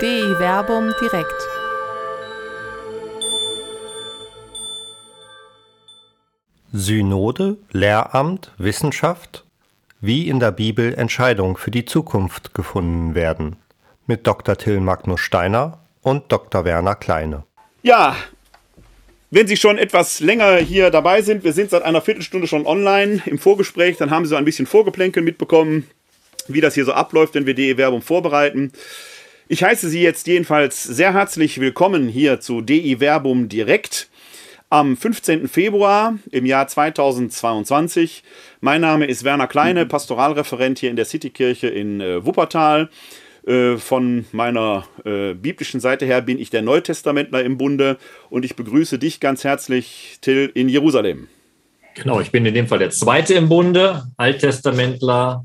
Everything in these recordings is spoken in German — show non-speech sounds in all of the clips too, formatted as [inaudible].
DI Werbung direkt. Synode, Lehramt, Wissenschaft, wie in der Bibel Entscheidungen für die Zukunft gefunden werden. Mit Dr. Till Magnus Steiner und Dr. Werner Kleine. Ja, wenn Sie schon etwas länger hier dabei sind, wir sind seit einer Viertelstunde schon online im Vorgespräch, dann haben Sie so ein bisschen Vorgeplänkel mitbekommen, wie das hier so abläuft, wenn wir die Werbung vorbereiten. Ich heiße Sie jetzt jedenfalls sehr herzlich willkommen hier zu DI Werbung direkt am 15. Februar im Jahr 2022. Mein Name ist Werner Kleine, Pastoralreferent hier in der Citykirche in äh, Wuppertal. Äh, von meiner äh, biblischen Seite her bin ich der Neutestamentler im Bunde und ich begrüße dich ganz herzlich, Till, in Jerusalem. Genau, ich bin in dem Fall der Zweite im Bunde, Alttestamentler,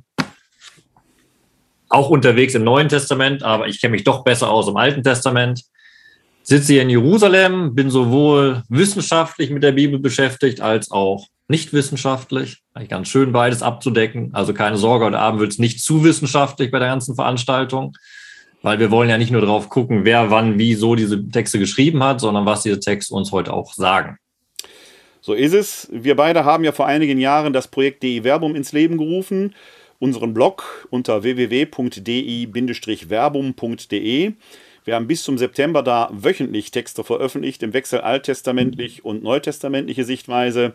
auch unterwegs im Neuen Testament, aber ich kenne mich doch besser aus im Alten Testament. Sitze hier in Jerusalem, bin sowohl wissenschaftlich mit der Bibel beschäftigt als auch nicht wissenschaftlich. Eigentlich ganz schön beides abzudecken. Also keine Sorge, heute Abend wird es nicht zu wissenschaftlich bei der ganzen Veranstaltung, weil wir wollen ja nicht nur drauf gucken, wer wann wie so diese Texte geschrieben hat, sondern was diese Texte uns heute auch sagen. So ist es. Wir beide haben ja vor einigen Jahren das Projekt DI Verbum ins Leben gerufen. Unseren Blog unter www.di-verbum.de. Wir haben bis zum September da wöchentlich Texte veröffentlicht, im Wechsel alttestamentlich und neutestamentliche Sichtweise.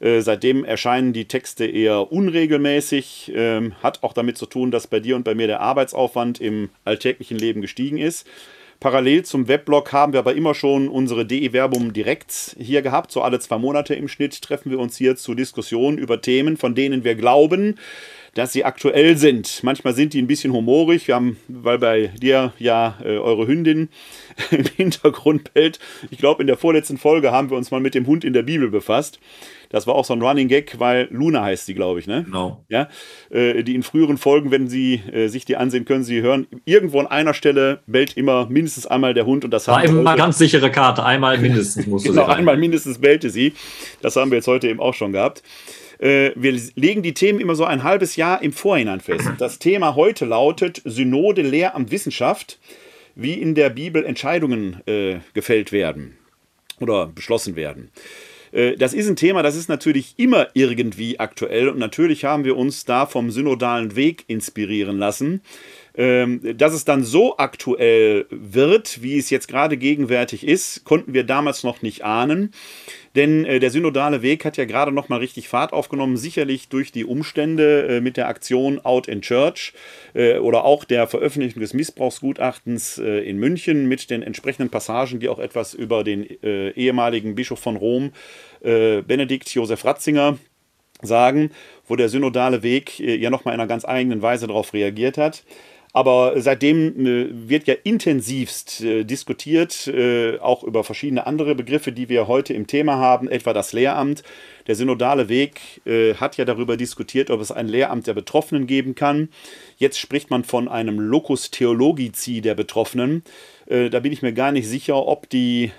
Äh, seitdem erscheinen die Texte eher unregelmäßig. Ähm, hat auch damit zu tun, dass bei dir und bei mir der Arbeitsaufwand im alltäglichen Leben gestiegen ist. Parallel zum Weblog haben wir aber immer schon unsere DE-Werbung direkt hier gehabt. So alle zwei Monate im Schnitt treffen wir uns hier zur Diskussion über Themen, von denen wir glauben, dass sie aktuell sind. Manchmal sind die ein bisschen humorig. Wir haben, weil bei dir ja äh, eure Hündin [laughs] im Hintergrund bellt. Ich glaube, in der vorletzten Folge haben wir uns mal mit dem Hund in der Bibel befasst. Das war auch so ein Running Gag, weil Luna heißt sie, glaube ich, ne? Genau. Ja, äh, die in früheren Folgen, wenn Sie äh, sich die ansehen, können Sie hören, irgendwo an einer Stelle bellt immer mindestens einmal der Hund und das war immer eine ganz sichere Karte. Einmal mindestens musste genau, einmal mindestens bellte sie. Das haben wir jetzt heute eben auch schon gehabt. Äh, wir legen die Themen immer so ein halbes Jahr im Vorhinein fest. [clears throat] Das Thema heute lautet Synode Lehramt Wissenschaft, wie in der Bibel Entscheidungen äh, gefällt werden oder beschlossen werden. Äh, das ist ein Thema, das ist natürlich immer irgendwie aktuell und natürlich haben wir uns da vom synodalen Weg inspirieren lassen. Ähm, dass es dann so aktuell wird, wie es jetzt gerade gegenwärtig ist, konnten wir damals noch nicht ahnen. Denn äh, der synodale Weg hat ja gerade noch mal richtig Fahrt aufgenommen, sicherlich durch die Umstände äh, mit der Aktion Out in Church äh, oder auch der Veröffentlichung des Missbrauchsgutachtens äh, in München mit den entsprechenden Passagen, die auch etwas über den äh, ehemaligen Bischof von Rom, äh, Benedikt Josef Ratzinger, sagen, wo der synodale Weg ja noch mal in einer ganz eigenen Weise darauf reagiert hat. Aber seitdem äh, wird ja intensivst äh, diskutiert, äh, auch über verschiedene andere Begriffe, die wir heute im Thema haben, etwa das Lehramt. Der synodale Weg hat ja darüber diskutiert, ob es ein Lehramt der Betroffenen geben kann. Jetzt spricht man von einem Locus Theologici der Betroffenen. Da bin ich mir gar nicht sicher, ob die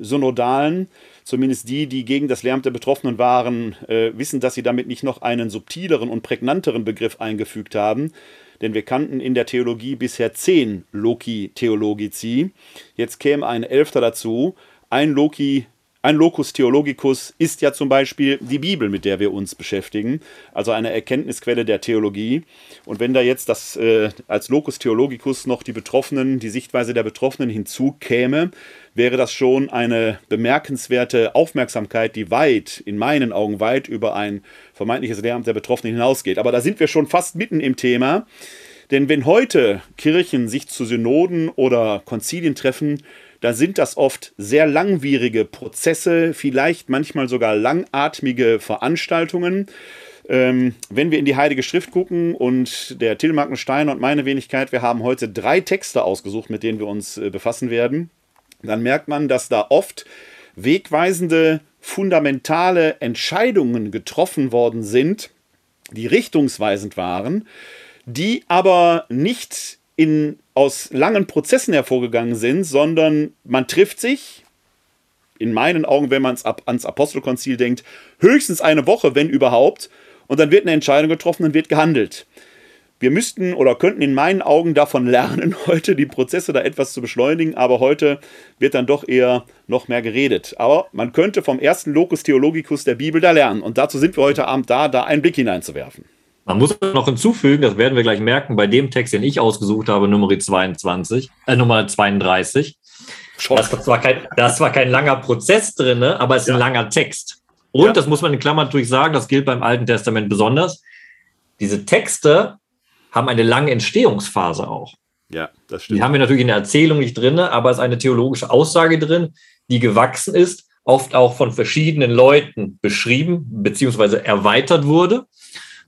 Synodalen zumindest die, die gegen das Lehramt der Betroffenen waren, äh, wissen, dass sie damit nicht noch einen subtileren und prägnanteren Begriff eingefügt haben denn wir kannten in der Theologie bisher zehn Loki Theologici. Jetzt käme ein Elfter dazu. Ein Loki ein Locus Theologicus ist ja zum Beispiel die Bibel, mit der wir uns beschäftigen, also eine Erkenntnisquelle der Theologie. Und wenn da jetzt das äh, als Locus Theologicus noch die Betroffenen, die Sichtweise der Betroffenen hinzukäme, wäre das schon eine bemerkenswerte Aufmerksamkeit, die weit, in meinen Augen weit über ein vermeintliches Lehramt der Betroffenen hinausgeht. Aber da sind wir schon fast mitten im Thema. Denn wenn heute Kirchen sich zu Synoden oder Konzilien treffen, da sind das oft sehr langwierige Prozesse, vielleicht manchmal sogar langatmige Veranstaltungen. Ähm, wenn wir in die Heilige Schrift gucken und der Till Steiner und meine Wenigkeit, wir haben heute drei Texte ausgesucht, mit denen wir uns äh, befassen werden, dann merkt man, dass da oft wegweisende, fundamentale Entscheidungen getroffen worden sind, die richtungsweisend waren, die aber nicht in, aus langen Prozessen hervorgegangen sind, sondern man trifft sich, in meinen Augen, wenn man ans Apostelkonzil denkt, höchstens eine Woche, wenn überhaupt, und dann wird eine Entscheidung getroffen, dann wird gehandelt. wir müssten oder könnten in meinen Augen davon lernen, [laughs] heute die Prozesse da etwas zu beschleunigen, aber heute wird dann doch eher noch mehr geredet. Aber man könnte vom ersten Locus Theologicus der Bibel da lernen. Und dazu sind wir heute Abend da, da einen Blick hineinzuwerfen. Man muss noch hinzufügen, das werden wir gleich merken, bei dem Text, den ich ausgesucht habe, Nummer 22, äh, Nummer 32. Das war, zwar kein, das war kein langer Prozess drin, aber es ist ja. ein langer Text. Und, ja. das muss man in Klammern natürlich sagen, das gilt beim Alten Testament besonders, diese Texte haben eine lange Entstehungsphase auch. Ja, das stimmt. Die haben wir natürlich in der Erzählung nicht drin, aber es ist eine theologische Aussage drin, die gewachsen ist, oft auch von verschiedenen Leuten beschrieben bzw. erweitert wurde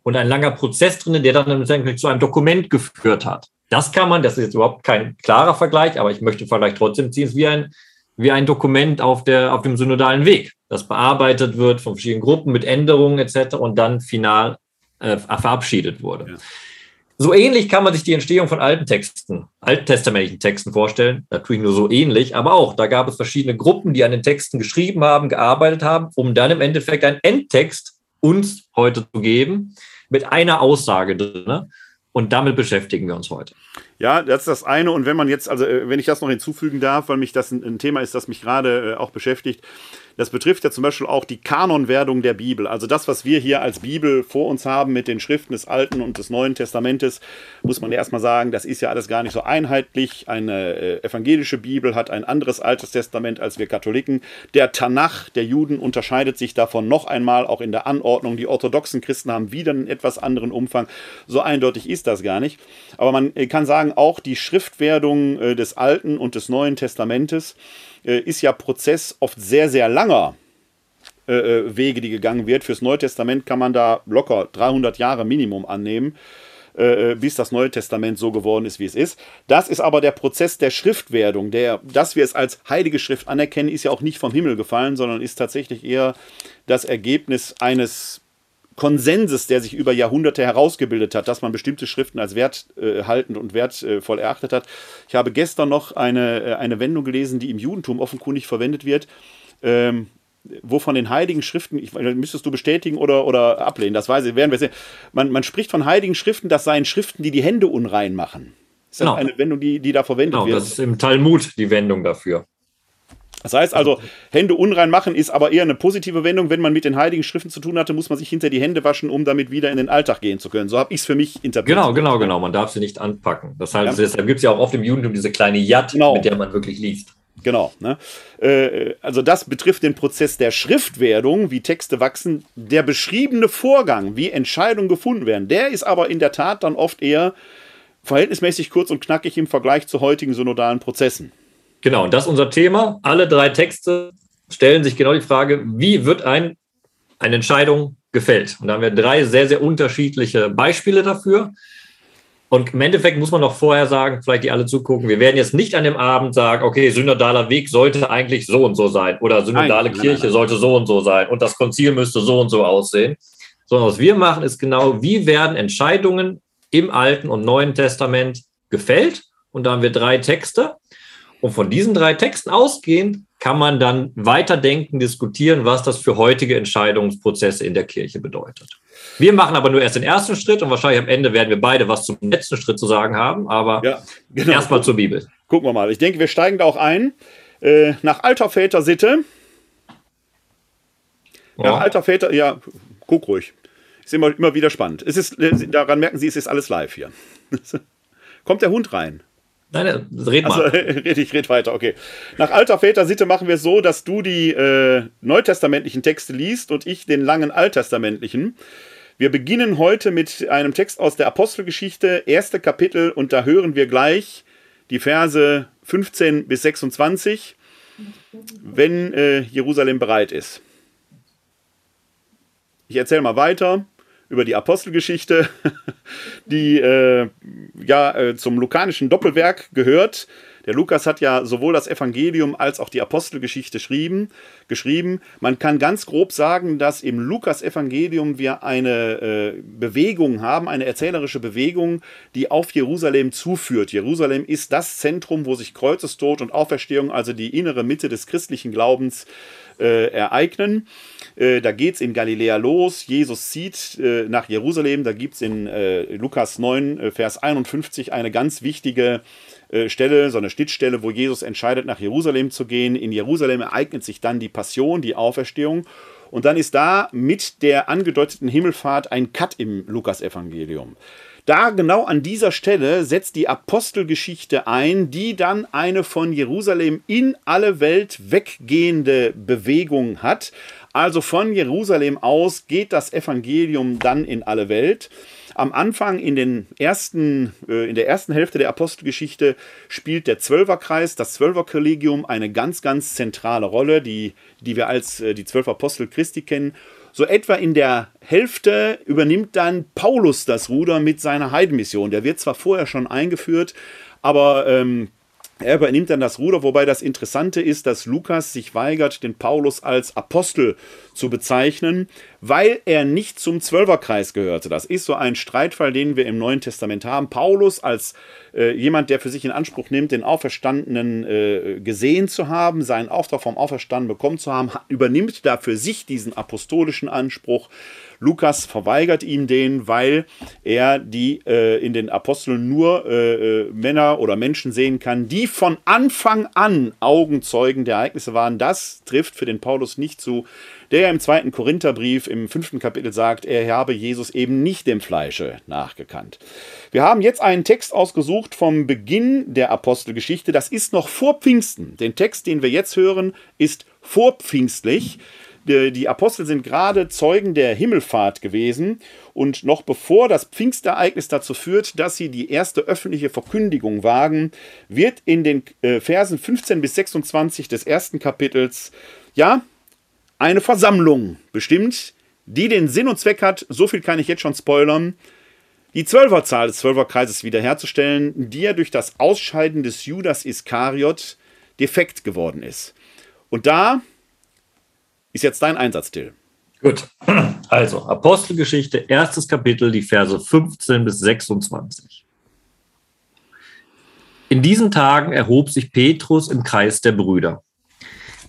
und ein langer Prozess drin, der dann zu einem Dokument geführt hat. Das kann man, das ist jetzt überhaupt kein klarer Vergleich, aber ich möchte Vergleich trotzdem ziehen, es ist wie ein, wie ein Dokument auf, der, auf dem synodalen Weg, das bearbeitet wird von verschiedenen Gruppen mit Änderungen etc. und dann final äh, verabschiedet wurde. Ja. So ähnlich kann man sich die Entstehung von alten Texten, alttestamentlichen Texten vorstellen. Natürlich nur so ähnlich, aber auch, da gab es verschiedene Gruppen, die an den Texten geschrieben haben, gearbeitet haben, um dann im Endeffekt einen Endtext uns heute zu geben, mit einer Aussage drin. Und damit beschäftigen wir uns heute. Ja, das ist das eine. Und wenn man jetzt, also äh, wenn ich das noch hinzufügen darf, weil mich das ein, Thema ist, das mich gerade äh, auch beschäftigt, das betrifft ja zum Beispiel auch die Kanonwerdung der Bibel. Also das, was wir hier als Bibel vor uns haben mit den Schriften des Alten und des Neuen Testamentes, muss man erstmal sagen, das ist ja alles gar nicht so einheitlich. Eine äh, evangelische Bibel hat ein anderes Altes Testament als wir Katholiken. Der Tanach der Juden unterscheidet sich davon noch einmal, auch in der Anordnung. Die orthodoxen Christen haben wieder einen etwas anderen Umfang. So eindeutig ist das gar nicht. Aber man äh, kann sagen, auch die Schriftwerdung äh, des Alten und des Neuen Testamentes ist ja Prozess oft sehr, sehr langer äh, äh, Wege, die gegangen wird. Fürs Neue Testament kann man da locker 300 Jahre Minimum annehmen, äh, äh, bis das Neue Testament so geworden ist, wie es ist. Das ist aber der Prozess der Schriftwerdung. Der, dass wir es als heilige Schrift anerkennen, ist ja auch nicht vom Himmel gefallen, sondern ist tatsächlich eher das Ergebnis eines Konsenses, der sich über Jahrhunderte herausgebildet hat, dass man bestimmte Schriften als werthaltend äh, und wertvoll erachtet hat. Ich habe gestern noch eine, äh, eine Wendung gelesen, die im Judentum offenkundig verwendet wird. Ähm, wo von den heiligen Schriften, ich, müsstest du bestätigen oder, oder ablehnen, das weiß ich, werden wir sehen. Man, man spricht von heiligen Schriften, das seien Schriften, die die Hände unrein machen. Das ist genau. eine Wendung, die, die da verwendet genau, wird. Das ist im Talmud die Wendung dafür. Das heißt also, Hände unrein machen ist aber eher eine positive Wendung. Wenn man mit den heiligen Schriften zu tun hatte, muss man sich hinter die Hände waschen, um damit wieder in den Alltag gehen zu können. So habe ich es für mich interpretiert. Genau, genau, genau. Man darf sie nicht anpacken. Das heißt, ja. deshalb gibt es ja auch oft im Judentum diese kleine Yad, genau. mit der man wirklich liest. Genau. Ne? Äh, also das betrifft den Prozess der Schriftwerdung, wie Texte wachsen. Der beschriebene Vorgang, wie Entscheidungen gefunden werden, der ist aber in der Tat dann oft eher verhältnismäßig kurz und knackig im Vergleich zu heutigen synodalen Prozessen. Genau, und das ist unser Thema. Alle drei Texte stellen sich genau die Frage, wie wird ein, eine Entscheidung gefällt? Und da haben wir drei sehr, sehr unterschiedliche Beispiele dafür. Und im Endeffekt muss man noch vorher sagen, vielleicht die alle zugucken, wir werden jetzt nicht an dem Abend sagen, okay, synodaler Weg sollte eigentlich so und so sein oder synodale nein, Kirche nein, nein, sollte so und so sein und das Konzil müsste so und so aussehen. Sondern was wir machen, ist genau, wie werden Entscheidungen im Alten und Neuen Testament gefällt? Und da haben wir drei Texte. Und von diesen drei Texten ausgehend kann man dann weiterdenken, diskutieren, was das für heutige Entscheidungsprozesse in der Kirche bedeutet. Wir machen aber nur erst den ersten Schritt und wahrscheinlich am Ende werden wir beide was zum letzten Schritt zu sagen haben, aber ja, genau. erstmal zur Bibel. Gucken wir mal. Ich denke, wir steigen da auch ein. Äh, nach alter Väter Sitte. Nach oh. alter Väter, ja, guck ruhig. Ist immer, immer wieder spannend. Es ist, äh, daran merken Sie, es ist alles live hier. [laughs] Kommt der Hund rein? Nein, red mal. Also, [laughs] ich red weiter, okay. Nach alter Väter-Sitte machen wir es so, dass du die äh, neutestamentlichen Texte liest und ich den langen alttestamentlichen. Wir beginnen heute mit einem Text aus der Apostelgeschichte, erste Kapitel, und da hören wir gleich die Verse 15 bis 26, wenn äh, Jerusalem bereit ist. Ich erzähle mal weiter über die Apostelgeschichte, [laughs] die äh, ja äh, zum lukanischen Doppelwerk gehört. Der Lukas hat ja sowohl das Evangelium als auch die Apostelgeschichte geschrieben. geschrieben. Man kann ganz grob sagen, dass im Lukas-Evangelium wir eine äh, Bewegung haben, eine erzählerische Bewegung, die auf Jerusalem zuführt. Jerusalem ist das Zentrum, wo sich Kreuzestod und Auferstehung, also die innere Mitte des christlichen Glaubens, äh, ereignen. Äh, da geht es in Galiläa los. Jesus zieht äh, nach Jerusalem. Da gibt es in äh, Lukas 9, äh, Vers 51 eine ganz wichtige äh, Stelle, so eine Schnittstelle, wo Jesus entscheidet, nach Jerusalem zu gehen. In Jerusalem ereignet sich dann die Passion, die Auferstehung. Und dann ist da mit der angedeuteten Himmelfahrt ein Cut im Lukas-Evangelium. Da genau an dieser Stelle setzt die Apostelgeschichte ein, die dann eine von Jerusalem in alle Welt weggehende Bewegung hat. Also von Jerusalem aus geht das Evangelium dann in alle Welt. Am Anfang in, den ersten, äh, in der ersten Hälfte der Apostelgeschichte spielt der Zwölferkreis, das Zwölferkollegium, eine ganz, ganz zentrale Rolle, die, die wir als äh, die Zwölf Apostel Christi kennen. So etwa in der Hälfte übernimmt dann Paulus das Ruder mit seiner Heidenmission. Der wird zwar vorher schon eingeführt, aber ähm, er übernimmt dann das Ruder, wobei das Interessante ist, dass Lukas sich weigert, den Paulus als Apostel zu bezeichnen, weil er nicht zum Zwölferkreis gehörte. Das ist so ein Streitfall, den wir im Neuen Testament haben. Paulus als äh, jemand, der für sich in Anspruch nimmt, den Auferstandenen äh, gesehen zu haben, seinen Auftrag vom Auferstanden bekommen zu haben, übernimmt da für sich diesen apostolischen Anspruch. Lukas verweigert ihm den, weil er die äh, in den Aposteln nur äh, äh, Männer oder Menschen sehen kann, die von Anfang an Augenzeugen der Ereignisse waren. Das trifft für den Paulus nicht zu, der ja im zweiten Korintherbrief im fünften Kapitel sagt, er habe Jesus eben nicht dem Fleische nachgekannt. Wir haben jetzt einen Text ausgesucht vom Beginn der Apostelgeschichte. Das ist noch vor Pfingsten. Den Text, den wir jetzt hören, ist vorpfingstlich die Apostel sind gerade Zeugen der Himmelfahrt gewesen und noch bevor das Pfingstereignis dazu führt, dass sie die erste öffentliche Verkündigung wagen, wird in den äh, Versen 15 bis 26 des ersten Kapitels, ja, eine Versammlung bestimmt, die den Sinn und Zweck hat, so viel kann ich jetzt schon spoilern, die Zwölferzahl des Zwölferkreises wiederherzustellen, die ja durch das Ausscheiden des Judas Iskariot defekt geworden ist. Und da ist jetzt dein Einsatz, Till. Gut, [clears throat] also Apostelgeschichte, erstes Kapitel, die Verse 15 bis 26. In diesen Tagen erhob sich Petrus im Kreis der Brüder.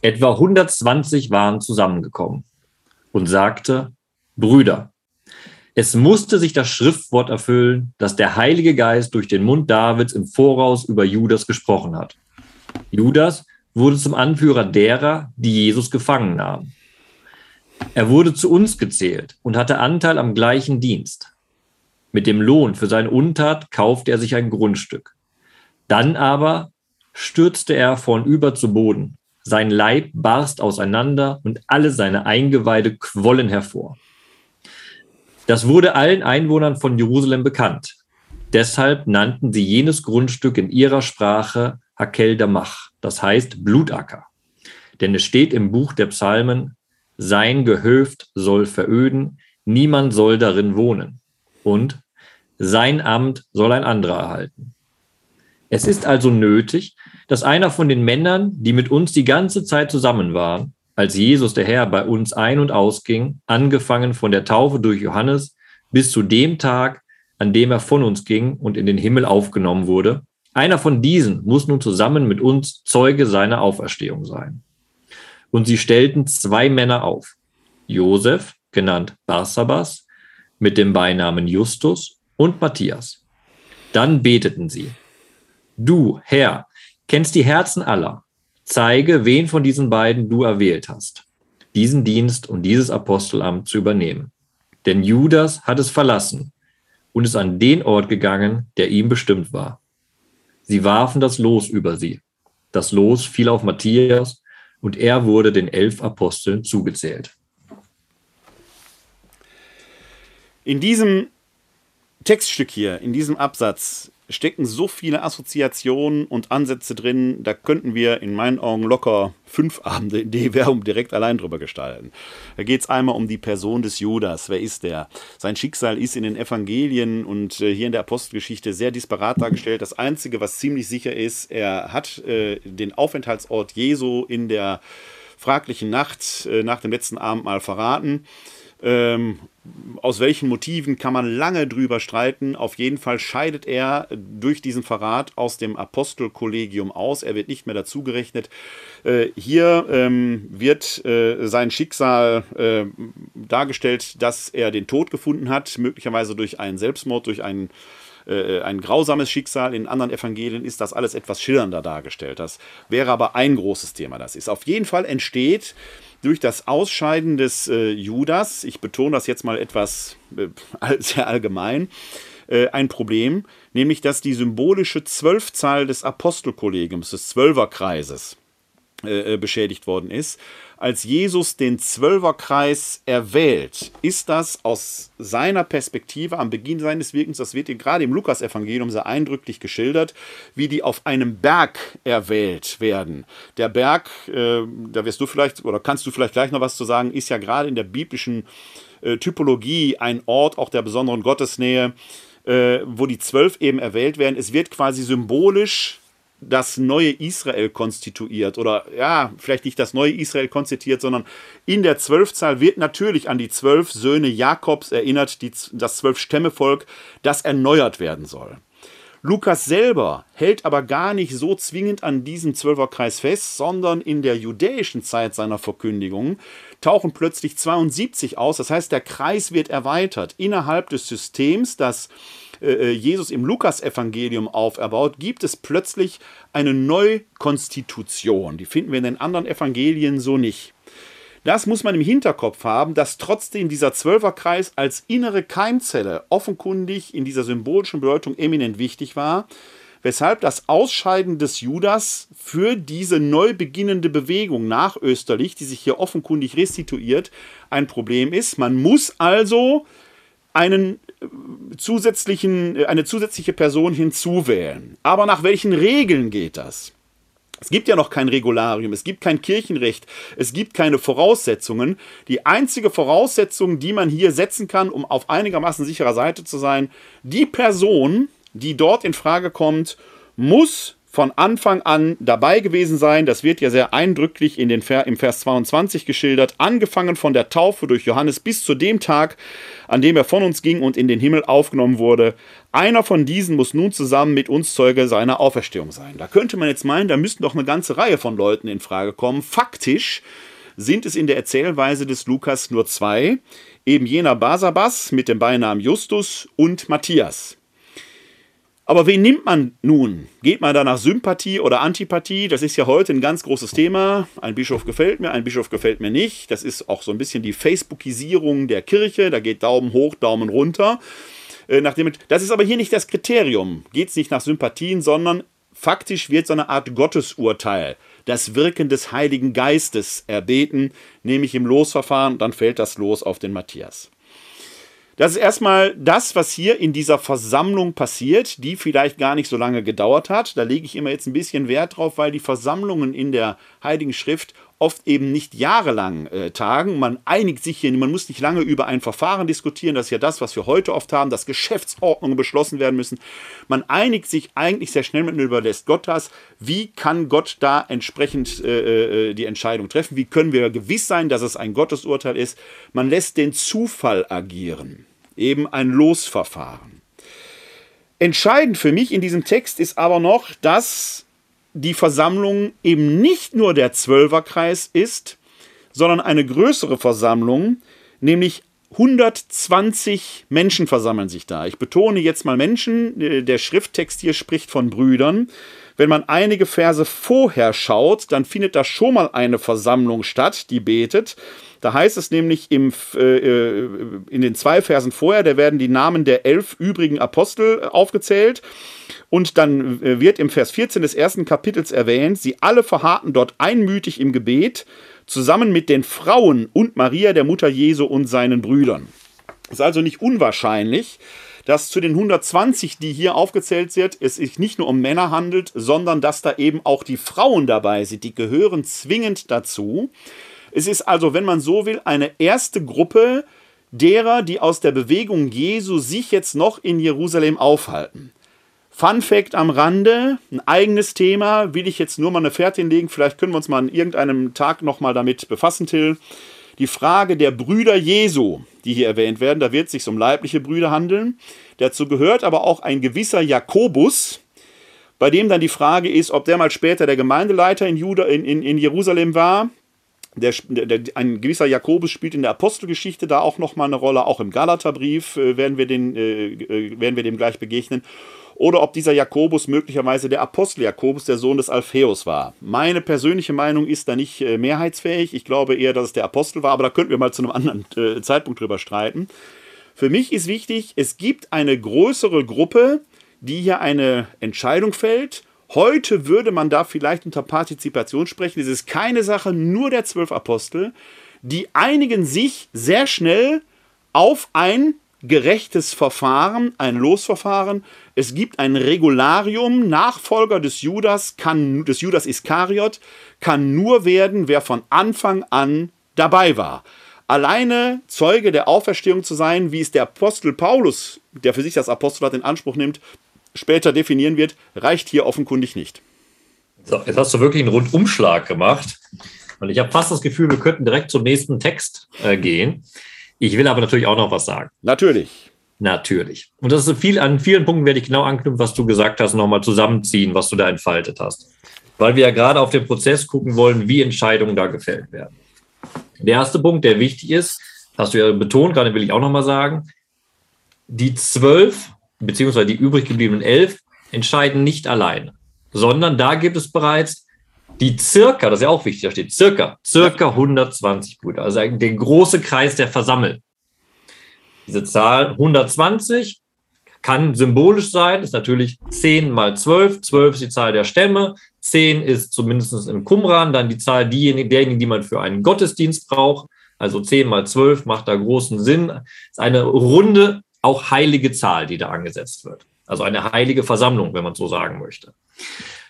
Etwa 120 waren zusammengekommen und sagte, Brüder, es musste sich das Schriftwort erfüllen, das der Heilige Geist durch den Mund Davids im Voraus über Judas gesprochen hat. Judas wurde zum Anführer derer, die Jesus gefangen nahmen. Er wurde zu uns gezählt und hatte Anteil am gleichen Dienst. Mit dem Lohn für seine Untat kaufte er sich ein Grundstück. Dann aber stürzte er vornüber zu Boden. Sein Leib barst auseinander und alle seine Eingeweide quollen hervor. Das wurde allen Einwohnern von Jerusalem bekannt. Deshalb nannten sie jenes Grundstück in ihrer Sprache Hakel Damach, das heißt Blutacker. Denn es steht im Buch der Psalmen, sein Gehöft soll veröden, niemand soll darin wohnen. Und sein Amt soll ein anderer erhalten. Es ist also nötig, dass einer von den Männern, die mit uns die ganze Zeit zusammen waren, als Jesus der Herr bei uns ein- und ausging, angefangen von der Taufe durch Johannes bis zu dem Tag, an dem er von uns ging und in den Himmel aufgenommen wurde, einer von diesen muss nun zusammen mit uns Zeuge seiner Auferstehung sein. Und sie stellten zwei Männer auf. Josef, genannt Barsabas, mit dem Beinamen Justus und Matthias. Dann beteten sie. Du, Herr, kennst die Herzen aller. Zeige, wen von diesen beiden du erwählt hast, diesen Dienst und dieses Apostelamt zu übernehmen. Denn Judas hat es verlassen und ist an den Ort gegangen, der ihm bestimmt war. Sie warfen das Los über sie. Das Los fiel auf Matthias und er wurde den elf Aposteln zugezählt. In diesem Textstück hier in diesem Absatz stecken so viele Assoziationen und Ansätze drin, da könnten wir in meinen Augen locker fünf [laughs] Abende in D-Werbung direkt allein drüber gestalten. Da geht es einmal um die Person des Judas. Wer ist der? Sein Schicksal ist in den Evangelien und äh, hier in der Apostelgeschichte sehr disparat dargestellt. Das Einzige, was ziemlich sicher ist, er hat äh, den Aufenthaltsort Jesu in der fraglichen Nacht äh, nach dem letzten Abendmahl verraten. Ähm, aus welchen Motiven kann man lange drüber streiten. Auf jeden Fall scheidet er durch diesen Verrat aus dem Apostelkollegium aus. Er wird nicht mehr dazugerechnet. Äh, hier ähm, wird äh, sein Schicksal äh, dargestellt, dass er den Tod gefunden hat, möglicherweise durch einen Selbstmord, durch einen äh, ein grausames Schicksal. In anderen Evangelien ist das alles etwas schillernder dargestellt. Das wäre aber ein großes Thema. Das ist auf jeden Fall entsteht durch das Ausscheiden des äh, Judas, ich betone das jetzt mal etwas äh, [laughs] sehr allgemein, äh, ein Problem, nämlich dass die symbolische Zwölfzahl des Apostelkollegiums, des Zwölferkreises, äh, äh, beschädigt worden ist. Als Jesus den Zwölferkreis erwählt, ist das aus seiner Perspektive am Beginn seines Wirkens, das wird gerade im Lukas-Evangelium sehr eindrücklich geschildert, wie die auf einem Berg erwählt werden. Der Berg, äh, da wirst du vielleicht oder kannst du vielleicht gleich noch was zu sagen, ist ja gerade in der biblischen äh, Typologie ein Ort auch der besonderen Gottesnähe, äh, wo die zwölf eben erwählt werden. Es wird quasi symbolisch das neue Israel konstituiert oder ja, vielleicht nicht das neue Israel konstituiert, sondern in der Zwölfzahl wird natürlich an die zwölf Söhne Jakobs erinnert, die, das Zwölf-Stämme-Volk, das erneuert werden soll. Lukas selber hält aber gar nicht so zwingend an diesem Zwölferkreis fest, sondern in der judäischen Zeit seiner Verkündigung tauchen plötzlich 72 aus. Das heißt, der Kreis wird erweitert innerhalb des Systems, das äh, äh, Jesus im Lukas-Evangelium auferbaut, gibt es plötzlich eine Neukonstitution. Die finden wir in den anderen Evangelien so nicht. Das muss man im Hinterkopf haben, dass trotzdem dieser Zwölferkreis als innere Keimzelle offenkundig in dieser symbolischen Bedeutung eminent wichtig war, weshalb das Ausscheiden des Judas für diese neu beginnende Bewegung nach Österlich, die sich hier offenkundig restituiert, ein Problem ist. Man muss also einen zusätzlichen, äh, eine zusätzliche Person hinzuwählen. Aber nach welchen Regeln geht das? Es gibt ja noch kein Regularium, es gibt kein Kirchenrecht, es gibt keine Voraussetzungen. Die einzige Voraussetzung, die man hier setzen kann, um auf einigermaßen sicherer Seite zu sein, die Person, die dort in Frage kommt, muss von Anfang an dabei gewesen sein. Das wird ja sehr eindrücklich in den Ver im Vers 22 geschildert. Angefangen von der Taufe durch Johannes bis zu dem Tag, an dem er von uns ging und in den Himmel aufgenommen wurde. Einer von diesen muss nun zusammen mit uns Zeuge seiner Auferstehung sein. Da könnte man jetzt meinen, da müssten doch eine ganze Reihe von Leuten in Frage kommen. Faktisch sind es in der Erzählweise des Lukas nur zwei, eben jener Basabas mit dem Beinamen Justus und Matthias. Aber wen nimmt man nun? Geht man da nach Sympathie oder Antipathie? Das ist ja heute ein ganz großes Thema. Ein Bischof gefällt mir, ein Bischof gefällt mir nicht. Das ist auch so ein bisschen die Facebookisierung der Kirche. Da geht Daumen hoch, Daumen runter. Äh, nachdem, das ist aber hier nicht das Kriterium. Geht es nicht nach Sympathien, sondern faktisch wird so eine Art Gottesurteil, das Wirken des Heiligen Geistes erbeten, nämlich im Losverfahren. Dann fällt das Los auf den Matthias. Das ist erstmal das, was hier in dieser Versammlung passiert, die vielleicht gar nicht so lange gedauert hat. Da lege ich immer jetzt ein bisschen Wert drauf, weil die Versammlungen in der Heiligen Schrift oft eben nicht jahrelang äh, tagen. Man einigt sich hier, man muss nicht lange über ein Verfahren diskutieren. Das ist ja das, was wir heute oft haben, dass Geschäftsordnungen beschlossen werden müssen. Man einigt sich eigentlich sehr schnell, man überlässt Gott das. Wie kann Gott da entsprechend äh, äh, die Entscheidung treffen? Wie können wir gewiss sein, dass es ein Gottesurteil ist? Man lässt den Zufall agieren eben ein Losverfahren. Entscheidend für mich in diesem Text ist aber noch, dass die Versammlung eben nicht nur der Zwölferkreis ist, sondern eine größere Versammlung, nämlich 120 Menschen versammeln sich da. Ich betone jetzt mal Menschen, der Schrifttext hier spricht von Brüdern. Wenn man einige Verse vorher schaut, dann findet da schon mal eine Versammlung statt, die betet. Da heißt es nämlich im, äh, äh, in den zwei Versen vorher, da werden die Namen der elf übrigen Apostel aufgezählt. Und dann äh, wird im Vers 14 des ersten Kapitels erwähnt, sie alle verharrten dort einmütig im Gebet, zusammen mit den Frauen und Maria, der Mutter Jesu und seinen Brüdern. Es ist also nicht unwahrscheinlich, dass zu den 120, die hier aufgezählt sind, es sich nicht nur um Männer handelt, sondern dass da eben auch die Frauen dabei sind. Die gehören zwingend dazu. Es ist also, wenn man so will, eine erste Gruppe derer, die aus der Bewegung Jesu sich jetzt noch in Jerusalem aufhalten. Fun Fact am Rande, ein eigenes Thema, will ich jetzt nur mal eine Fährte hinlegen, vielleicht können wir uns mal an irgendeinem Tag nochmal damit befassen, Till. Die Frage der Brüder Jesu, die hier erwähnt werden, da wird es sich um leibliche Brüder handeln. Dazu gehört aber auch ein gewisser Jakobus, bei dem dann die Frage ist, ob der mal später der Gemeindeleiter in, Juda, in, in, in Jerusalem war. Der, der, ein gewisser Jakobus spielt in der Apostelgeschichte da auch nochmal eine Rolle, auch im Galaterbrief äh, werden, wir den, äh, äh werden wir dem gleich begegnen oder ob dieser Jakobus möglicherweise der Apostel Jakobus, der Sohn des Alpheus war. Meine persönliche Meinung ist da nicht äh, mehrheitsfähig. Ich glaube eher, dass es der Apostel war, aber da könnten wir mal zu einem anderen Zeitpunkt drüber streiten. Für mich ist wichtig, es gibt eine größere Gruppe, die hier eine Entscheidung fällt. Heute würde man da vielleicht unter Partizipation sprechen. Es ist keine Sache nur der zwölf Apostel. Die einigen sich sehr schnell auf ein gerechtes Verfahren, ein Losverfahren. Es gibt ein Regularium, Nachfolger des Judas, kann, des Judas Iskariot, kann nur werden, wer von Anfang an dabei war. Alleine Zeuge der Auferstehung zu sein, wie es der Apostel Paulus, der für sich das Apostolat in Anspruch nimmt, später definieren wird, reicht hier offenkundig nicht. So, jetzt hast du wirklich einen Rundumschlag gemacht. Und ich habe fast das Gefühl, wir könnten direkt zum nächsten Text äh, gehen. Ich will aber natürlich auch noch was sagen. Natürlich. Natürlich. Und das ist viel, an vielen Punkten werde ich genau anknüpfen, was du gesagt hast, nochmal zusammenziehen, was du da entfaltet hast. Weil wir ja gerade auf den Prozess gucken wollen, wie Entscheidungen da gefällt werden. Der erste Punkt, der wichtig ist, hast du ja betont, gerade will ich auch nochmal sagen, die zwölf, beziehungsweise die übrig gebliebenen elf, entscheiden nicht alleine, sondern da gibt es bereits die circa, das ist ja auch wichtig, da steht circa, circa 120 Brüder, also der große Kreis, der versammelt. Diese Zahl 120 kann symbolisch sein, ist natürlich 10 mal 12. 12 ist die Zahl der Stämme. 10 ist zumindest im Qumran dann die Zahl derjenigen, die man für einen Gottesdienst braucht. Also 10 mal 12 macht da großen Sinn. Ist eine runde, auch heilige Zahl, die da angesetzt wird. Also eine heilige Versammlung, wenn man so sagen möchte.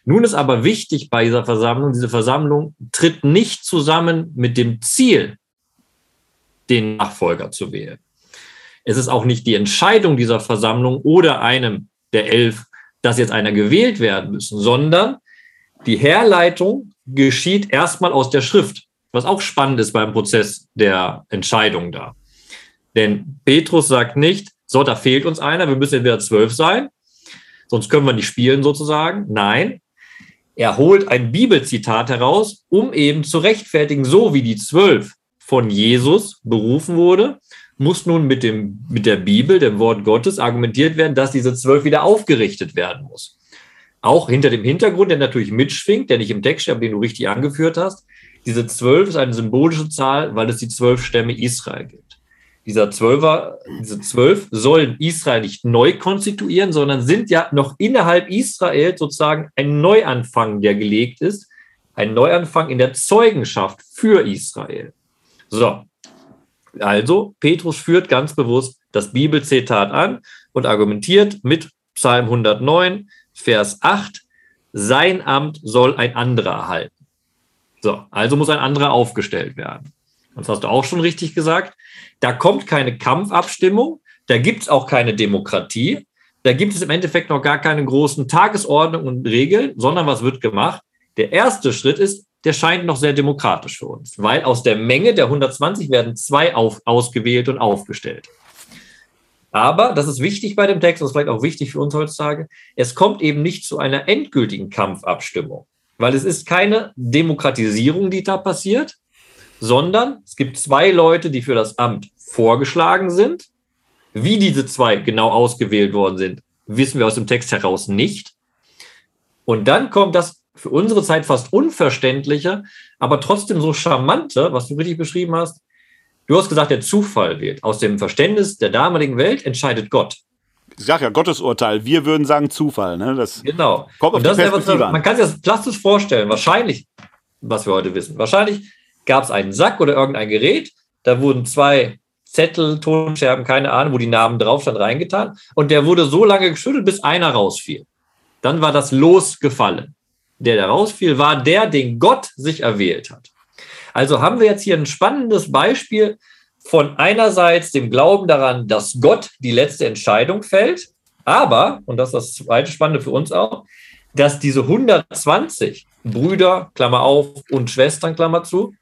Nun ist aber wichtig bei dieser Versammlung, diese Versammlung tritt nicht zusammen mit dem Ziel, den Nachfolger zu wählen. Es ist auch nicht die Entscheidung dieser Versammlung oder einem der elf, dass jetzt einer gewählt werden müssen, sondern die Herleitung geschieht erstmal aus der Schrift, was auch spannend ist beim Prozess der Entscheidung da. Denn Petrus sagt nicht, so, da fehlt uns einer, wir müssen entweder zwölf sein, sonst können wir nicht spielen sozusagen. Nein, er holt ein Bibelzitat heraus, um eben zu rechtfertigen, so wie die zwölf von Jesus berufen wurde, muss nun mit, dem, mit der Bibel, dem Wort Gottes, argumentiert werden, dass diese zwölf wieder aufgerichtet werden muss. Auch hinter dem Hintergrund, der natürlich mitschwingt, der nicht im Text steht, den du richtig angeführt hast. Diese zwölf ist eine symbolische Zahl, weil es die zwölf Stämme Israel gibt dieser Zwölfer, diese zwölf sollen Israel nicht neu konstituieren, sondern sind ja noch innerhalb Israel sozusagen ein Neuanfang, der gelegt ist, ein Neuanfang in der Zeugenschaft für Israel. So, also Petrus führt ganz bewusst das Bibelzitat an und argumentiert mit Psalm 109, Vers 8, sein Amt soll ein anderer erhalten. So, also muss ein anderer aufgestellt werden. Das hast du auch schon richtig gesagt. Da kommt keine Kampfabstimmung, da gibt es auch keine Demokratie, da gibt es im Endeffekt noch gar keine großen Tagesordnungen und Regeln, sondern was wird gemacht? Der erste Schritt ist, der scheint noch sehr demokratisch für uns, weil aus der Menge der 120 werden zwei auf, ausgewählt und aufgestellt. Aber, das ist wichtig bei dem Text, das ist vielleicht auch wichtig für uns heutzutage, es kommt eben nicht zu einer endgültigen Kampfabstimmung, weil es ist keine Demokratisierung, die da passiert, sondern es gibt zwei Leute, die für das Amt vorgeschlagen sind. Wie diese zwei genau ausgewählt worden sind, wissen wir aus dem Text heraus nicht. Und dann kommt das für unsere Zeit fast unverständliche, aber trotzdem so charmante, was du richtig beschrieben hast. Du hast gesagt, der Zufall wählt. Aus dem Verständnis der damaligen Welt entscheidet Gott. Ich sage ja Gottesurteil. Wir würden sagen Zufall. Ne? Das genau. Kommt auf Und das die Perspektive ist, man kann sich das plastisch vorstellen. Wahrscheinlich, was wir heute wissen. Wahrscheinlich gab es einen Sack oder irgendein Gerät, da wurden zwei Zettel, Tonscherben, keine Ahnung, wo die Namen drauf stand, reingetan. Und der wurde so lange geschüttelt, bis einer rausfiel. Dann war das Los gefallen. Der, der rausfiel, war der, den Gott sich erwählt hat. Also haben wir jetzt hier ein spannendes Beispiel von einerseits dem Glauben daran, dass Gott die letzte Entscheidung fällt, aber, und das ist das zweite Spannende für uns auch, dass diese 120 Brüder, Klammer auf, und Schwestern, Klammer zu,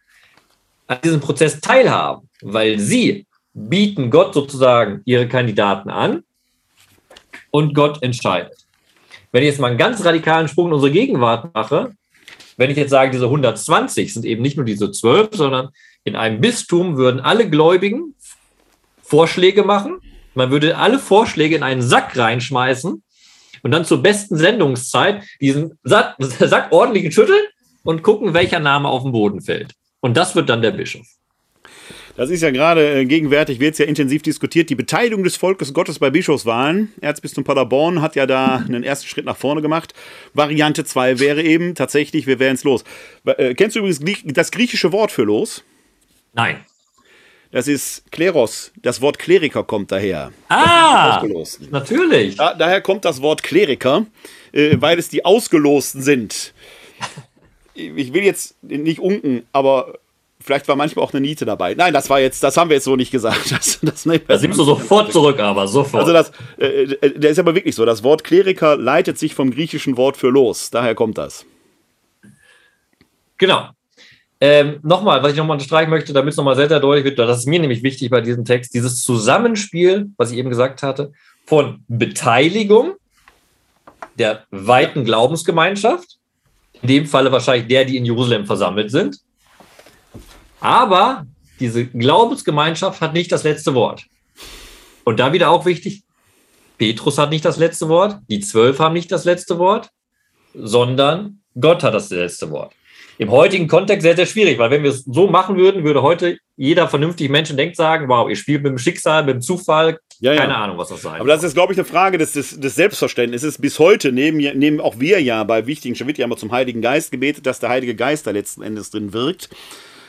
an diesem Prozess teilhaben, weil sie bieten Gott sozusagen ihre Kandidaten an und Gott entscheidet. Wenn ich jetzt mal einen ganz radikalen Sprung in unsere Gegenwart mache, wenn ich jetzt sage, diese 120 sind eben nicht nur diese 12, sondern in einem Bistum würden alle Gläubigen Vorschläge machen. Man würde alle Vorschläge in einen Sack reinschmeißen und dann zur besten Sendungszeit diesen Sack, [laughs] ordentlich schütteln und gucken, welcher Name auf den Boden fällt. Und das wird dann der Bischof. Das ist ja gerade äh, gegenwärtig, wird es ja intensiv diskutiert, die Beteiligung des Volkes Gottes bei Bischofswahlen. Erzbistum Paderborn hat ja da einen ersten Schritt nach vorne gemacht. Variante 2 wäre eben tatsächlich, wir wären es los. Äh, kennst du übrigens das griechische Wort für los? Nein. Das ist Kleros. Das Wort Kleriker kommt daher. Ah, natürlich. Da, daher kommt das Wort Kleriker, äh, weil es die Ausgelosten sind. Ich will jetzt nicht unken, aber Vielleicht war manchmal auch eine Niete dabei. Nein, das war jetzt, das haben wir jetzt so nicht gesagt. [laughs] Das, das, das nimmst du sofort zurück, aber sofort. Also das, äh, äh, der ist aber wirklich so. Das Wort Kleriker leitet sich vom griechischen Wort für los. Daher kommt das. Genau. Ähm, nochmal, was ich nochmal unterstreichen möchte, damit es nochmal sehr, sehr deutlich wird, das ist mir nämlich wichtig bei diesem Text, dieses Zusammenspiel, was ich eben gesagt hatte, von Beteiligung der weiten Glaubensgemeinschaft, in dem Falle wahrscheinlich der, die in Jerusalem versammelt sind, aber diese Glaubensgemeinschaft hat nicht das letzte Wort. Und da wieder auch wichtig, Petrus hat nicht das letzte Wort, die Zwölf haben nicht das letzte Wort, sondern Gott hat das letzte Wort. Im heutigen Kontext sehr, sehr schwierig, weil wenn wir es so machen würden, würde heute jeder vernünftige Mensch denkt sagen, wow, ihr spielt mit dem Schicksal, mit dem Zufall, ja, ja. keine Ahnung, was das sein Aber das ist, glaube ich, eine Frage des, des, des Selbstverständnisses. Bis heute nehmen, nehmen auch wir ja bei wichtigen, wird ja immer zum Heiligen Geist gebetet, dass der Heilige Geist da letzten Endes drin wirkt.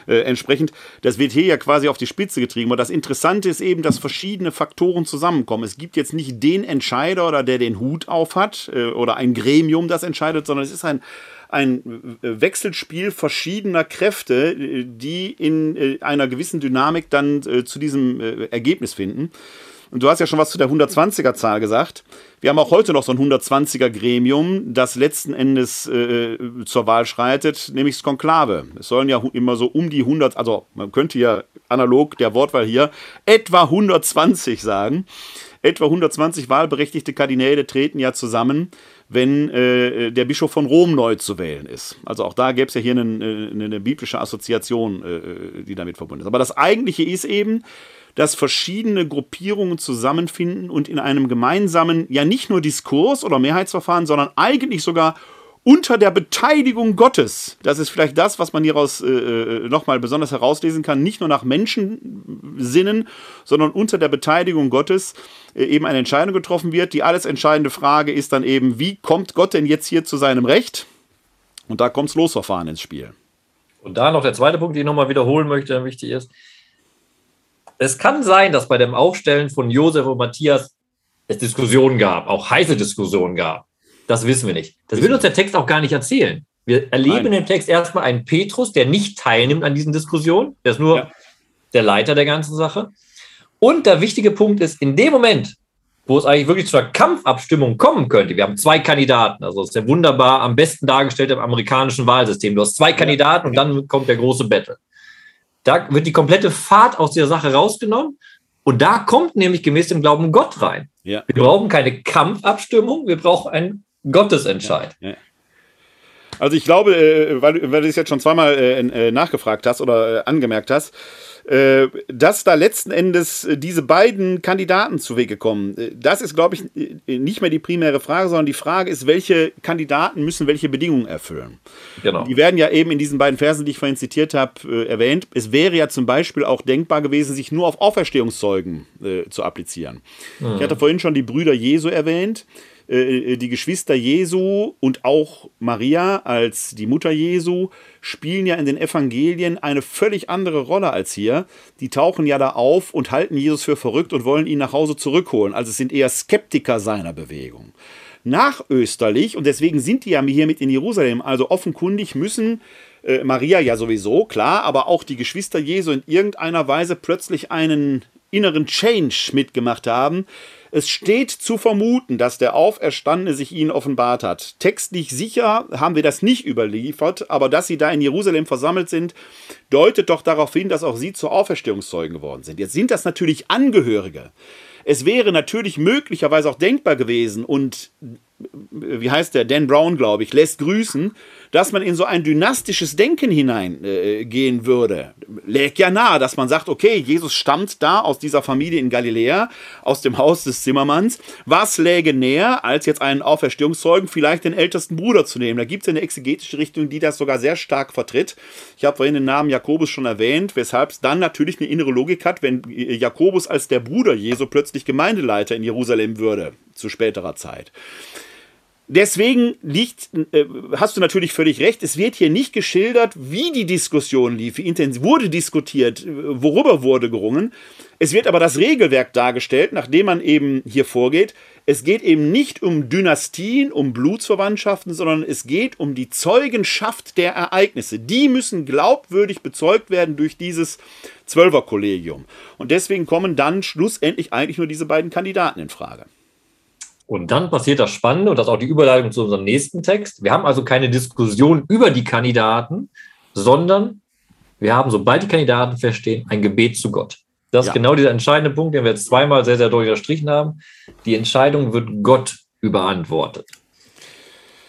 Äh, entsprechend, das wird hier ja quasi auf die Spitze getrieben. Und das Interessante ist eben, dass verschiedene Faktoren zusammenkommen. Es gibt jetzt nicht den Entscheider oder der den Hut auf hat äh, oder ein Gremium, das entscheidet, sondern es ist ein ein Wechselspiel verschiedener Kräfte, äh, die in äh, einer gewissen Dynamik dann zu diesem Ergebnis finden. Und du hast ja schon was zu der 120er-Zahl gesagt. Wir haben auch heute noch so ein 120er-Gremium, das letzten Endes äh, zur Wahl schreitet, nämlich das Konklave. Es sollen ja immer so um die 100, also man könnte ja analog der Wortwahl hier etwa 120 sagen. Etwa 120 wahlberechtigte Kardinäle treten ja zusammen, wenn äh, der Bischof von Rom neu zu wählen ist. Also auch da gäbe es ja hier eine, eine, eine biblische Assoziation, äh, die damit verbunden ist. Aber das Eigentliche ist eben, dass verschiedene Gruppierungen zusammenfinden und in einem gemeinsamen, ja nicht nur Diskurs oder Mehrheitsverfahren, sondern eigentlich sogar unter der Beteiligung Gottes, das ist vielleicht das, was man hieraus äh, äh nochmal besonders herauslesen kann, nicht nur nach Menschensinnen, sondern unter der Beteiligung Gottes äh, eben eine Entscheidung getroffen wird. Die alles entscheidende Frage ist dann eben, wie kommt Gott denn jetzt hier zu seinem Recht? Und da kommt das Losverfahren ins Spiel. Und da noch der zweite Punkt, den ich nochmal wiederholen möchte, der wichtig ist es kann sein, dass bei dem Aufstellen von Josef und Matthias es Diskussionen gab, auch heiße Diskussionen gab. Das wissen wir nicht. Das will uns der Text auch gar nicht erzählen. Wir erleben Nein. im Text erstmal einen Petrus, der nicht teilnimmt an diesen Diskussionen. Der ist nur ja. der Leiter der ganzen Sache. Und der wichtige Punkt ist, in dem Moment, wo es eigentlich wirklich zu einer Kampfabstimmung kommen könnte, wir haben zwei Kandidaten, also das ist ja wunderbar am besten dargestellt im amerikanischen Wahlsystem. Du hast zwei Kandidaten und dann kommt der große Battle. Da wird die komplette Fahrt aus der Sache rausgenommen. Und da kommt nämlich gemäß dem Glauben Gott rein. Ja. Wir brauchen keine Kampfabstimmung, wir brauchen einen Gottesentscheid. Ja. Ja. Also ich glaube, äh, weil, weil du es jetzt schon zweimal äh, äh, nachgefragt hast oder angemerkt hast, dass da letzten Endes diese beiden Kandidaten zu Wege kommen. Das ist, glaube ich, nicht mehr die primäre Frage, sondern die Frage ist, welche Kandidaten müssen welche Bedingungen erfüllen. Genau. Die werden ja eben in diesen beiden Versen, die ich vorhin zitiert habe, erwähnt. Es wäre ja zum Beispiel auch denkbar gewesen, sich nur auf Auferstehungszeugen äh, zu applizieren. Mhm. Ich hatte vorhin schon die Brüder Jesu erwähnt. Äh, die Geschwister Jesu und auch Maria als die Mutter Jesu spielen ja in den Evangelien eine völlig andere Rolle als hier. Die tauchen ja da auf und halten Jesus für verrückt und wollen ihn nach Hause zurückholen. Also es sind eher Skeptiker seiner Bewegung. Nachösterlich, und deswegen sind die ja hier mit in Jerusalem, also offenkundig müssen äh, Maria ja sowieso, klar, aber auch die Geschwister Jesu in irgendeiner Weise plötzlich einen inneren Change mitgemacht haben. Es steht zu vermuten, dass der Auferstandene sich ihnen offenbart hat. Textlich sicher haben wir das nicht überliefert, aber dass sie da in Jerusalem versammelt sind, deutet doch darauf hin, dass auch sie zu Auferstehungszeugen geworden sind. Jetzt sind das natürlich Angehörige. Es wäre natürlich möglicherweise auch denkbar gewesen und wie heißt der, Dan Brown, glaube ich, lässt grüßen, dass man in so ein dynastisches Denken hineingehen äh, würde. Lägt ja nahe, dass man sagt, okay, Jesus stammt da aus dieser Familie in Galiläa, aus dem Haus des Zimmermanns. Was läge näher, als jetzt einen Auferstehungszeugen vielleicht den ältesten Bruder zu nehmen? Da gibt es eine exegetische Richtung, die das sogar sehr stark vertritt. Ich habe vorhin den Namen Jakobus schon erwähnt, weshalb es dann natürlich eine innere Logik hat, wenn Jakobus als der Bruder Jesu plötzlich Gemeindeleiter in Jerusalem würde, zu späterer Zeit. Deswegen liegt, äh, hast du natürlich völlig recht, es wird hier nicht geschildert, wie die Diskussion lief, wie intensiv wurde diskutiert, worüber wurde gerungen. Es wird aber das Regelwerk dargestellt, nach dem man eben hier vorgeht. Es geht eben nicht um Dynastien, um Blutsverwandtschaften, sondern es geht um die Zeugenschaft der Ereignisse. Die müssen glaubwürdig bezeugt werden durch dieses Zwölferkollegium. Und deswegen kommen dann schlussendlich eigentlich nur diese beiden Kandidaten in Frage. Und dann passiert das Spannende und das ist auch die Überleitung zu unserem nächsten Text. Wir haben also keine Diskussion über die Kandidaten, sondern wir haben, sobald die Kandidaten feststehen, ein Gebet zu Gott. Das ja. ist genau dieser entscheidende Punkt, den wir jetzt zweimal sehr, sehr deutlich unterstrichen haben. Die Entscheidung wird Gott überantwortet.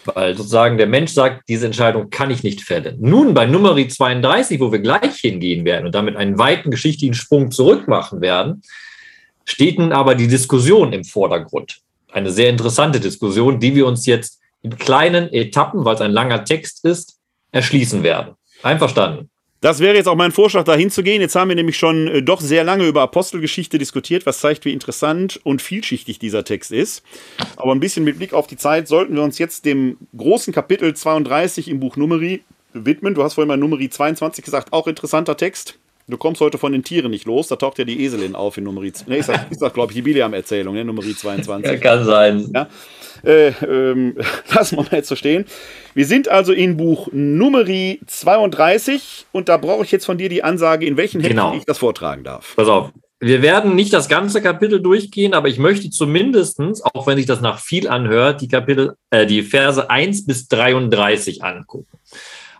Weil sozusagen der Mensch sagt, diese Entscheidung kann ich nicht fällen. Nun bei Nummer 32, wo wir gleich hingehen werden und damit einen weiten geschichtlichen Sprung zurück machen werden, steht nun aber die Diskussion im Vordergrund eine sehr interessante Diskussion, die wir uns jetzt in kleinen Etappen, weil es ein langer Text ist, erschließen werden. Einverstanden. Das wäre jetzt auch mein Vorschlag, da hinzugehen. Jetzt haben wir nämlich schon äh, doch sehr lange über Apostelgeschichte diskutiert, was zeigt, wie interessant und vielschichtig dieser Text ist. Aber ein bisschen mit Blick auf die Zeit sollten wir uns jetzt dem großen Kapitel 32 im Buch Numeri widmen. Du hast vorhin mal Numeri 22 gesagt, auch interessanter Text. Du kommst heute von den Tieren nicht los. Da taucht ja die Eselin auf in Nummer. Ne, ist das, ist das glaube ich, die Biliam-Erzählung, ne? Nummer 22. Ja, kann sein. Ja? Äh, ähm, [laughs] lassen wir mal jetzt so stehen. Wir sind also in Buch Nummer 32 und da brauche ich jetzt von dir die Ansage, in welchen Händen genau. ich das vortragen darf. Pass auf. Wir werden nicht das ganze Kapitel durchgehen, aber ich möchte zumindest, auch wenn sich das nach viel anhört, die Kapitel, äh, die Verse 1 bis 33 angucken.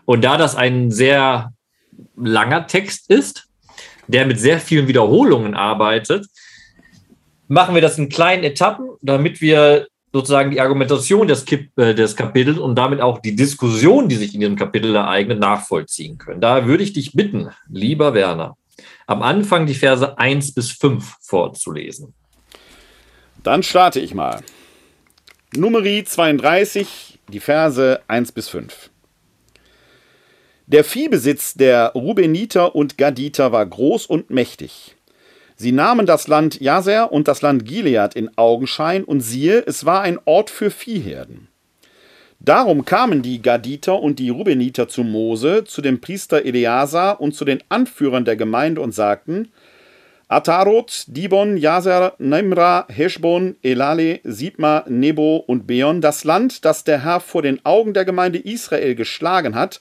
Und da das ein sehr langer Text ist, der mit sehr vielen Wiederholungen arbeitet, machen wir das in kleinen Etappen, damit wir sozusagen die Argumentation des, Kip äh, des Kapitels und damit auch die Diskussion, die sich in diesem Kapitel ereignet, nachvollziehen können. Da würde ich dich bitten, lieber Werner, am Anfang die Verse 1 bis 5 vorzulesen. Dann starte ich mal. Numeri 32, die Verse 1 bis 5. Der Viehbesitz der Rubeniter und Gaditer war groß und mächtig. Sie nahmen das Land Jaser und das Land Gilead in Augenschein, und siehe, es war ein Ort für Viehherden. Darum kamen die Gaditer und die Rubeniter zu Mose, zu dem Priester Eleazar und zu den Anführern der Gemeinde und sagten: Atarot, Dibon, Jaser, Nimra, Heschbon, Elale, Sibma, Nebo und Beon, das Land, das der Herr vor den Augen der Gemeinde Israel geschlagen hat,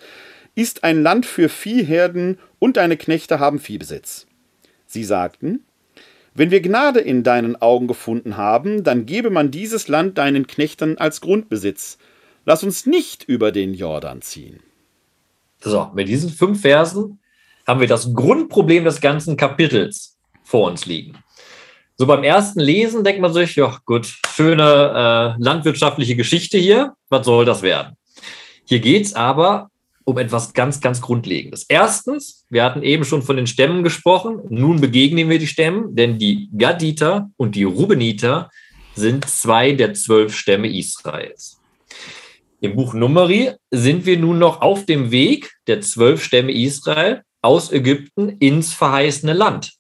ist ein Land für Viehherden und deine Knechte haben Viehbesitz. Sie sagten, wenn wir Gnade in deinen Augen gefunden haben, dann gebe man dieses Land deinen Knechten als Grundbesitz. Lass uns nicht über den Jordan ziehen. So, mit diesen fünf Versen haben wir das Grundproblem des ganzen Kapitels vor uns liegen. So beim ersten Lesen denkt man sich, ja gut, schöne äh, landwirtschaftliche Geschichte hier, was soll das werden? Hier geht es aber um etwas ganz, ganz Grundlegendes. Erstens, wir hatten eben schon von den Stämmen gesprochen. Nun begegnen wir die Stämmen, denn die Gaditer und die Rubeniter sind zwei der zwölf Stämme Israels. Im Buch Numeri sind wir nun noch auf dem Weg der zwölf Stämme Israel aus Ägypten ins verheißene Land.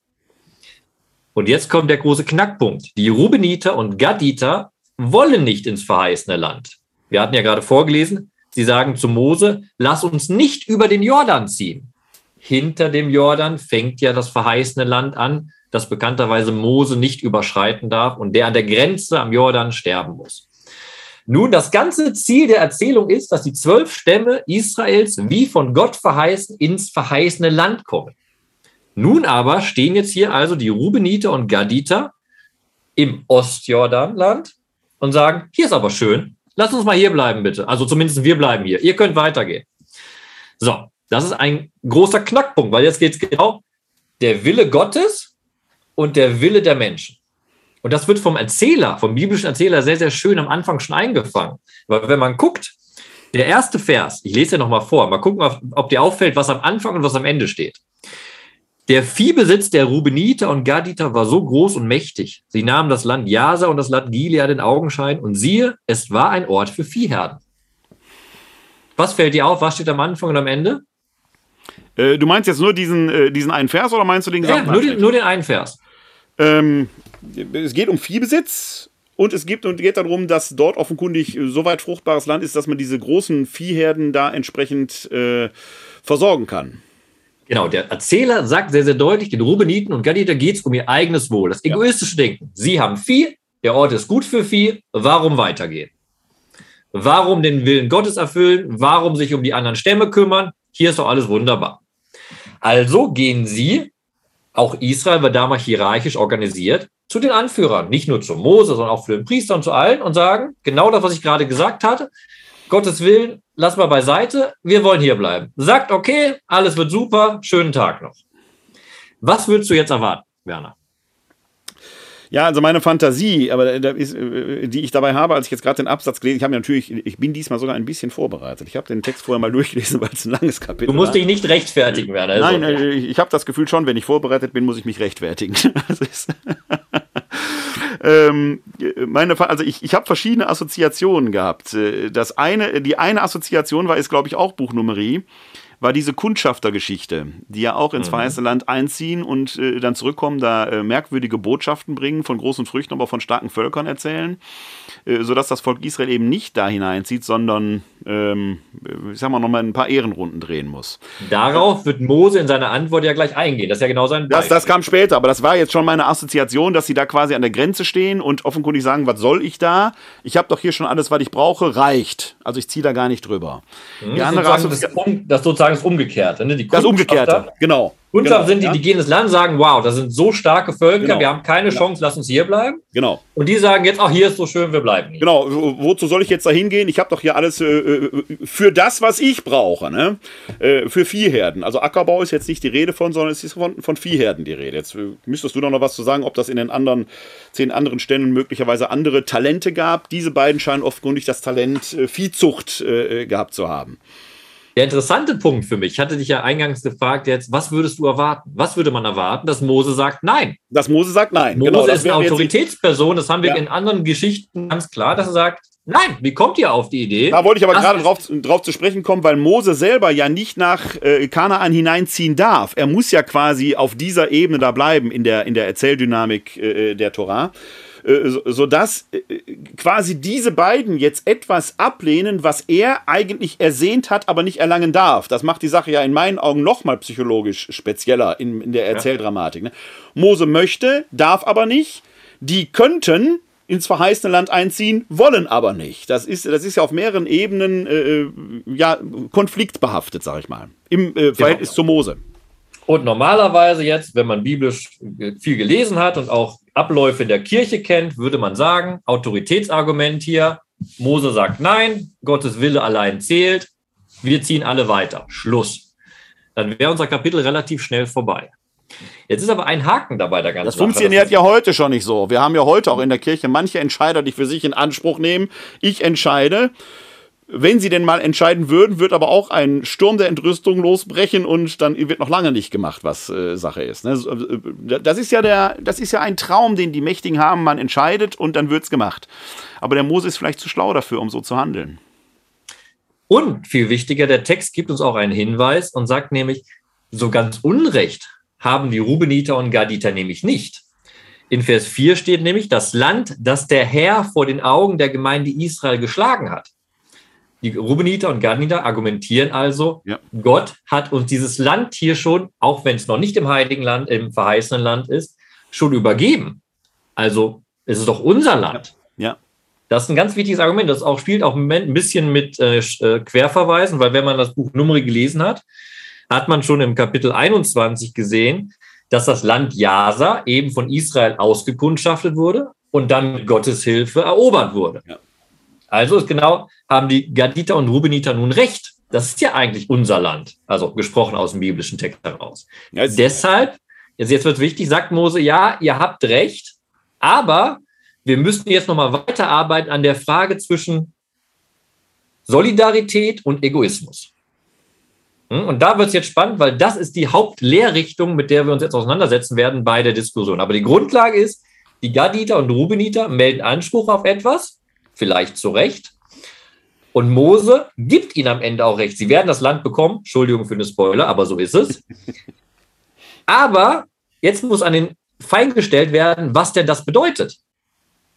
Und jetzt kommt der große Knackpunkt. Die Rubeniter und Gaditer wollen nicht ins verheißene Land. Wir hatten ja gerade vorgelesen, sie sagen zu Mose, lass uns nicht über den Jordan ziehen. Hinter dem Jordan fängt ja das verheißene Land an, das bekannterweise Mose nicht überschreiten darf und der an der Grenze am Jordan sterben muss. Nun, das ganze Ziel der Erzählung ist, dass die zwölf Stämme Israels wie von Gott verheißen ins verheißene Land kommen. Nun aber stehen jetzt hier also die Rubeniter und Gaditer im Ostjordanland und sagen, hier ist aber schön, lass uns mal hier bleiben bitte. Also zumindest wir bleiben hier, ihr könnt weitergehen. So, das ist ein großer Knackpunkt, weil jetzt geht es genau der Wille Gottes und der Wille der Menschen. Und das wird vom Erzähler, vom biblischen Erzähler sehr, sehr schön am Anfang schon eingefangen. Weil wenn man guckt, der erste Vers, ich lese ja nochmal vor, mal gucken, ob dir auffällt, was am Anfang und was am Ende steht. Der Viehbesitz der Rubeniter und Gaditer war so groß und mächtig. Sie nahmen das Land Jasa und das Land Gilead in Augenschein und siehe, es war ein Ort für Viehherden. Was fällt dir auf? Was steht am Anfang und am Ende? Äh, du meinst jetzt nur diesen, äh, diesen einen Vers oder meinst du den gesamten? Ja, nur den, nur den einen Vers. Ähm, es geht um Viehbesitz und es gibt und geht darum, dass dort offenkundig so weit fruchtbares Land ist, dass man diese großen Viehherden da entsprechend äh, versorgen kann. Genau, der Erzähler sagt sehr, sehr deutlich, den Rubeniten und Gaditer geht es um ihr eigenes Wohl, das egoistische ja. Denken. Sie haben Vieh, der Ort ist gut für Vieh, warum weitergehen? Warum den Willen Gottes erfüllen? Warum sich um die anderen Stämme kümmern? Hier ist doch alles wunderbar. Also gehen sie, auch Israel war damals hierarchisch organisiert, zu den Anführern, nicht nur zu Mose, sondern auch zu den Priestern, zu allen und sagen, genau das, was ich gerade gesagt hatte, Gottes Willen, lass mal beiseite, wir wollen hier bleiben. Sagt, okay, alles wird super, schönen Tag noch. Was würdest du jetzt erwarten, Werner? Ja, also meine Fantasie, aber ist, äh, die ich dabei habe, als ich jetzt gerade den Absatz gelesen, ich habe natürlich, ich bin diesmal sogar ein bisschen vorbereitet. Ich habe den Text vorher mal [laughs] durchgelesen, weil es ein langes Kapitel ist. Du musst war. dich nicht rechtfertigen, Werner. Also. Nein, äh, ich, ich habe das Gefühl schon, wenn ich vorbereitet bin, muss ich mich rechtfertigen. [laughs] ähm, meine, also ich, ich habe verschiedene Assoziationen gehabt. Äh, das eine, die eine Assoziation war, ist glaube ich auch Buchnummerie war diese Kundschaftergeschichte, die ja auch ins mhm. Verheißene Land einziehen und äh, dann zurückkommen, da äh, merkwürdige Botschaften bringen, von großen Früchten, aber von starken Völkern erzählen, äh, sodass das Volk Israel eben nicht da hineinzieht, sondern, ähm, ich sag mal, nochmal ein paar Ehrenrunden drehen muss. Darauf wird Mose in seiner Antwort ja gleich eingehen. Das ist ja genau sein das, das kam später, aber das war jetzt schon meine Assoziation, dass sie da quasi an der Grenze stehen und offenkundig sagen, was soll ich da? Ich habe doch hier schon alles, was ich brauche, reicht. Also ich ziehe da gar nicht drüber. Mhm, die andere Assoziation, das, das sozusagen sagen das Umgekehrte. Ne? Die das Umgekehrte, genau. Kundschaft genau, sind die, ja. die gehen ins Land, sagen, wow, das sind so starke Völker, genau. wir haben keine genau. Chance, lass uns hier bleiben. Genau. Und die sagen jetzt, ach, hier ist so schön, wir bleiben hier. Genau, wozu soll ich jetzt da hingehen? Ich habe doch hier alles äh, äh, für das, was ich brauche, ne? Äh, für Viehherden. Also Ackerbau ist jetzt nicht die Rede von, sondern es ist von, von Viehherden die Rede. Jetzt äh, müsstest du doch noch was zu sagen, ob das in den anderen, zehn anderen Ständen möglicherweise andere Talente gab. Diese beiden scheinen offenkundig das Talent äh, Viehzucht äh, gehabt zu haben. Der interessante Punkt für mich, ich hatte dich ja eingangs gefragt jetzt, was würdest du erwarten? Was würde man erwarten, dass Mose sagt Nein? Dass Mose sagt Nein. Mose genau, ist eine Autoritätsperson, das haben wir ja. in anderen Geschichten ganz klar, dass er sagt, Nein, wie kommt ihr auf die Idee? Da wollte ich aber gerade drauf, drauf zu sprechen kommen, weil Mose selber ja nicht nach äh, Kanaan hineinziehen darf. Er muss ja quasi auf dieser Ebene da bleiben in der, in der Erzähldynamik äh, der Torah. Äh, sodass äh, quasi diese beiden jetzt etwas ablehnen, was er eigentlich ersehnt hat, aber nicht erlangen darf. Das macht die Sache ja in meinen Augen nochmal psychologisch spezieller in, in der Erzähldramatik. Ne? Mose möchte, darf aber nicht. Die könnten ins verheißene Land einziehen, wollen aber nicht. Das ist, das ist ja auf mehreren Ebenen äh, äh ja, konfliktbehaftet, sag ich mal, im äh, Verhältnis genau. zu Mose. Und normalerweise jetzt, wenn man biblisch viel gelesen hat und auch Abläufe der Kirche kennt, würde man sagen, Autoritätsargument hier, Mose sagt nein, Gottes Wille allein zählt, wir ziehen alle weiter, Schluss. Dann wäre unser Kapitel relativ schnell vorbei. Jetzt ist aber ein Haken dabei der ganzen Das funktioniert Sache. ja heute schon nicht so. Wir haben ja heute auch in der Kirche manche Entscheider, die für sich in Anspruch nehmen, ich entscheide wenn sie denn mal entscheiden würden, wird aber auch ein Sturm der Entrüstung losbrechen und dann wird noch lange nicht gemacht, was äh, Sache ist. Ne? Äh, das ist ja der, das ist ja ein Traum, den die Mächtigen haben. Man entscheidet und dann wird's gemacht. Aber der Mose ist vielleicht zu schlau dafür, um so zu handeln. Und viel wichtiger, der Text gibt uns auch einen Hinweis und sagt nämlich, so ganz Unrecht haben die Rubeniter und Gaditer nämlich nicht. In Vers 4 steht nämlich, das Land, das der Herr vor den Augen der Gemeinde Israel geschlagen hat. Die Rubeniter und Gadniter argumentieren also, ja. Gott hat uns dieses Land hier schon, auch wenn es noch nicht im heiligen Land, im verheißenen Land ist, schon übergeben. Also es ist doch unser Land. Ja. ja. Das ist ein ganz wichtiges Argument. Das auch spielt auch ein bisschen mit äh, äh, Querverweisen, weil wenn man das Buch Numeri gelesen hat, hat man schon im Kapitel 21 gesehen, dass das Land Jasa eben von Israel ausgekundschaftet wurde und dann mit Gottes Hilfe erobert wurde. Ja. Also ist genau, haben die Gaditer und Rubeniter nun recht. Das ist ja eigentlich unser Land. Also gesprochen aus dem biblischen Text heraus. Ja, Deshalb, jetzt, jetzt wird wichtig, sagt Mose, ja, ihr habt recht, aber wir müssten jetzt nochmal weiterarbeiten an der Frage zwischen Solidarität und Egoismus. Hm, und da wird es jetzt spannend, weil das ist die Hauptlehrrichtung, mit der wir uns jetzt auseinandersetzen werden bei der Diskussion. Aber die Grundlage ist, die Gaditer und Rubeniter melden Anspruch auf etwas, vielleicht zu Recht. Und Mose gibt ihnen am Ende auch recht. Sie werden das Land bekommen. Entschuldigung für den Spoiler, aber so ist es. Aber jetzt muss an den Feind gestellt werden, was denn das bedeutet.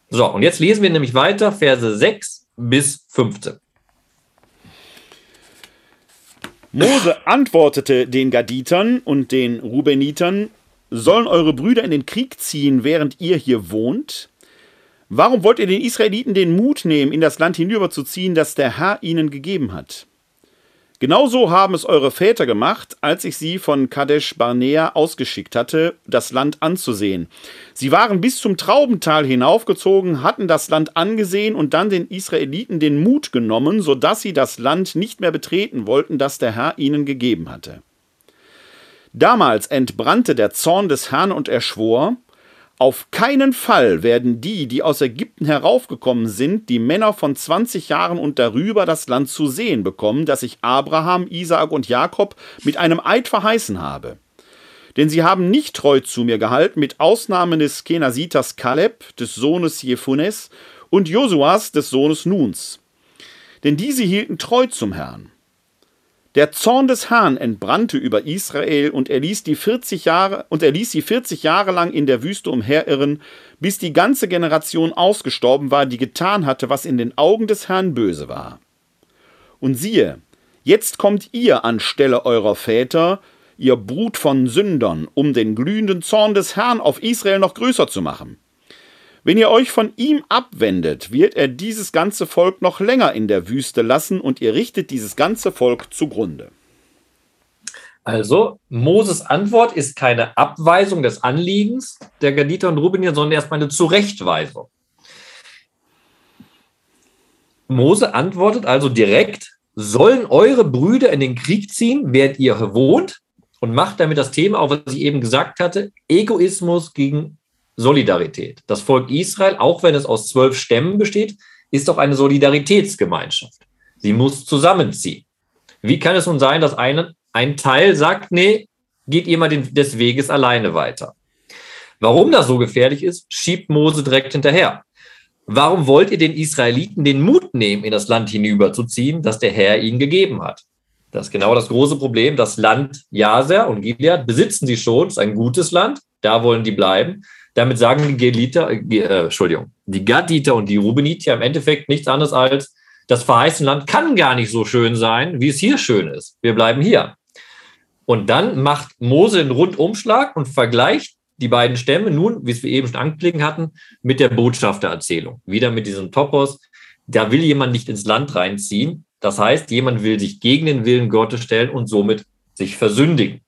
So, und jetzt lesen wir nämlich weiter, Verse 6 bis 15. Mose antwortete den Gaditern und den Rubenitern, sollen eure Brüder in den Krieg ziehen, während ihr hier wohnt? Warum wollt ihr den Israeliten den Mut nehmen, in das Land hinüberzuziehen, das der Herr ihnen gegeben hat? Genauso haben es eure Väter gemacht, als ich sie von Kadesh Barnea ausgeschickt hatte, das Land anzusehen. Sie waren bis zum Traubental hinaufgezogen, hatten das Land angesehen und dann den Israeliten den Mut genommen, so dass sie das Land nicht mehr betreten wollten, das der Herr ihnen gegeben hatte. Damals entbrannte der Zorn des Herrn und er schwor, auf keinen Fall werden die, die aus Ägypten heraufgekommen sind, die Männer von 20 Jahren und darüber das Land zu sehen bekommen, das ich Abraham, Isaak und Jakob mit einem Eid verheißen habe. Denn sie haben nicht treu zu mir gehalten, mit Ausnahme des Kenasitas Kaleb, des Sohnes Jephunes, und Josuas, des Sohnes Nuns. Denn diese hielten treu zum Herrn. Der Zorn des Herrn entbrannte über Israel und er ließ die 40 Jahre und er ließ sie 40 Jahre lang in der Wüste umherirren, bis die ganze Generation ausgestorben war, die getan hatte, was in den Augen des Herrn böse war. Und siehe, jetzt kommt ihr anstelle eurer Väter, ihr Brut von Sündern, um den glühenden Zorn des Herrn auf Israel noch größer zu machen. Wenn ihr euch von ihm abwendet, wird er dieses ganze Volk noch länger in der Wüste lassen und ihr richtet dieses ganze Volk zugrunde. Also, Moses Antwort ist keine Abweisung des Anliegens der Gaditer und Rubenier, sondern erstmal eine Zurechtweisung. Mose antwortet also direkt, sollen eure Brüder in den Krieg ziehen, während ihr wohnt und macht damit das Thema, auch was ich eben gesagt hatte, Egoismus gegen Solidarität. Das Volk Israel, auch wenn es aus zwölf Stämmen besteht, ist doch eine Solidaritätsgemeinschaft. Sie muss zusammenziehen. Wie kann es nun sein, dass ein, ein Teil sagt, nee, geht ihr mal den, des Weges alleine weiter? Warum das so gefährlich ist, schiebt Mose direkt hinterher. Warum wollt ihr den Israeliten den Mut nehmen, in das Land hinüberzuziehen, das der Herr ihnen gegeben hat? Das ist genau das große Problem. Das Land Jaser und Gilead besitzen sie schon. Ist ein gutes Land. Da wollen die bleiben. Damit sagen die Geliter, äh, Entschuldigung, die Gaditer und die Rubeniter im Endeffekt nichts anderes als, das verheißene Land kann gar nicht so schön sein, wie es hier schön ist. Wir bleiben hier. Und dann macht Mose einen Rundumschlag und vergleicht die beiden Stämme nun, wie es wir eben schon anklicken hatten, mit der Botschaftererzählung. Wieder mit diesem Topos. Da will jemand nicht ins Land reinziehen. Das heißt, jemand will sich gegen den Willen Gottes stellen und somit sich versündigen.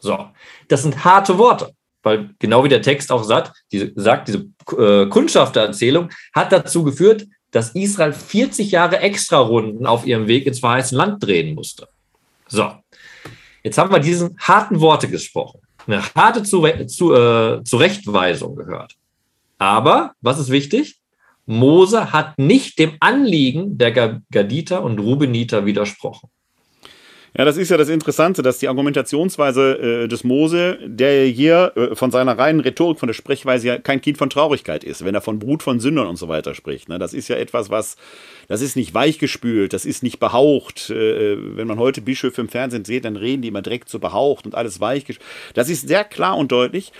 So, das sind harte Worte weil genau wie der Text auch sagt, diese, sagt, diese äh, Kundschaftererzählung hat dazu geführt, dass Israel 40 Jahre extra Runden auf ihrem Weg ins verheißene Land drehen musste. So, jetzt haben wir diesen harten Worte gesprochen, eine harte zu, zu, äh, Zurechtweisung gehört. Aber, was ist wichtig? Mose hat nicht dem Anliegen der Gaditer und Rubeniter widersprochen. Ja, das ist ja das Interessante, dass die Argumentationsweise äh, des Mose, der hier äh, von seiner reinen Rhetorik, von der Sprechweise ja kein Kind von Traurigkeit ist, wenn er von Brut von Sündern und so weiter spricht. Ne? Das ist ja etwas, was, das ist nicht weichgespült, das ist nicht behaucht. Äh, wenn man heute Bischöfe im Fernsehen sieht, dann reden die immer direkt so behaucht und alles weichgespült. Das ist sehr klar und deutlich.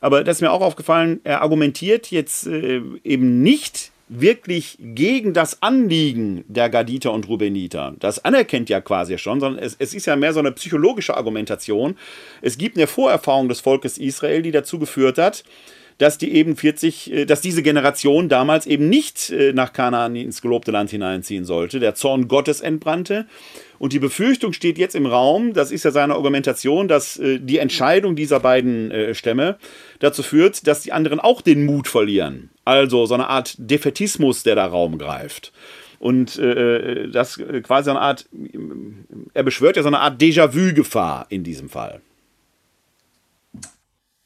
Aber das ist mir auch aufgefallen, er argumentiert jetzt äh, eben nicht wirklich gegen das Anliegen der Gaditer und Rubeniter. Das anerkennt ja quasi schon, sondern es, es ist ja mehr so eine psychologische Argumentation. Es gibt eine Vorerfahrung des Volkes Israel, die dazu geführt hat, dass die eben 40, äh, dass diese Generation damals eben nicht äh, nach Kanaan ins gelobte Land hineinziehen sollte. Der Zorn Gottes entbrannte. Und die Befürchtung steht jetzt im Raum, das ist ja seine Argumentation, dass äh, die Entscheidung dieser beiden Stämme dazu führt, dass die anderen auch den Mut verlieren. Also so eine Art Defetismus, der da Raum greift. Und äh, das quasi so eine Art, er beschwört ja so eine Art Déjà-vu-Gefahr in diesem Fall.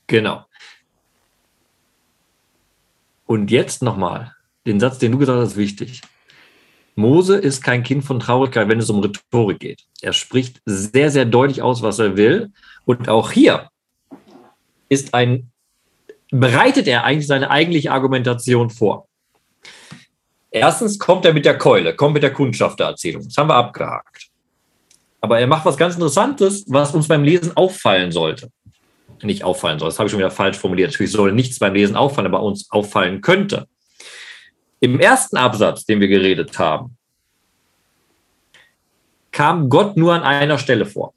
Genau. Und jetzt nochmal, den Satz, den du gesagt hast, wichtig. Mose ist kein Kind von Traurigkeit, wenn es um Rhetorik geht. Er spricht sehr, sehr deutlich aus, was er will. Und auch hier ist ein, bereitet er eigentlich seine eigentliche Argumentation vor. Erstens kommt er mit der Keule, kommt mit der Kundschaftererzählung. Das haben wir abgehakt. Aber er macht was ganz Interessantes, was uns beim Lesen auffallen sollte nicht auffallen soll. Das habe ich schon wieder falsch formuliert. Natürlich soll nichts beim Lesen auffallen, aber uns auffallen könnte. Im ersten Absatz, den wir geredet haben, kam Gott nur an einer Stelle vor.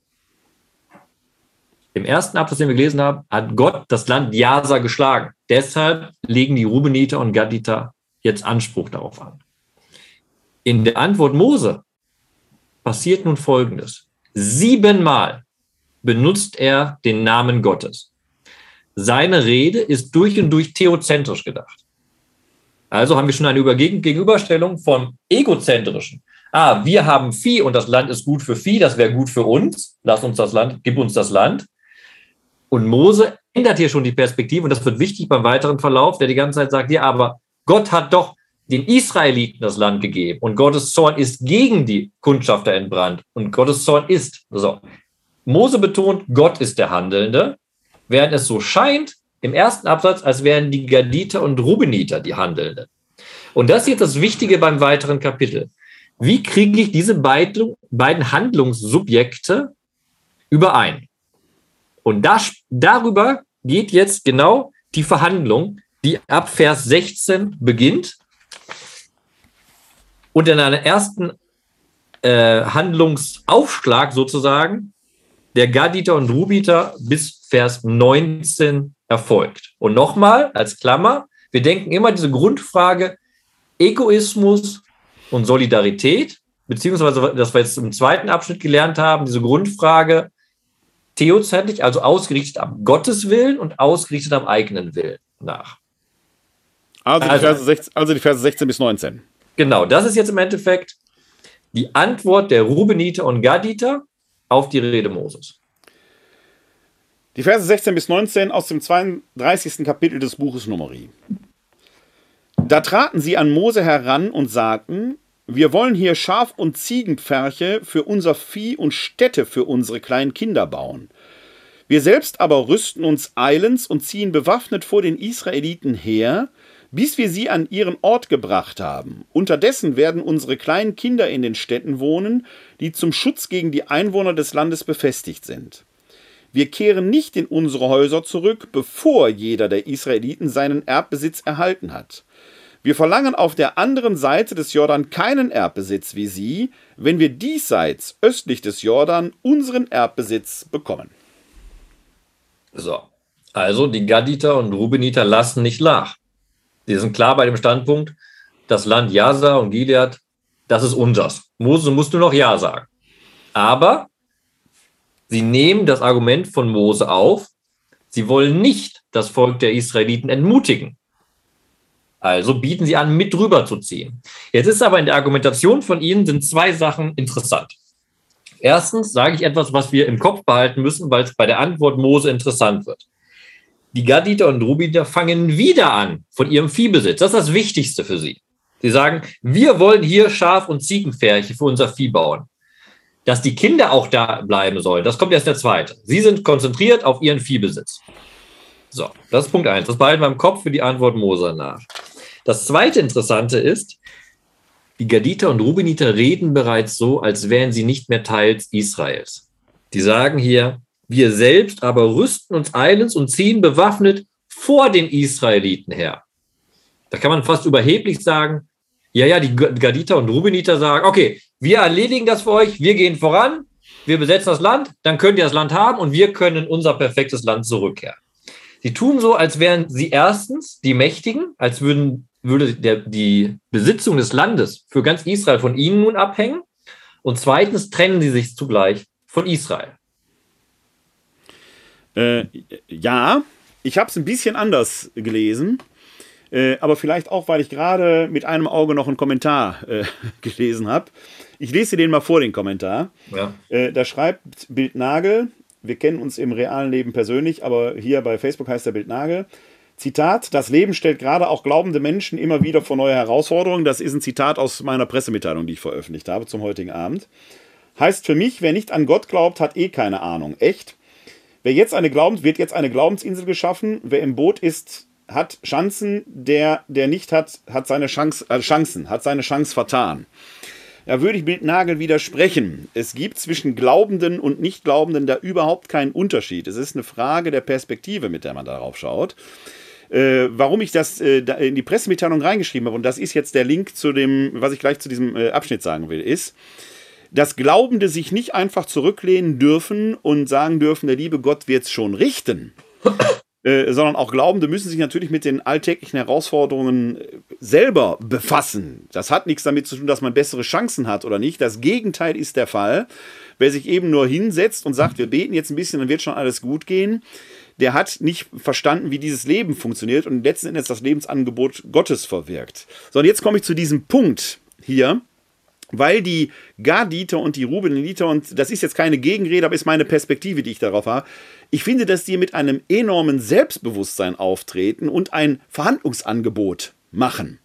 Im ersten Absatz, den wir gelesen haben, hat Gott das Land Jasa geschlagen. Deshalb legen die Rubeniter und Gaditer jetzt Anspruch darauf an. In der Antwort Mose passiert nun Folgendes. Siebenmal benutzt er den Namen Gottes. Seine Rede ist durch und durch theozentrisch gedacht. Also haben wir schon eine Gegenüberstellung vom egozentrischen. Ah, wir haben Vieh und das Land ist gut für Vieh, das wäre gut für uns. Lass uns das Land, gib uns das Land. Und Mose ändert hier schon die Perspektive und das wird wichtig beim weiteren Verlauf, der die ganze Zeit sagt, ja, aber Gott hat doch den Israeliten das Land gegeben und Gottes Zorn ist gegen die Kundschafter entbrannt und Gottes Zorn ist. So, Mose betont, Gott ist der Handelnde, während es so scheint im ersten Absatz, als wären die Gaditer und Rubeniter die Handelnden. Und das ist jetzt das Wichtige beim weiteren Kapitel. Wie kriege ich diese beiden Handlungssubjekte überein? Und das, darüber geht jetzt genau die Verhandlung, die ab Vers 16 beginnt und in einer ersten äh, Handlungsaufschlag sozusagen der Gaditer und Rubiter bis Vers 19 erfolgt. Und nochmal als Klammer, wir denken immer diese Grundfrage Egoismus und Solidarität, beziehungsweise das wir jetzt im zweiten Abschnitt gelernt haben, diese Grundfrage theozentrisch, also ausgerichtet am Gottes Willen und ausgerichtet am eigenen Willen nach. Also die, also, Verse 16, also die Verse 16 bis 19. Genau, das ist jetzt im Endeffekt die Antwort der Rubeniter und Gaditer auf die Rede Moses. Die Verse 16 bis 19 aus dem 32. Kapitel des Buches Numeri. Da traten sie an Mose heran und sagten, wir wollen hier Schaf- und Ziegenpferche für unser Vieh und Städte für unsere kleinen Kinder bauen. Wir selbst aber rüsten uns eilends und ziehen bewaffnet vor den Israeliten her, bis wir sie an ihren Ort gebracht haben. Unterdessen werden unsere kleinen Kinder in den Städten wohnen, die zum Schutz gegen die Einwohner des Landes befestigt sind. Wir kehren nicht in unsere Häuser zurück, bevor jeder der Israeliten seinen Erbbesitz erhalten hat. Wir verlangen auf der anderen Seite des Jordan keinen Erbbesitz wie sie, wenn wir diesseits östlich des Jordan unseren Erbbesitz bekommen. So, also die Gaditer und Rubeniter lassen nicht nach. Sie sind klar bei dem Standpunkt, das Land Jasa und Gilead, das ist unseres. Mose musst du noch Ja sagen. Aber sie nehmen das Argument von Mose auf. Sie wollen nicht das Volk der Israeliten entmutigen. Also bieten sie an, mit rüberzuziehen. Jetzt ist aber in der Argumentation von ihnen sind zwei Sachen interessant. Erstens sage ich etwas, was wir im Kopf behalten müssen, weil es bei der Antwort Mose interessant wird die Gaditer und Rubiter fangen wieder an von ihrem Viehbesitz. Das ist das Wichtigste für sie. Sie sagen, wir wollen hier Schaf- und Ziegenpferche für unser Vieh bauen. dass die Kinder auch da bleiben sollen, das kommt erst der zweite. Sie sind konzentriert auf ihren Viehbesitz. So, das ist Punkt eins. Das behalten wir im Kopf für die Antwort Moser nach. Das zweite Interessante ist, die Gaditer und Rubeniter reden bereits so, als wären sie nicht mehr Teil Israels. Die sagen hier, wir selbst aber rüsten uns eilends und ziehen bewaffnet vor den Israeliten her. Da kann man fast überheblich sagen, ja, ja, die Gaditer und Rubeniter sagen, okay, wir erledigen das für euch, wir gehen voran, wir besetzen das Land, dann könnt ihr das Land haben und wir können unser perfektes Land zurückkehren. Sie tun so, als wären sie erstens die Mächtigen, als würden, würde der, die Besitzung des Landes für ganz Israel von ihnen nun abhängen. Und zweitens trennen sie sich zugleich von Israel. Äh, ja, ich habe es ein bisschen anders gelesen. Äh, aber vielleicht auch, weil ich gerade mit einem Auge noch einen Kommentar äh, [laughs] gelesen habe. Ich lese den mal vor, den Kommentar. Ja. Äh, da schreibt Bildnagel, wir kennen uns im realen Leben persönlich, aber hier bei Facebook heißt er Bildnagel. Zitat, das Leben stellt gerade auch glaubende Menschen immer wieder vor neue Herausforderungen. Das ist ein Zitat aus meiner Pressemitteilung, die ich veröffentlicht habe zum heutigen Abend. Heißt für mich, wer nicht an Gott glaubt, hat eh keine Ahnung. Echt? Wer jetzt eine Glaubens, wird jetzt eine Glaubensinsel geschaffen. Wer im Boot ist, hat Chancen. Der, der nicht hat, hat seine Chance, äh, Chancen, hat seine Chance vertan. Da würde ich Bildnagel widersprechen. Es gibt zwischen Glaubenden und Nichtglaubenden da überhaupt keinen Unterschied. Es ist eine Frage der Perspektive, mit der man darauf schaut. Äh, warum ich das äh, in die Pressemitteilung reingeschrieben habe, und das ist jetzt der Link zu dem, was ich gleich zu diesem äh, Abschnitt sagen will, ist, dass Glaubende sich nicht einfach zurücklehnen dürfen und sagen dürfen, der liebe Gott wird es schon richten. Äh, sondern auch Glaubende müssen sich natürlich mit den alltäglichen Herausforderungen äh, selber befassen. Das hat nichts damit zu tun, dass man bessere Chancen hat oder nicht. Das Gegenteil ist der Fall. Wer sich eben nur hinsetzt und sagt, wir beten jetzt ein bisschen, dann wird schon alles gut gehen, der hat nicht verstanden, wie dieses Leben funktioniert und letzten Endes das Lebensangebot Gottes verwirkt. So, und jetzt komme ich zu diesem Punkt hier weil die Garditer und die Rubeniter, und das ist jetzt keine Gegenrede, aber ist meine Perspektive, die ich darauf habe, ich finde, dass die mit einem enormen Selbstbewusstsein auftreten und ein Verhandlungsangebot machen.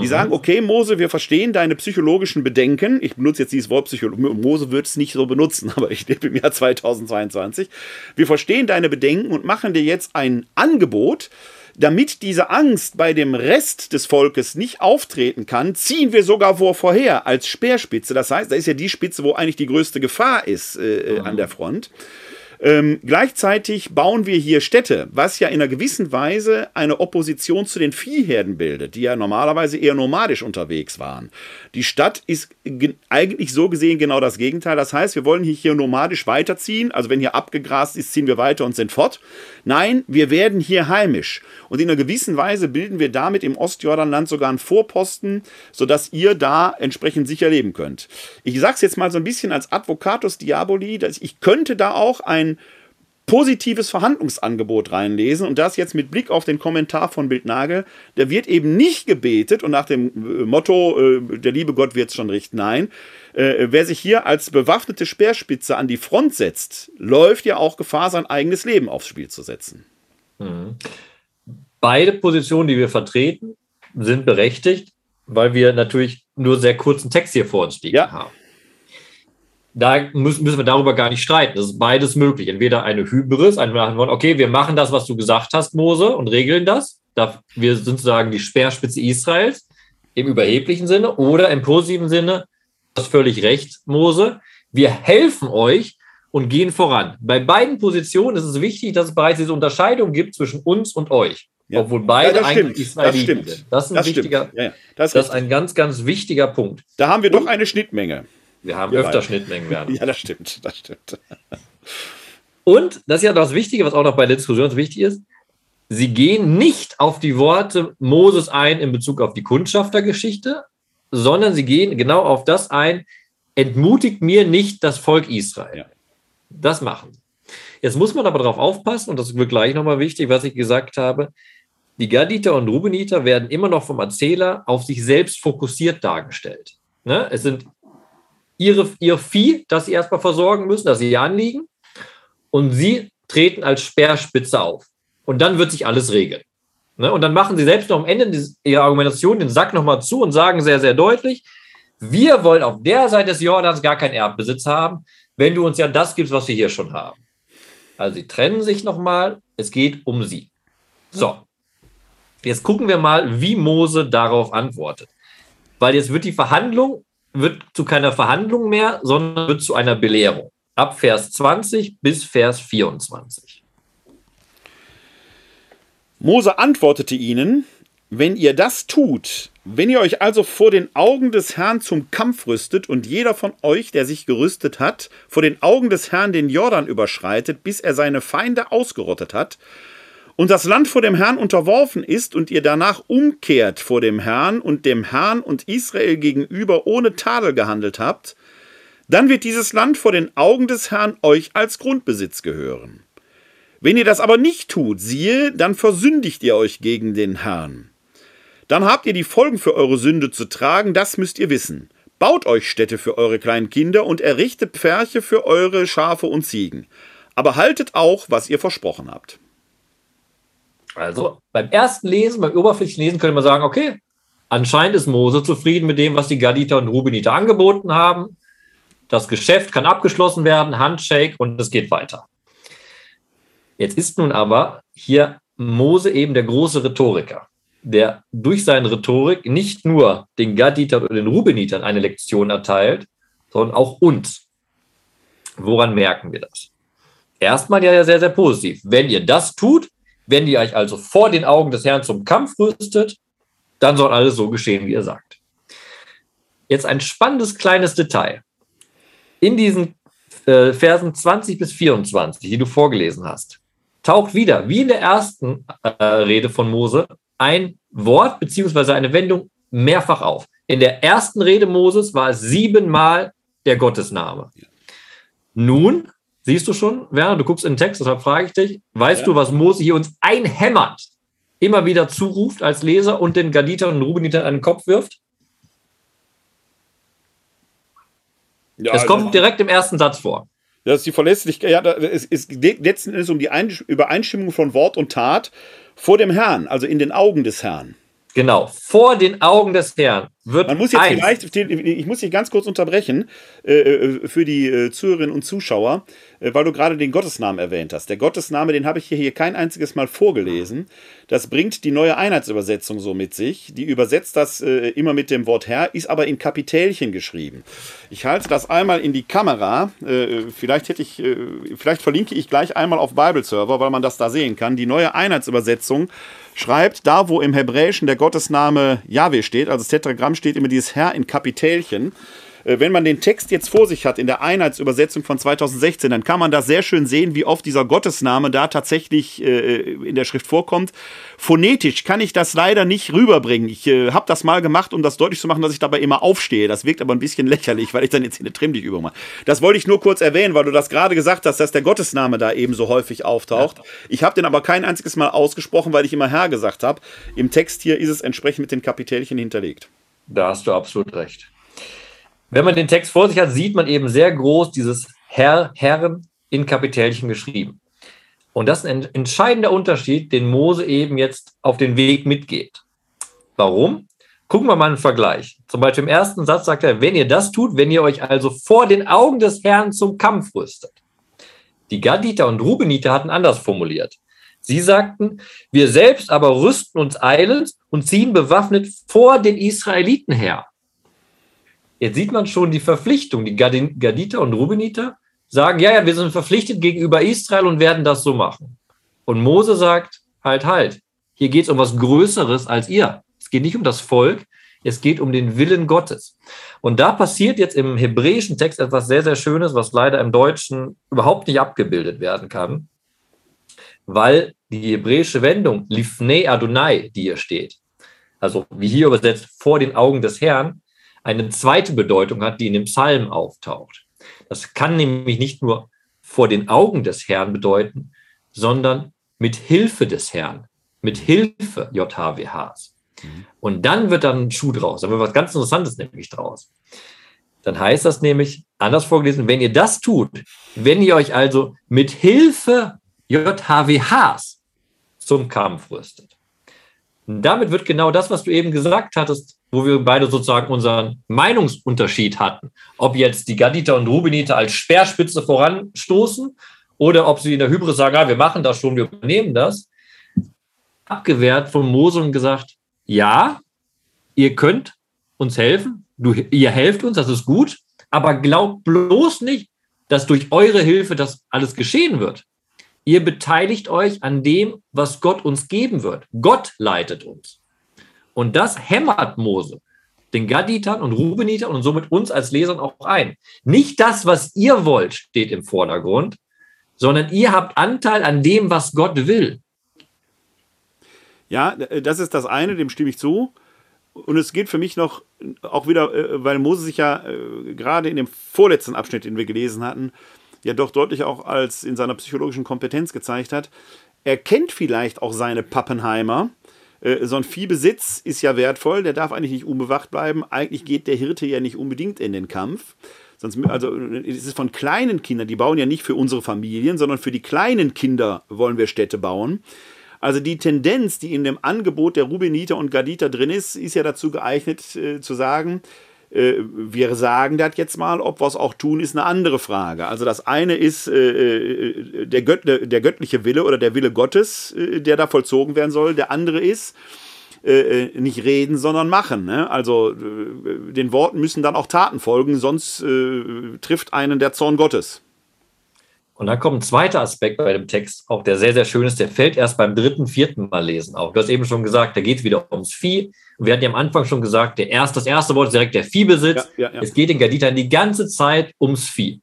Die sagen, okay, Mose, wir verstehen deine psychologischen Bedenken. Ich benutze jetzt dieses Wort Psychologie. Mose wird es nicht so benutzen, [laughs] aber ich lebe im Jahr 2022. Wir verstehen deine Bedenken und machen dir jetzt ein Angebot, damit diese Angst bei dem Rest des Volkes nicht auftreten kann, ziehen wir sogar vor vorher als Speerspitze. Das heißt, da ist ja die Spitze, wo eigentlich die größte Gefahr ist äh, mhm. an der Front. Ähm, gleichzeitig bauen wir hier Städte, was ja in einer gewissen Weise eine Opposition zu den Viehherden bildet, die ja normalerweise eher nomadisch unterwegs waren. Die Stadt ist eigentlich so gesehen genau das Gegenteil. Das heißt, wir wollen hier nomadisch weiterziehen. Also wenn hier abgegrast ist, ziehen wir weiter und sind fort. Nein, wir werden hier heimisch. Und in einer gewissen Weise bilden wir damit im Ostjordanland sogar einen Vorposten, sodass ihr da entsprechend sicher leben könnt. Ich sage es jetzt mal so ein bisschen als Advocatus Diaboli, dass ich könnte da auch ein positives Verhandlungsangebot reinlesen und das jetzt mit Blick auf den Kommentar von Bildnagel, da wird eben nicht gebetet und nach dem äh, Motto, äh, der liebe Gott wird es schon richten, nein, äh, wer sich hier als bewaffnete Speerspitze an die Front setzt, läuft ja auch Gefahr, sein eigenes Leben aufs Spiel zu setzen. Mhm. Beide Positionen, die wir vertreten, sind berechtigt, weil wir natürlich nur sehr kurzen Text hier vor uns liegen ja. haben da müssen, müssen wir darüber gar nicht streiten. Das ist beides möglich. Entweder eine Hybris, ein okay, wir machen das, was du gesagt hast, Mose, und regeln das. Wir sind sozusagen die Speerspitze Israels im überheblichen Sinne oder im positiven Sinne, du hast völlig recht, Mose. Wir helfen euch und gehen voran. Bei beiden Positionen ist es wichtig, dass es bereits diese Unterscheidung gibt zwischen uns und euch. Ja. Obwohl beide ja, eigentlich Israeliten sind. Das ist ein, das wichtiger, ja, das, das ist ein ganz, ganz wichtiger Punkt. Da haben wir doch eine Schnittmenge. Wir haben öfter Schnittmengen werden. [laughs] Ja, das stimmt, das stimmt. Und das ist ja das Wichtige, was auch noch bei der Diskussion wichtig ist. Sie gehen nicht auf die Worte Moses ein in Bezug auf die Kundschaftergeschichte, sondern sie gehen genau auf das ein, entmutigt mir nicht das Volk Israel. Ja. Das machen sie. Jetzt muss man aber darauf aufpassen, und das wird gleich nochmal wichtig, was ich gesagt habe. Die Gaditer und Rubeniter werden immer noch vom Erzähler auf sich selbst fokussiert dargestellt. Ne? Es sind ihre, ihr Vieh, das sie erstmal versorgen müssen, das sie anliegen. Und sie treten als Speerspitze auf. Und dann wird sich alles regeln. Ne? Und dann machen sie selbst noch am Ende ihrer Argumentation den Sack nochmal zu und sagen sehr, sehr deutlich, wir wollen auf der Seite des Jordans gar keinen Erbbesitz haben, wenn du uns ja das gibst, was wir hier schon haben. Also sie trennen sich nochmal, es geht um sie. So, jetzt gucken wir mal, wie Mose darauf antwortet. Weil jetzt wird die Verhandlung, wird zu keiner Verhandlung mehr, sondern wird zu einer Belehrung. Ab Vers 20 bis Vers 24. Mose antwortete ihnen, wenn ihr das tut, wenn ihr euch also vor den Augen des Herrn zum Kampf rüstet und jeder von euch, der sich gerüstet hat, vor den Augen des Herrn den Jordan überschreitet, bis er seine Feinde ausgerottet hat, und das Land vor dem Herrn unterworfen ist und ihr danach umkehrt vor dem Herrn und dem Herrn und Israel gegenüber ohne Tadel gehandelt habt, dann wird dieses Land vor den Augen des Herrn euch als Grundbesitz gehören. Wenn ihr das aber nicht tut, siehe, dann versündigt ihr euch gegen den Herrn. Dann habt ihr die Folgen für eure Sünde zu tragen, das müsst ihr wissen. Baut euch Städte für eure kleinen Kinder und errichtet Pferche für eure Schafe und Ziegen. Aber haltet auch, was ihr versprochen habt. Also beim ersten Lesen, beim oberflächlichen Lesen könnte man sagen, okay, anscheinend ist Mose zufrieden mit dem, was die Gaditer und Rubeniter angeboten haben. Das Geschäft kann abgeschlossen werden, Handshake und es geht weiter. Jetzt ist nun aber hier Mose eben der große Rhetoriker der durch seine Rhetorik nicht nur den Gaditern oder den Rubenitern eine Lektion erteilt, sondern auch uns. Woran merken wir das? Erstmal ja sehr, sehr positiv. Wenn ihr das tut, wenn ihr euch also vor den Augen des Herrn zum Kampf rüstet, dann soll alles so geschehen, wie ihr sagt. Jetzt ein spannendes kleines Detail. In diesen äh, Versen 20 bis 24, die du vorgelesen hast, taucht wieder, wie in der ersten äh, Rede von Mose, ein Wort beziehungsweise eine Wendung mehrfach auf. In der ersten Rede Moses war es siebenmal der Gottesname. Nun, siehst du schon, Werner, du guckst in den Text, deshalb frage ich dich, weißt ja. du, was Mose hier uns einhämmert, immer wieder zuruft als Leser und den Gaditer und Rubeniter an den Kopf wirft? Ja, es kommt direkt im ersten Satz vor. Das ist die Verlässlichkeit, ja, es ist letzten Endes um die Übereinstimmung von Wort und Tat vor dem Herrn, also in den Augen des Herrn. Genau, vor den Augen des Herrn wird. Man muss jetzt eins. vielleicht, ich muss dich ganz kurz unterbrechen äh, äh, für die äh, Zuhörerinnen und Zuschauer, äh, weil du gerade den Gottesnamen erwähnt hast. Der Gottesname, den habe ich hier, hier kein einziges Mal vorgelesen. Das bringt die neue Einheitsübersetzung so mit sich. Die übersetzt das immer mit dem Wort Herr, ist aber in Kapitälchen geschrieben. Ich halte das einmal in die Kamera. Vielleicht hätte ich, vielleicht verlinke ich gleich einmal auf Bible Server, weil man das da sehen kann. Die neue Einheitsübersetzung schreibt, da wo im Hebräischen der Gottesname Yahweh steht, also das Tetragramm steht immer dieses Herr in Kapitälchen. Äh, wenn man den Text jetzt vor sich hat in der Einheitsübersetzung von 2016, dann kann man da sehr schön sehen, wie oft dieser Gottesname da tatsächlich äh, in der Schrift vorkommt. Phonetisch kann ich das leider nicht rüberbringen. Ich äh, habe das mal gemacht, um das deutlich zu machen, dass ich dabei immer aufstehe. Das wirkt aber ein bisschen [laughs] lächerlich, weil ich dann jetzt hier eine Trimmdichtübung mache. Das wollte ich nur kurz erwähnen, weil du das gerade gesagt hast, dass der Gottesname da eben so häufig auftaucht. Ich habe den aber kein einziges Mal ausgesprochen, weil ich immer Herr gesagt habe. Im Text hier ist es entsprechend mit den Kapitälchen hinterlegt. Da hast du absolut recht. Wenn man den Text vor sich hat, sieht man eben sehr groß dieses Herr, Herren in Kapitälchen geschrieben. Und das ist ein entscheidender Unterschied, den Mose eben jetzt auf den Weg mitgeht. Warum? Gucken wir mal einen Vergleich. Zum Beispiel im ersten Satz sagt er, wenn ihr das tut, wenn ihr euch also vor den Augen des Herrn zum Kampf rüstet. Die Gaditer und Rubeniter hatten anders formuliert. Sie sagten, wir selbst aber rüsten uns eilend und ziehen bewaffnet vor den Israeliten her. Jetzt sieht man schon die Verpflichtung. Die Gaditer und Rubeniter sagen, ja, ja, wir sind verpflichtet gegenüber Israel und werden das so machen. Und Mose sagt, halt, halt, hier geht es um was Größeres als ihr. Es geht nicht um das Volk, es geht um den Willen Gottes. Und da passiert jetzt im hebräischen Text etwas sehr, sehr Schönes, was leider im Deutschen überhaupt nicht abgebildet werden kann, weil die hebräische Wendung Lifnei Adonai, die hier steht, also wie hier übersetzt, vor den Augen des Herrn, eine zweite Bedeutung hat, die in dem Psalm auftaucht. Das kann nämlich nicht nur vor den Augen des Herrn bedeuten, sondern mit Hilfe des Herrn, mit Hilfe JHWHs. Mhm. Und dann wird dann ein Schuh draus, da wird was ganz Interessantes nämlich draus. Dann heißt das nämlich, anders vorgelesen, wenn ihr das tut, wenn ihr euch also mit Hilfe JHWHs zum Kampf rüstet. Und damit wird genau das, was du eben gesagt hattest, wo wir beide sozusagen unseren Meinungsunterschied hatten. Ob jetzt die Gaditer und Rubiniter als Speerspitze voranstoßen oder ob sie in der Hybris sagen, ah, wir machen das schon, wir übernehmen das. Abgewehrt von Mose und gesagt, ja, ihr könnt uns helfen, du, ihr helft uns, das ist gut, aber glaubt bloß nicht, dass durch eure Hilfe das alles geschehen wird. Ihr beteiligt euch an dem, was Gott uns geben wird. Gott leitet uns. Und das hämmert Mose den Gaditern und Rubenitern und somit uns als Lesern auch ein. Nicht das, was ihr wollt, steht im Vordergrund, sondern ihr habt Anteil an dem, was Gott will. Ja, das ist das eine, dem stimme ich zu. Und es geht für mich noch auch wieder, äh, weil Mose sich ja äh, gerade in dem vorletzten Abschnitt, den wir gelesen hatten, ja doch deutlich auch als in seiner psychologischen Kompetenz gezeigt hat. Er kennt vielleicht auch seine Pappenheimer, äh, so ein Viehbesitz ist ja wertvoll, der darf eigentlich nicht unbewacht bleiben. Eigentlich geht der Hirte ja nicht unbedingt in den Kampf. Sonst, also es ist von kleinen Kindern, die bauen ja nicht für unsere Familien, sondern für die kleinen Kinder wollen wir Städte bauen. Also die Tendenz, die in dem Angebot der Rubeniter und Gaditer drin ist, ist ja dazu geeignet äh, zu sagen, äh, wir sagen das jetzt mal, ob wir es auch tun, ist eine andere Frage. Also das eine ist äh, äh, der, Gött der göttliche Wille oder der Wille Gottes, äh, der da vollzogen werden soll. Der andere ist, äh, nicht reden, sondern machen. Ne? Also äh, den Worten müssen dann auch Taten folgen, sonst äh, trifft einen der Zorn Gottes. Und dann kommt ein zweiter Aspekt bei dem Text, auch der sehr, sehr schön ist, der fällt erst beim dritten, vierten Mal lesen auf. Du hast eben schon gesagt, da geht es wieder ums Vieh. Und wir hatten ja am Anfang schon gesagt, der erst, das erste Wort ist direkt der Viehbesitz. Ja, ja, ja. Es geht in Gadita die ganze Zeit ums Vieh.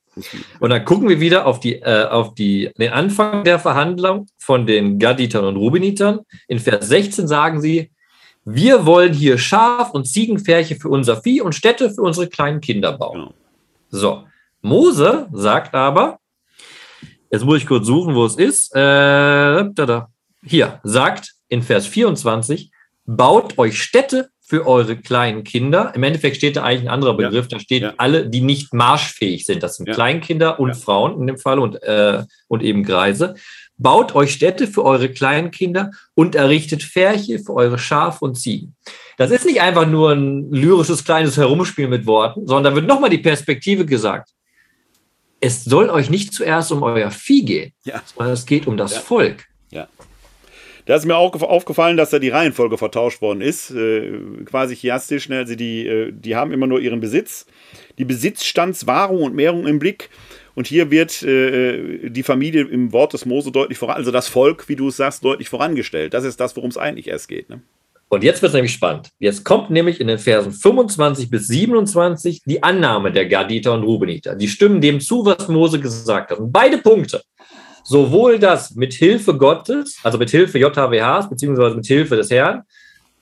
Und dann gucken wir wieder auf, die, äh, auf die, den Anfang der Verhandlung von den Gaditern und Rubinitern. In Vers 16 sagen sie, wir wollen hier Schaf- und Ziegenfärche für unser Vieh und Städte für unsere kleinen Kinder bauen. So, Mose sagt aber, Jetzt muss ich kurz suchen, wo es ist. Äh, da, da. Hier, sagt in Vers 24, baut euch Städte für eure kleinen Kinder. Im Endeffekt steht da eigentlich ein anderer Begriff. Ja. Da steht ja. alle, die nicht marschfähig sind. Das sind ja. Kleinkinder und Frauen in dem Fall und, äh, und eben Greise. Baut euch Städte für eure kleinen Kinder und errichtet Färche für eure Schaf und Ziegen. Das ist nicht einfach nur ein lyrisches kleines Herumspiel mit Worten, sondern da wird nochmal die Perspektive gesagt es soll euch nicht zuerst um euer Vieh gehen, ja. sondern es geht um das ja. Volk. Ja. Da ist mir auch aufgefallen, dass da die Reihenfolge vertauscht worden ist, äh, quasi chiastisch. Ne? Also die, äh, die haben immer nur ihren Besitz, die Besitzstandswahrung und Mehrung im Blick. Und hier wird äh, die Familie im Wort des Mose deutlich voran, also das Volk, wie du es sagst, deutlich vorangestellt. Das ist das, worum es eigentlich erst geht. Ne? Und jetzt wird es nämlich spannend. Jetzt kommt nämlich in den Versen 25 bis 27 die Annahme der Gaditer und Rubeniter. Die stimmen dem zu, was Mose gesagt hat. Und beide Punkte, sowohl das mit Hilfe Gottes, also mit Hilfe JHWHs, beziehungsweise mit Hilfe des Herrn,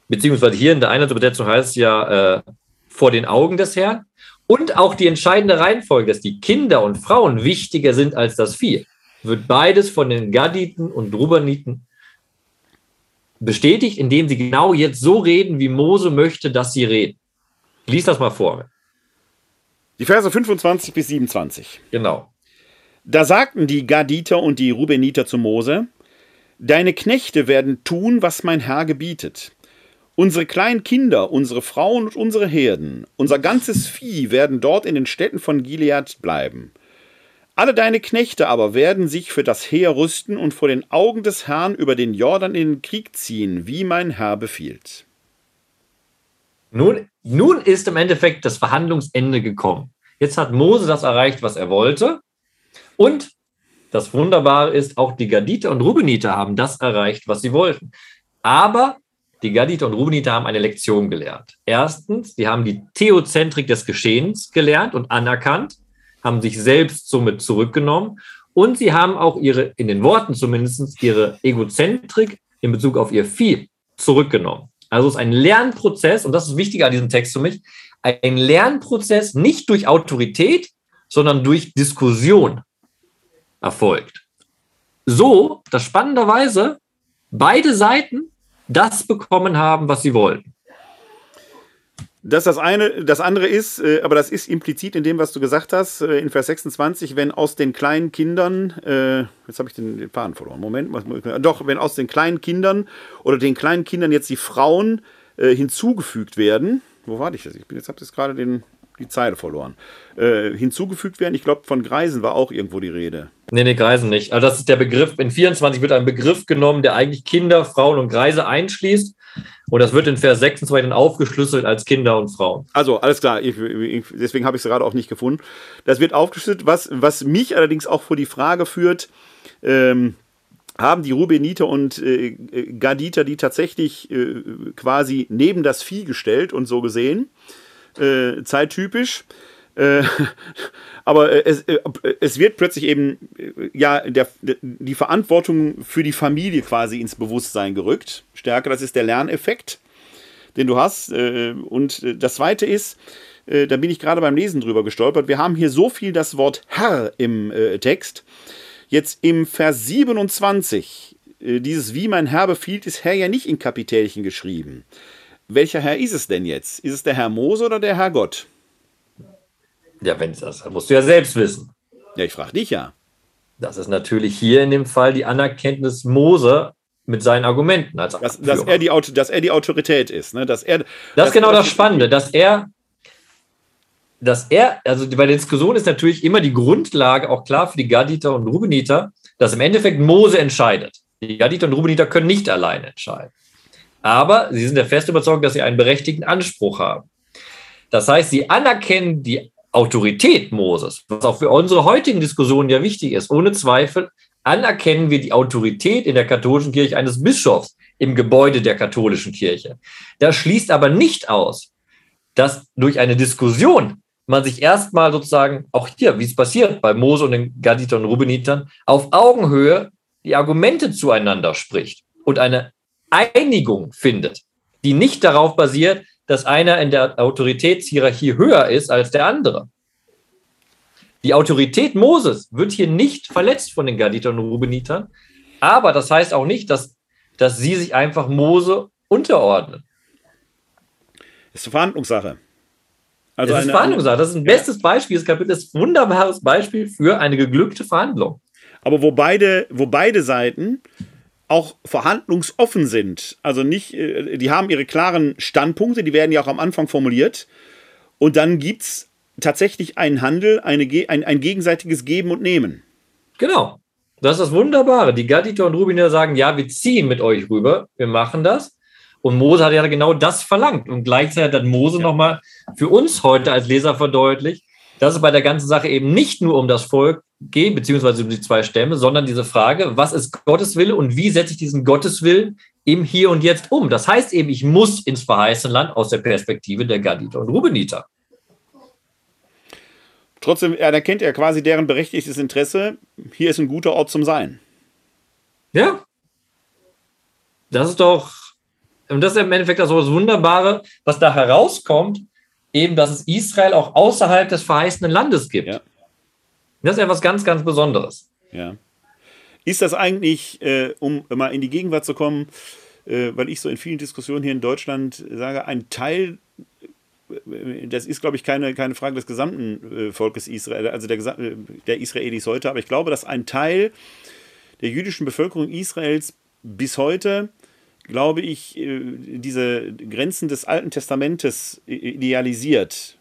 beziehungsweise hier in der Einheitsübersetzung heißt es ja äh, vor den Augen des Herrn, und auch die entscheidende Reihenfolge, dass die Kinder und Frauen wichtiger sind als das Vieh, wird beides von den Gaditen und Rubeniten bestätigt, indem sie genau jetzt so reden, wie Mose möchte, dass sie reden. Lies das mal vor. Die Verse 25 bis 27. Genau. Da sagten die Gaditer und die Rubeniter zu Mose: Deine Knechte werden tun, was mein Herr gebietet. Unsere kleinen Kinder, unsere Frauen und unsere Herden, unser ganzes Vieh werden dort in den Städten von Gilead bleiben. Alle deine Knechte aber werden sich für das Heer rüsten und vor den Augen des Herrn über den Jordan in den Krieg ziehen, wie mein Herr befiehlt. Nun, nun ist im Endeffekt das Verhandlungsende gekommen. Jetzt hat Mose das erreicht, was er wollte. Und das Wunderbare ist, auch die Gaditer und Rubeniter haben das erreicht, was sie wollten. Aber die Gaditer und Rubeniter haben eine Lektion gelernt. Erstens, sie haben die Theozentrik des Geschehens gelernt und anerkannt haben sich selbst somit zurückgenommen und sie haben auch ihre, in den Worten zumindest, ihre Egozentrik in Bezug auf ihr Vieh zurückgenommen. Also es ist ein Lernprozess, und das ist wichtiger an diesem Text für mich, ein Lernprozess nicht durch Autorität, sondern durch Diskussion erfolgt. So, dass spannenderweise beide Seiten das bekommen haben, was sie wollten. Das ist das eine. Das andere ist, äh, aber das ist implizit in dem, was du gesagt hast, äh, in Vers 26, wenn aus den kleinen Kindern, äh, jetzt habe ich den, den Faden verloren, Moment, doch, wenn aus den kleinen Kindern oder den kleinen Kindern jetzt die Frauen hinzugefügt werden, wo war ich das? Ich bin jetzt habe jetzt gerade den die Zeile verloren. Hinzugefügt werden, ich glaube, von Greisen war auch irgendwo die Rede. Nee, nee, Greisen nicht. Also das ist der Begriff. In 24 wird ein Begriff genommen, der eigentlich Kinder, Frauen und Greise einschließt. Und das wird in Vers 26 dann aufgeschlüsselt als Kinder und Frauen. Also, alles klar. Ich, ich, deswegen habe ich es gerade auch nicht gefunden. Das wird aufgeschlüsselt, was, was mich allerdings auch vor die Frage führt, ähm, haben die Rubeniter und äh, Gaditer die tatsächlich äh, quasi neben das Vieh gestellt und so gesehen, äh, zeittypisch. Äh, [laughs] aber äh, es, äh, es wird plötzlich eben ja der, die Verantwortung für die Familie quasi ins Bewusstsein gerückt. Stärker, das ist der Lerneffekt, den du hast. und das zweite ist, da bin ich gerade beim Lesen drüber gestolpert. Wir haben hier so viel das Wort Herr im Text Jetzt im Vers 27, äh, dieses Wie mein Herr befiehlt, ist Herr ja nicht in Kapitälchen geschrieben. Welcher Herr ist es denn jetzt? Ist es der Herr Mose oder der Herr Gott? Ja, wenn es das, musst du ja selbst wissen. Ja, ich frage dich ja. Das ist natürlich hier in dem Fall die Anerkenntnis Mose mit seinen Argumenten. Als dass, dass, er, die, dass er die Autorität ist. Ne? Dass er, das ist genau das Spannende, dass er dass er, also bei der Diskussion ist natürlich immer die Grundlage auch klar für die Gaditer und Rubeniter, dass im Endeffekt Mose entscheidet. Die Gaditer und Rubeniter können nicht allein entscheiden. Aber sie sind der festen Überzeugung, dass sie einen berechtigten Anspruch haben. Das heißt, sie anerkennen die Autorität Moses, was auch für unsere heutigen Diskussionen ja wichtig ist. Ohne Zweifel anerkennen wir die Autorität in der katholischen Kirche eines Bischofs im Gebäude der katholischen Kirche. Das schließt aber nicht aus, dass durch eine Diskussion man sich erstmal sozusagen, auch hier, wie es passiert bei Mose und den Gaditern und Rubenitern, auf Augenhöhe die Argumente zueinander spricht und eine Einigung findet, die nicht darauf basiert, dass einer in der Autoritätshierarchie höher ist als der andere. Die Autorität Moses wird hier nicht verletzt von den Gaditern und Rubenitern, aber das heißt auch nicht, dass, dass sie sich einfach Mose unterordnen. Das ist eine Verhandlungssache. Also das ist eine, Verhandlungssache. Das ist ein bestes Beispiel. Das Kapitel ist ein wunderbares Beispiel für eine geglückte Verhandlung. Aber wo beide, wo beide Seiten auch verhandlungsoffen sind. Also nicht, äh, die haben ihre klaren Standpunkte, die werden ja auch am Anfang formuliert. Und dann gibt es tatsächlich einen Handel, eine, ein, ein gegenseitiges Geben und Nehmen. Genau. Das ist das Wunderbare. Die Gatito und Rubiner sagen, ja, wir ziehen mit euch rüber, wir machen das. Und Mose hat ja genau das verlangt. Und gleichzeitig hat Mose ja. nochmal für uns heute als Leser verdeutlicht, dass es bei der ganzen Sache eben nicht nur um das Volk geht, beziehungsweise um die zwei Stämme, sondern diese Frage, was ist Gottes Wille und wie setze ich diesen Gotteswillen im Hier und Jetzt um? Das heißt eben, ich muss ins verheißene Land aus der Perspektive der Gaditer und Rubeniter. Trotzdem erkennt er quasi deren berechtigtes Interesse. Hier ist ein guter Ort zum Sein. Ja. Das ist doch und das ist im Endeffekt das Wunderbare, was da herauskommt, eben, dass es Israel auch außerhalb des verheißenen Landes gibt. Ja. Das ist ja was ganz, ganz Besonderes. Ja. Ist das eigentlich, äh, um mal in die Gegenwart zu kommen, äh, weil ich so in vielen Diskussionen hier in Deutschland sage, ein Teil, äh, das ist, glaube ich, keine, keine Frage des gesamten äh, Volkes Israel, also der, äh, der Israelis heute, aber ich glaube, dass ein Teil der jüdischen Bevölkerung Israels bis heute glaube ich, äh, diese Grenzen des Alten Testamentes idealisiert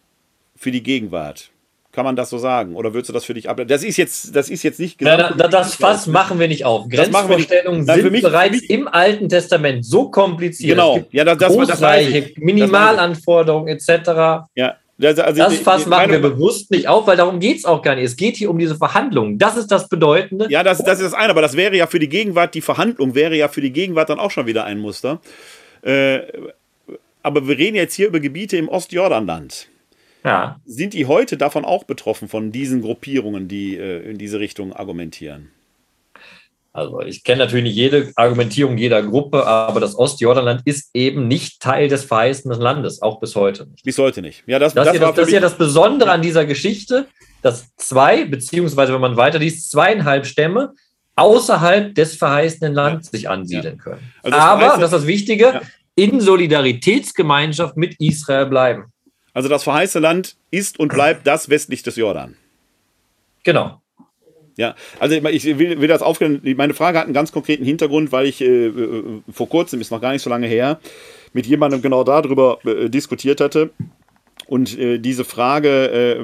für die Gegenwart. Kann man das so sagen? Oder würdest du das für dich ab? Das ist jetzt, das ist jetzt nicht gesagt. Ja, das Fass machen wir nicht auf. Grenzvorstellungen nicht. sind mich, bereits mich, im Alten Testament so kompliziert. Genau. ja, das, das, das weiß ich. Minimalanforderungen etc. Ja, also, also das Fass machen wir bewusst nicht auf, weil darum geht es auch gar nicht. Es geht hier um diese Verhandlungen. Das ist das Bedeutende. Ja, das, das ist das eine, aber das wäre ja für die Gegenwart, die Verhandlung wäre ja für die Gegenwart dann auch schon wieder ein Muster. Äh, aber wir reden jetzt hier über Gebiete im Ostjordanland. Ja. Sind die heute davon auch betroffen, von diesen Gruppierungen, die äh, in diese Richtung argumentieren? Also ich kenne natürlich nicht jede Argumentierung jeder Gruppe, aber das Ostjordanland ist eben nicht Teil des verheißenen Landes, auch bis heute nicht. Bis heute nicht. Ja, das, das, das, das, das ist ja das Besondere an dieser Geschichte, dass zwei, beziehungsweise wenn man weiter liest, zweieinhalb Stämme außerhalb des verheißenen Landes ja. sich ansiedeln ja. können. Also aber, das ist das Wichtige, ja. in Solidaritätsgemeinschaft mit Israel bleiben. Also das verheißene Land ist und bleibt das westlich des Jordan. Genau. Ja, also ich will, will das aufklären. Meine Frage hat einen ganz konkreten Hintergrund, weil ich äh, äh, vor kurzem, ist noch gar nicht so lange her, mit jemandem genau darüber äh, diskutiert hatte. Und äh, diese Frage, äh,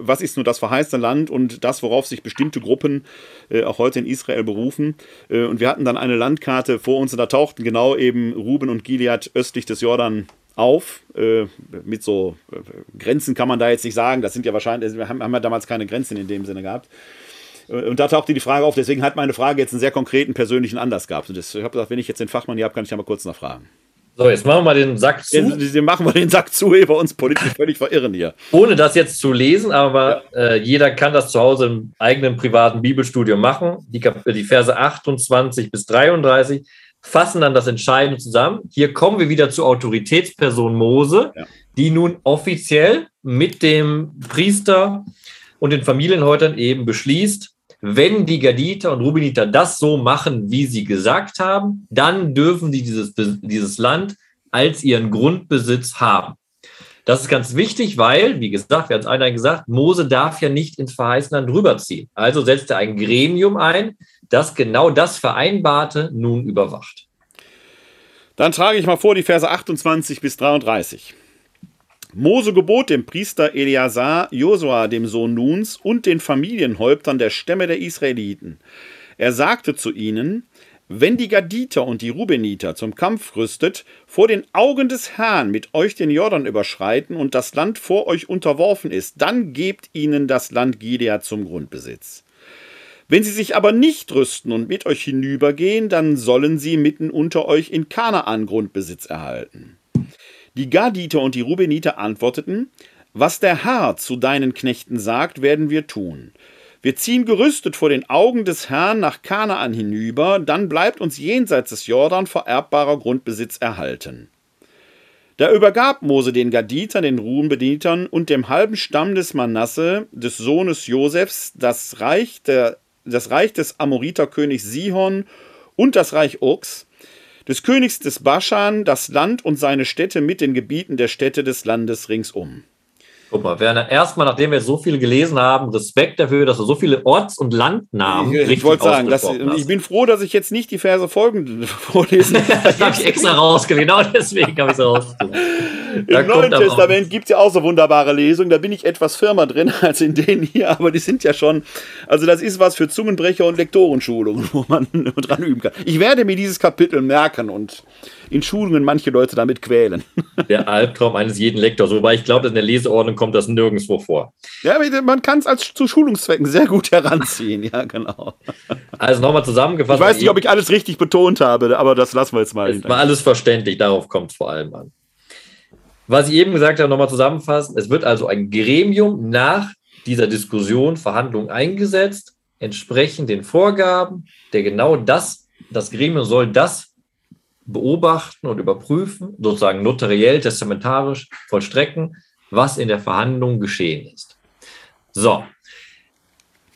was ist nur das verheißene Land und das, worauf sich bestimmte Gruppen äh, auch heute in Israel berufen. Äh, und wir hatten dann eine Landkarte vor uns und da tauchten genau eben Ruben und Gilead östlich des Jordan auf. Äh, mit so äh, Grenzen kann man da jetzt nicht sagen. Das sind ja wahrscheinlich, wir haben, haben ja damals keine Grenzen in dem Sinne gehabt. Und da tauchte die Frage auf, deswegen hat meine Frage jetzt einen sehr konkreten persönlichen Anlass gehabt. Und das, ich habe gesagt, wenn ich jetzt den Fachmann hier habe, kann ich ja mal kurz nachfragen. So, jetzt machen wir mal den Sack zu. Jetzt, machen wir den Sack zu, ehe wir uns politisch völlig verirren hier. Ohne das jetzt zu lesen, aber ja. äh, jeder kann das zu Hause im eigenen privaten Bibelstudium machen. Die, die Verse 28 bis 33 fassen dann das Entscheidende zusammen. Hier kommen wir wieder zur Autoritätsperson Mose, ja. die nun offiziell mit dem Priester und den Familienhäutern eben beschließt, wenn die Gaditer und Rubiniter das so machen, wie sie gesagt haben, dann dürfen sie dieses, dieses Land als ihren Grundbesitz haben. Das ist ganz wichtig, weil, wie gesagt, wir haben es einmal gesagt, Mose darf ja nicht ins verheißene Land rüberziehen. Also setzt er ein Gremium ein, das genau das Vereinbarte nun überwacht. Dann trage ich mal vor die Verse 28 bis 33. Mose gebot dem Priester Eleazar, Josua, dem Sohn Nuns, und den Familienhäuptern der Stämme der Israeliten. Er sagte zu ihnen, wenn die Gaditer und die Rubeniter zum Kampf rüstet, vor den Augen des Herrn mit euch den Jordan überschreiten und das Land vor euch unterworfen ist, dann gebt ihnen das Land Gilead zum Grundbesitz. Wenn sie sich aber nicht rüsten und mit euch hinübergehen, dann sollen sie mitten unter euch in Kanaan Grundbesitz erhalten. Die Gaditer und die Rubeniter antworteten, was der Herr zu deinen Knechten sagt, werden wir tun. Wir ziehen gerüstet vor den Augen des Herrn nach Kanaan hinüber, dann bleibt uns jenseits des Jordan vererbbarer Grundbesitz erhalten. Da übergab Mose den Gaditern, den Rubenbenitern und dem halben Stamm des Manasse, des Sohnes Josefs, das Reich, der, das Reich des Amoriterkönigs Sihon und das Reich Ogs, des Königs des Baschan das Land und seine Städte mit den Gebieten der Städte des Landes ringsum. Guck mal, Werner, erstmal, nachdem wir so viel gelesen haben, Respekt dafür, dass du so viele Orts- und Landnamen Ich, ich wollte sagen, dass, ich bin froh, dass ich jetzt nicht die Verse folgend [laughs] vorlesen [laughs] Das habe ich extra rausgewählt, genau deswegen habe ich es rausgesucht. Im Neuen Testament gibt es ja auch so wunderbare Lesungen, da bin ich etwas firmer drin [laughs] als in denen hier, aber die sind ja schon, also das ist was für Zungenbrecher und Lektorenschulungen, wo man dran üben kann. Ich werde mir dieses Kapitel merken und in Schulungen manche Leute damit quälen. [laughs] Der Albtraum eines jeden Lektors, wobei ich glaube, in der Leseordnung kommt das nirgendwo vor. Ja, man kann es als zu Schulungszwecken sehr gut heranziehen, ja, genau. Also nochmal zusammengefasst. Ich weiß nicht, ob ich alles richtig betont habe, aber das lassen wir jetzt mal. Es war alles verständlich, darauf kommt es vor allem an. Was ich eben gesagt habe, nochmal zusammenfassen. Es wird also ein Gremium nach dieser Diskussion, Verhandlung eingesetzt, entsprechend den Vorgaben, der genau das, das Gremium soll das beobachten und überprüfen, sozusagen notariell, testamentarisch vollstrecken, was in der Verhandlung geschehen ist. So.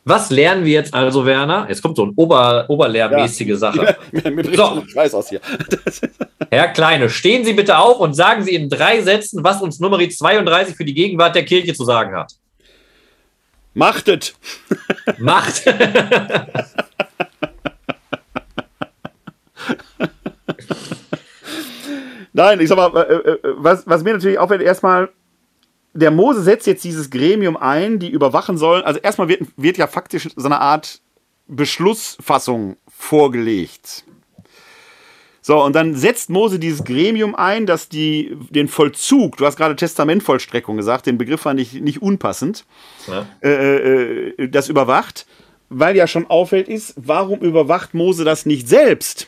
Was lernen wir jetzt also, Werner? Jetzt kommt so eine Ober, oberlehrmäßige ja. Sache. [laughs] Ja, mit so. Scheiß aus hier. [laughs] Herr Kleine, stehen Sie bitte auf und sagen Sie in drei Sätzen, was uns Nummer 32 für die Gegenwart der Kirche zu sagen hat. Machtet. Macht. [laughs] Nein, ich sag mal, äh, äh, was, was mir natürlich auffällt, erstmal, der Mose setzt jetzt dieses Gremium ein, die überwachen sollen. Also erstmal wird, wird ja faktisch so eine Art Beschlussfassung vorgelegt. So, und dann setzt Mose dieses Gremium ein, dass die den Vollzug, du hast gerade Testamentvollstreckung gesagt, den Begriff fand ich nicht unpassend, ja. äh, äh, das überwacht, weil ja schon auffällt ist, warum überwacht Mose das nicht selbst?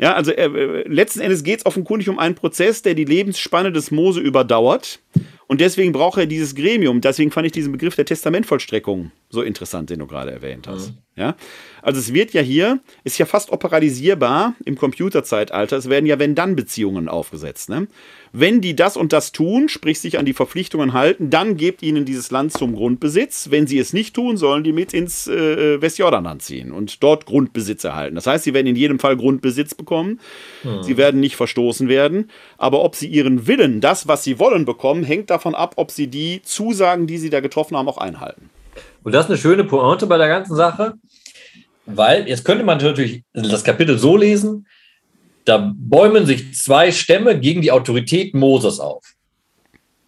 Ja, also äh, letzten Endes geht es offenkundig um einen Prozess, der die Lebensspanne des Mose überdauert. Und deswegen braucht er dieses Gremium. Deswegen fand ich diesen Begriff der Testamentvollstreckung so interessant, den du gerade erwähnt hast. Mhm. Ja? Also es wird ja hier, ist ja fast operalisierbar im Computerzeitalter. Es werden ja Wenn-Dann-Beziehungen aufgesetzt. Ne? Wenn die das und das tun, sprich sich an die Verpflichtungen halten, dann gebt ihnen dieses Land zum Grundbesitz. Wenn sie es nicht tun, sollen die mit ins äh, Westjordanland ziehen und dort Grundbesitz erhalten. Das heißt, sie werden in jedem Fall Grundbesitz bekommen. Hm. Sie werden nicht verstoßen werden. Aber ob sie ihren Willen, das, was sie wollen, bekommen, hängt davon ab, ob sie die Zusagen, die sie da getroffen haben, auch einhalten. Und das ist eine schöne Pointe bei der ganzen Sache, weil jetzt könnte man natürlich das Kapitel so lesen, da bäumen sich zwei Stämme gegen die Autorität Moses auf.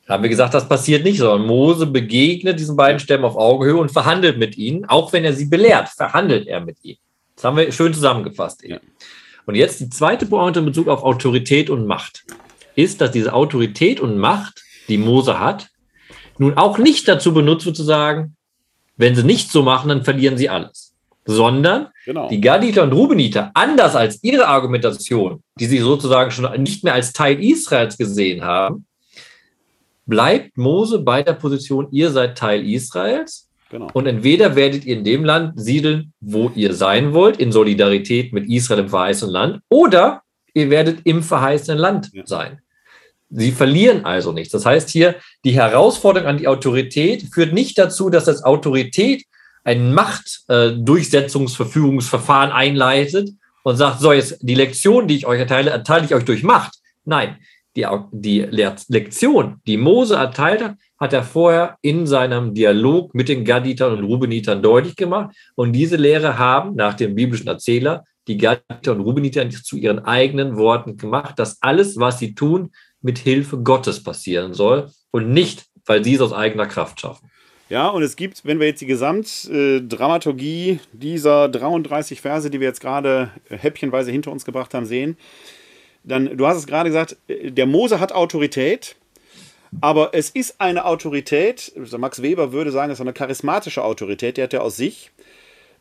Haben wir gesagt, das passiert nicht, sondern Mose begegnet diesen beiden Stämmen auf Augenhöhe und verhandelt mit ihnen, auch wenn er sie belehrt, verhandelt er mit ihnen. Das haben wir schön zusammengefasst. Eben. Und jetzt die zweite Pointe in Bezug auf Autorität und Macht ist, dass diese Autorität und Macht, die Mose hat, nun auch nicht dazu benutzt wird zu sagen, wenn sie nicht so machen, dann verlieren sie alles. Sondern genau. die Gaditer und Rubeniter, anders als ihre Argumentation, die sie sozusagen schon nicht mehr als Teil Israels gesehen haben, bleibt Mose bei der Position, ihr seid Teil Israels. Genau. Und entweder werdet ihr in dem Land siedeln, wo ihr sein wollt, in Solidarität mit Israel im verheißenen Land, oder ihr werdet im verheißenen Land ja. sein. Sie verlieren also nichts. Das heißt hier, die Herausforderung an die Autorität führt nicht dazu, dass das Autorität ein Machtdurchsetzungsverfügungsverfahren äh, einleitet und sagt, so jetzt die Lektion, die ich euch erteile, erteile ich euch durch Macht. Nein, die, die Lektion, die Mose erteilt hat, hat er vorher in seinem Dialog mit den Gaditern und Rubenitern deutlich gemacht. Und diese Lehre haben nach dem biblischen Erzähler die Gaditer und Rubeniter zu ihren eigenen Worten gemacht, dass alles, was sie tun, mit Hilfe Gottes passieren soll und nicht, weil sie es aus eigener Kraft schaffen. Ja, und es gibt, wenn wir jetzt die Gesamtdramaturgie dieser 33 Verse, die wir jetzt gerade häppchenweise hinter uns gebracht haben, sehen, dann, du hast es gerade gesagt, der Mose hat Autorität, aber es ist eine Autorität, Max Weber würde sagen, es ist eine charismatische Autorität, die hat er aus sich.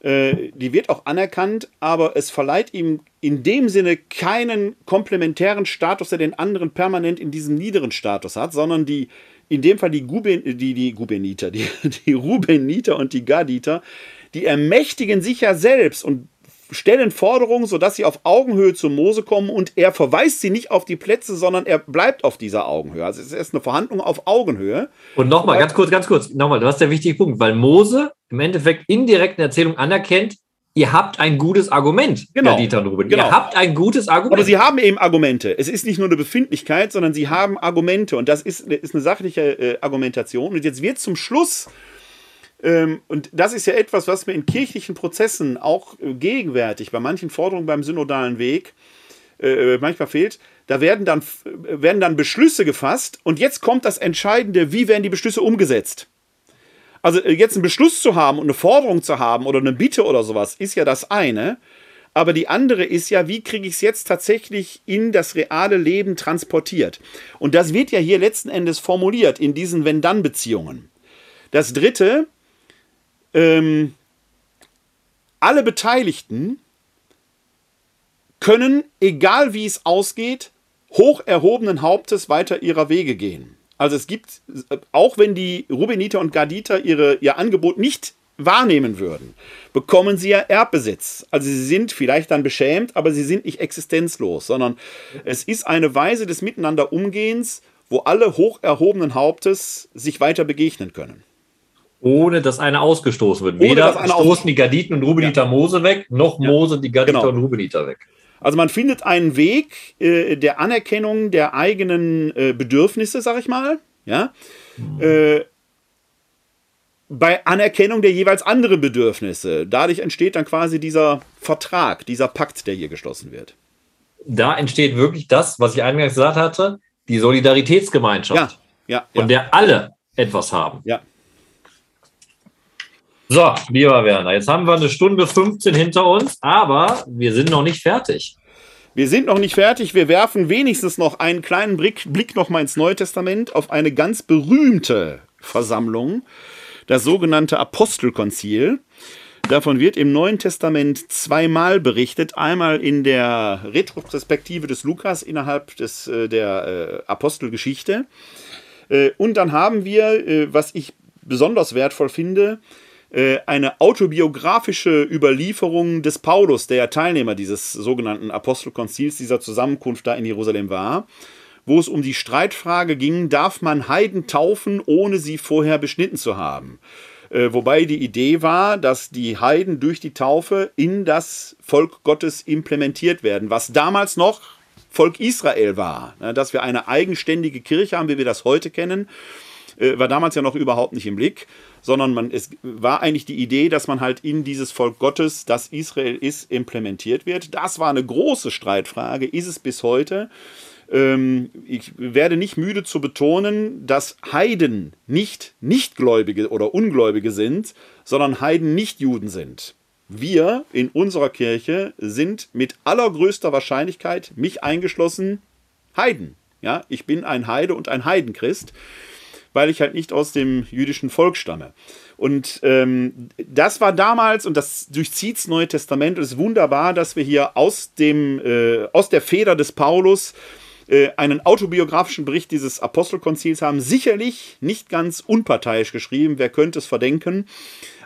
Äh, die wird auch anerkannt, aber es verleiht ihm in dem Sinne keinen komplementären Status, der den anderen permanent in diesem niederen Status hat, sondern die, in dem Fall die, Guben, die, die Gubeniter, die, die Rubeniter und die Gaditer, die ermächtigen sich ja selbst und stellen Forderungen, sodass sie auf Augenhöhe zu Mose kommen und er verweist sie nicht auf die Plätze, sondern er bleibt auf dieser Augenhöhe. Also es ist eine Verhandlung auf Augenhöhe. Und nochmal, ganz kurz, ganz kurz, nochmal, du hast der wichtige Punkt, weil Mose im Endeffekt indirekten Erzählung anerkennt, ihr habt ein gutes Argument, genau. Dieter Ruben. Genau. Ihr habt ein gutes Argument. Aber sie haben eben Argumente. Es ist nicht nur eine Befindlichkeit, sondern sie haben Argumente. Und das ist, ist eine sachliche äh, Argumentation. Und jetzt wird zum Schluss, und das ist ja etwas, was mir in kirchlichen Prozessen auch äh, gegenwärtig bei manchen Forderungen beim synodalen Weg äh, äh manchmal fehlt, da werden dann, werden dann Beschlüsse gefasst. Und jetzt kommt das Entscheidende, wie werden die Beschlüsse umgesetzt? Also jetzt einen Beschluss zu haben und eine Forderung zu haben oder eine Bitte oder sowas, ist ja das eine. Aber die andere ist ja, wie kriege ich es jetzt tatsächlich in das reale Leben transportiert? Und das wird ja hier letzten Endes formuliert in diesen Wenn-Dann-Beziehungen. Das dritte, ähm, alle Beteiligten können, egal wie es ausgeht, hoch erhobenen Hauptes weiter ihrer Wege gehen. Also es gibt, auch wenn die Rubeniter und Garditer ihre, ihr Angebot nicht wahrnehmen würden, bekommen sie ja Erbbesitz. Also sie sind vielleicht dann beschämt, aber sie sind nicht existenzlos, sondern es ist eine Weise des Miteinanderumgehens, wo alle hoch erhobenen Hauptes sich weiter begegnen können. Ohne dass einer ausgestoßen wird. Weder stoßen die Garditen und Rubeniter ja. Mose weg, noch ja. Mose die Garditer genau. und Rubeniter weg. Also man findet einen Weg äh, der Anerkennung der eigenen äh, Bedürfnisse, sag ich mal, ja, mhm. äh, bei Anerkennung der jeweils anderen Bedürfnisse. Dadurch entsteht dann quasi dieser Vertrag, dieser Pakt, der hier geschlossen wird. Da entsteht wirklich das, was ich eingangs gesagt hatte, die Solidaritätsgemeinschaft, ja, ja, von der alle etwas haben. Ja. So, lieber Werner, jetzt haben wir eine Stunde 15 hinter uns, aber wir sind noch nicht fertig. Wir sind noch nicht fertig. Wir werfen wenigstens noch einen kleinen Blick, Blick noch mal ins Neue Testament auf eine ganz berühmte Versammlung, das sogenannte Apostelkonzil. Davon wird im Neuen Testament zweimal berichtet. Einmal in der Retrospektive des Lukas innerhalb des, äh, der äh, Apostelgeschichte. Äh, und dann haben wir, was ich besonders wertvoll finde, eine autobiografische Überlieferung des Paulus, der ja Teilnehmer dieses sogenannten Apostelkonzils, dieser Zusammenkunft da in Jerusalem war, wo es um die Streitfrage ging, darf man Heiden taufen, ohne sie vorher beschnitten zu haben? Äh, wobei die Idee war, dass die Heiden durch die Taufe in das Volk Gottes implementiert werden, was damals noch Volk Israel war. dass wir eine eigenständige Kirche haben, wie wir das heute kennen äh, war damals ja noch überhaupt nicht im Blick, sondern man, es war eigentlich die Idee, dass man halt in dieses Volk Gottes, das Israel ist, implementiert wird. Das war eine große Streitfrage, ist es bis heute. Ähm, ich werde nicht müde zu betonen, dass Heiden nicht Nichtgläubige oder Ungläubige sind, sondern Heiden nicht Juden sind. Wir in unserer Kirche sind mit allergrößter Wahrscheinlichkeit, mich eingeschlossen, Heiden. Ja, ich bin ein Heide und ein Heidenchrist, weil ich halt nicht aus dem jüdischen Volk stamme. Und ähm, das war damals, und das durchzieht das Neue Testament, und es ist wunderbar, dass wir hier aus, dem, äh, aus der Feder des Paulus äh, einen autobiografischen Bericht dieses Apostelkonzils haben. Sicherlich nicht ganz unparteiisch geschrieben, wer könnte es verdenken.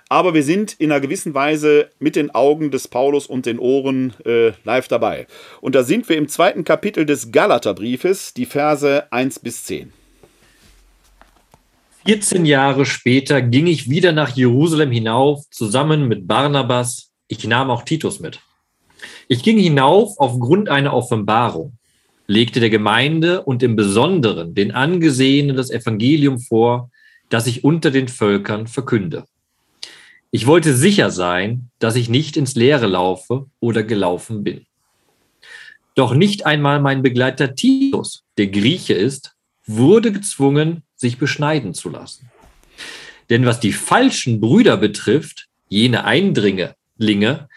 Aber wir sind in einer gewissen Weise mit den Augen des Paulus und den Ohren äh, live dabei. Und da sind wir im zweiten Kapitel des Galaterbriefes, die Verse 1 bis 10. 14 Jahre später ging ich wieder nach Jerusalem hinauf, zusammen mit Barnabas. Ich nahm auch Titus mit. Ich ging hinauf aufgrund einer Offenbarung, legte der Gemeinde und im Besonderen den Angesehenen das Evangelium vor, das ich unter den Völkern verkünde. Ich wollte sicher sein, dass ich nicht ins Leere laufe oder gelaufen bin. Doch nicht einmal mein Begleiter Titus, der Grieche ist, wurde gezwungen, sich beschneiden zu lassen. Denn was die falschen Brüder betrifft, jene Eindringlinge,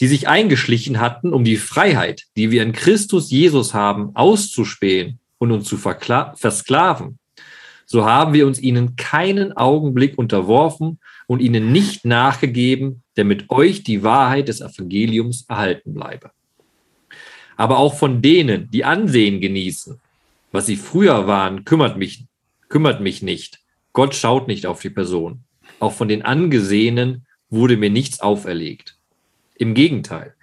die sich eingeschlichen hatten, um die Freiheit, die wir in Christus Jesus haben, auszuspähen und uns zu versklaven, so haben wir uns ihnen keinen Augenblick unterworfen und ihnen nicht nachgegeben, damit euch die Wahrheit des Evangeliums erhalten bleibe. Aber auch von denen, die Ansehen genießen, was sie früher waren, kümmert mich, kümmert mich nicht. Gott schaut nicht auf die Person. Auch von den Angesehenen wurde mir nichts auferlegt. Im Gegenteil.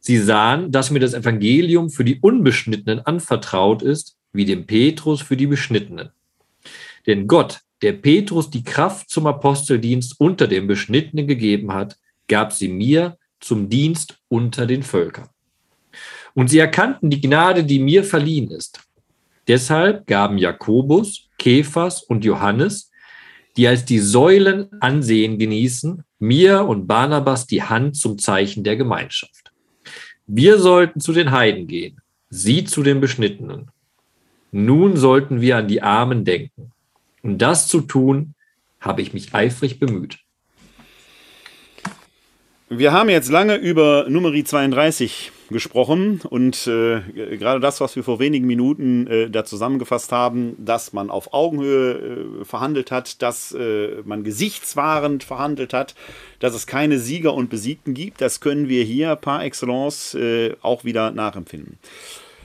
Sie sahen, dass mir das Evangelium für die Unbeschnittenen anvertraut ist, wie dem Petrus für die Beschnittenen. Denn Gott, der Petrus die Kraft zum Aposteldienst unter den Beschnittenen gegeben hat, gab sie mir zum Dienst unter den Völkern. Und sie erkannten die Gnade, die mir verliehen ist. Deshalb gaben Jakobus, Kephas und Johannes, die als die Säulen Ansehen genießen, mir und Barnabas die Hand zum Zeichen der Gemeinschaft. Wir sollten zu den Heiden gehen, sie zu den Beschnittenen. Nun sollten wir an die Armen denken um das zu tun, habe ich mich eifrig bemüht. Wir haben jetzt lange über Numeri 32 gesprochen und äh, gerade das, was wir vor wenigen Minuten äh, da zusammengefasst haben, dass man auf Augenhöhe äh, verhandelt hat, dass äh, man gesichtswahrend verhandelt hat, dass es keine Sieger und Besiegten gibt, das können wir hier par excellence äh, auch wieder nachempfinden.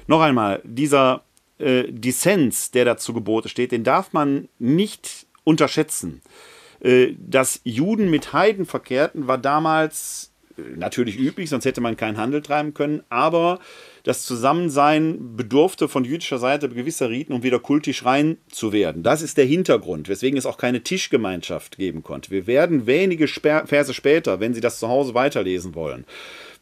Noch einmal, dieser äh, Dissens, der dazu Gebote steht, den darf man nicht unterschätzen. Dass Juden mit Heiden verkehrten, war damals natürlich üblich, sonst hätte man keinen Handel treiben können, aber das Zusammensein bedurfte von jüdischer Seite gewisser Riten, um wieder kultisch rein zu werden. Das ist der Hintergrund, weswegen es auch keine Tischgemeinschaft geben konnte. Wir werden wenige Verse später, wenn Sie das zu Hause weiterlesen wollen,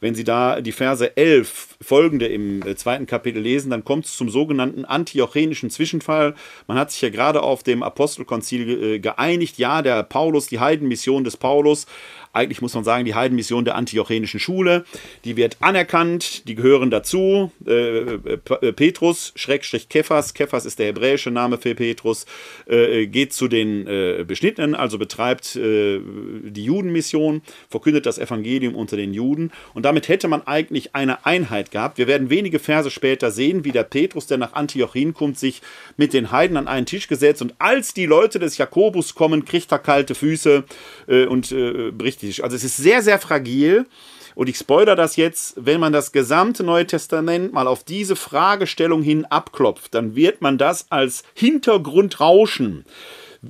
wenn Sie da die Verse 11 folgende im äh, zweiten Kapitel lesen, dann kommt es zum sogenannten antiochenischen Zwischenfall. Man hat sich ja gerade auf dem Apostelkonzil äh, geeinigt, ja, der Paulus, die Heidenmission des Paulus, eigentlich muss man sagen, die Heidenmission der antiochenischen Schule, die wird anerkannt, die gehören dazu. Äh, äh Petrus, Schrägstrich Kephas, Kephas ist der hebräische Name für Petrus, äh, geht zu den Beschnittenen, also betreibt die Judenmission, verkündet das Evangelium unter den Juden. Und damit hätte man eigentlich eine Einheit gehabt. Wir werden wenige Verse später sehen, wie der Petrus, der nach Antiochin kommt, sich mit den Heiden an einen Tisch gesetzt und als die Leute des Jakobus kommen, kriegt er kalte Füße und bricht realistisch. Also es ist sehr, sehr fragil. Und ich spoilere das jetzt, wenn man das gesamte Neue Testament mal auf diese Fragestellung hin abklopft, dann wird man das als Hintergrundrauschen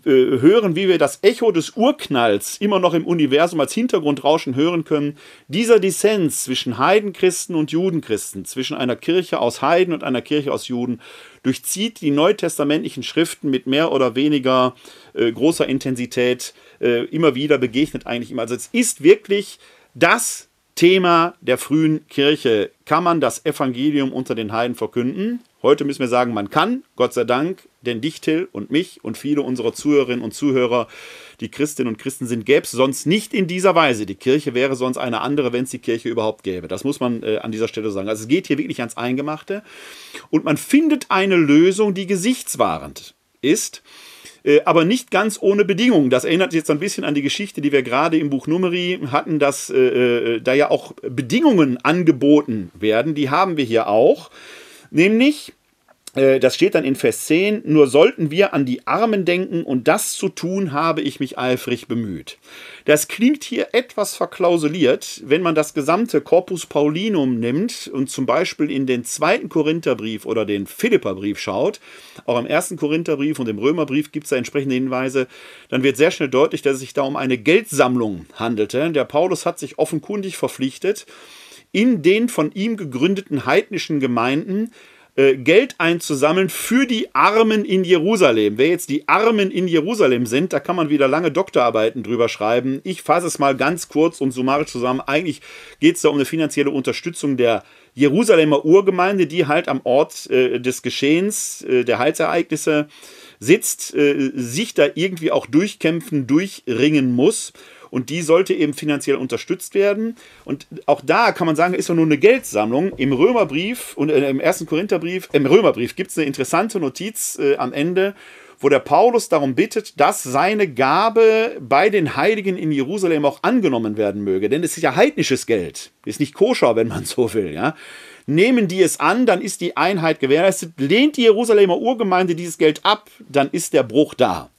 äh, hören, wie wir das Echo des Urknalls immer noch im Universum als Hintergrundrauschen hören können. Dieser Dissens zwischen Heidenchristen und Judenchristen, zwischen einer Kirche aus Heiden und einer Kirche aus Juden, durchzieht die neutestamentlichen Schriften mit mehr oder weniger äh, großer Intensität äh, immer wieder begegnet eigentlich immer. Also es ist wirklich das Thema der frühen Kirche. Kann man das Evangelium unter den Heiden verkünden? Heute müssen wir sagen, man kann, Gott sei Dank, denn dich, Till, und mich und viele unserer Zuhörerinnen und Zuhörer, die Christinnen und Christen sind, gäbe es sonst nicht in dieser Weise. Die Kirche wäre sonst eine andere, wenn es die Kirche überhaupt gäbe. Das muss man äh, an dieser Stelle sagen. Also es geht hier wirklich ans Eingemachte. Und man findet eine Lösung, die gesichtswahrend ist. Äh, aber nicht ganz ohne Bedingungen. Das erinnert jetzt ein bisschen an die Geschichte, die wir gerade im Buch Numeri hatten, dass äh, äh, da ja auch Bedingungen angeboten werden. Die haben wir hier auch. Nämlich, das steht dann in Vers 10, nur sollten wir an die Armen denken und das zu tun, habe ich mich eifrig bemüht. Das klingt hier etwas verklausuliert, wenn man das gesamte Corpus Paulinum nimmt und zum Beispiel in den zweiten Korintherbrief oder den Philipperbrief schaut. Auch im ersten Korintherbrief und im Römerbrief gibt es da entsprechende Hinweise. Dann wird sehr schnell deutlich, dass es sich da um eine Geldsammlung handelte. Der Paulus hat sich offenkundig verpflichtet, in den von ihm gegründeten heidnischen Gemeinden äh, Geld einzusammeln für die Armen in Jerusalem. Wer jetzt die Armen in Jerusalem sind, da kann man wieder lange Doktorarbeiten drüber schreiben. Ich fasse es mal ganz kurz und summarisch zusammen. Eigentlich geht es da um eine finanzielle Unterstützung der Jerusalemer Urgemeinde, die halt am Ort äh, des Geschehens, äh, der Heilsereignisse sitzt, äh, sich da irgendwie auch durchkämpfen, durchringen muss und die sollte eben finanziell unterstützt werden. Und auch da kann man sagen, ist doch nur eine Geldsammlung. Im Römerbrief und äh, im ersten Korintherbrief, im Römerbrief gibt es eine interessante Notiz äh, am Ende, wo der Paulus darum bittet, dass seine Gabe bei den Heiligen in Jerusalem auch angenommen werden möge. Denn es ist ja heidnisches Geld. Ist nicht koscher, wenn man [laughs] so will, ja. Nehmen die es an, dann ist die Einheit gewährleistet. Lehnt die Jerusalemer Urgemeinde dieses Geld ab, dann ist der Bruch da.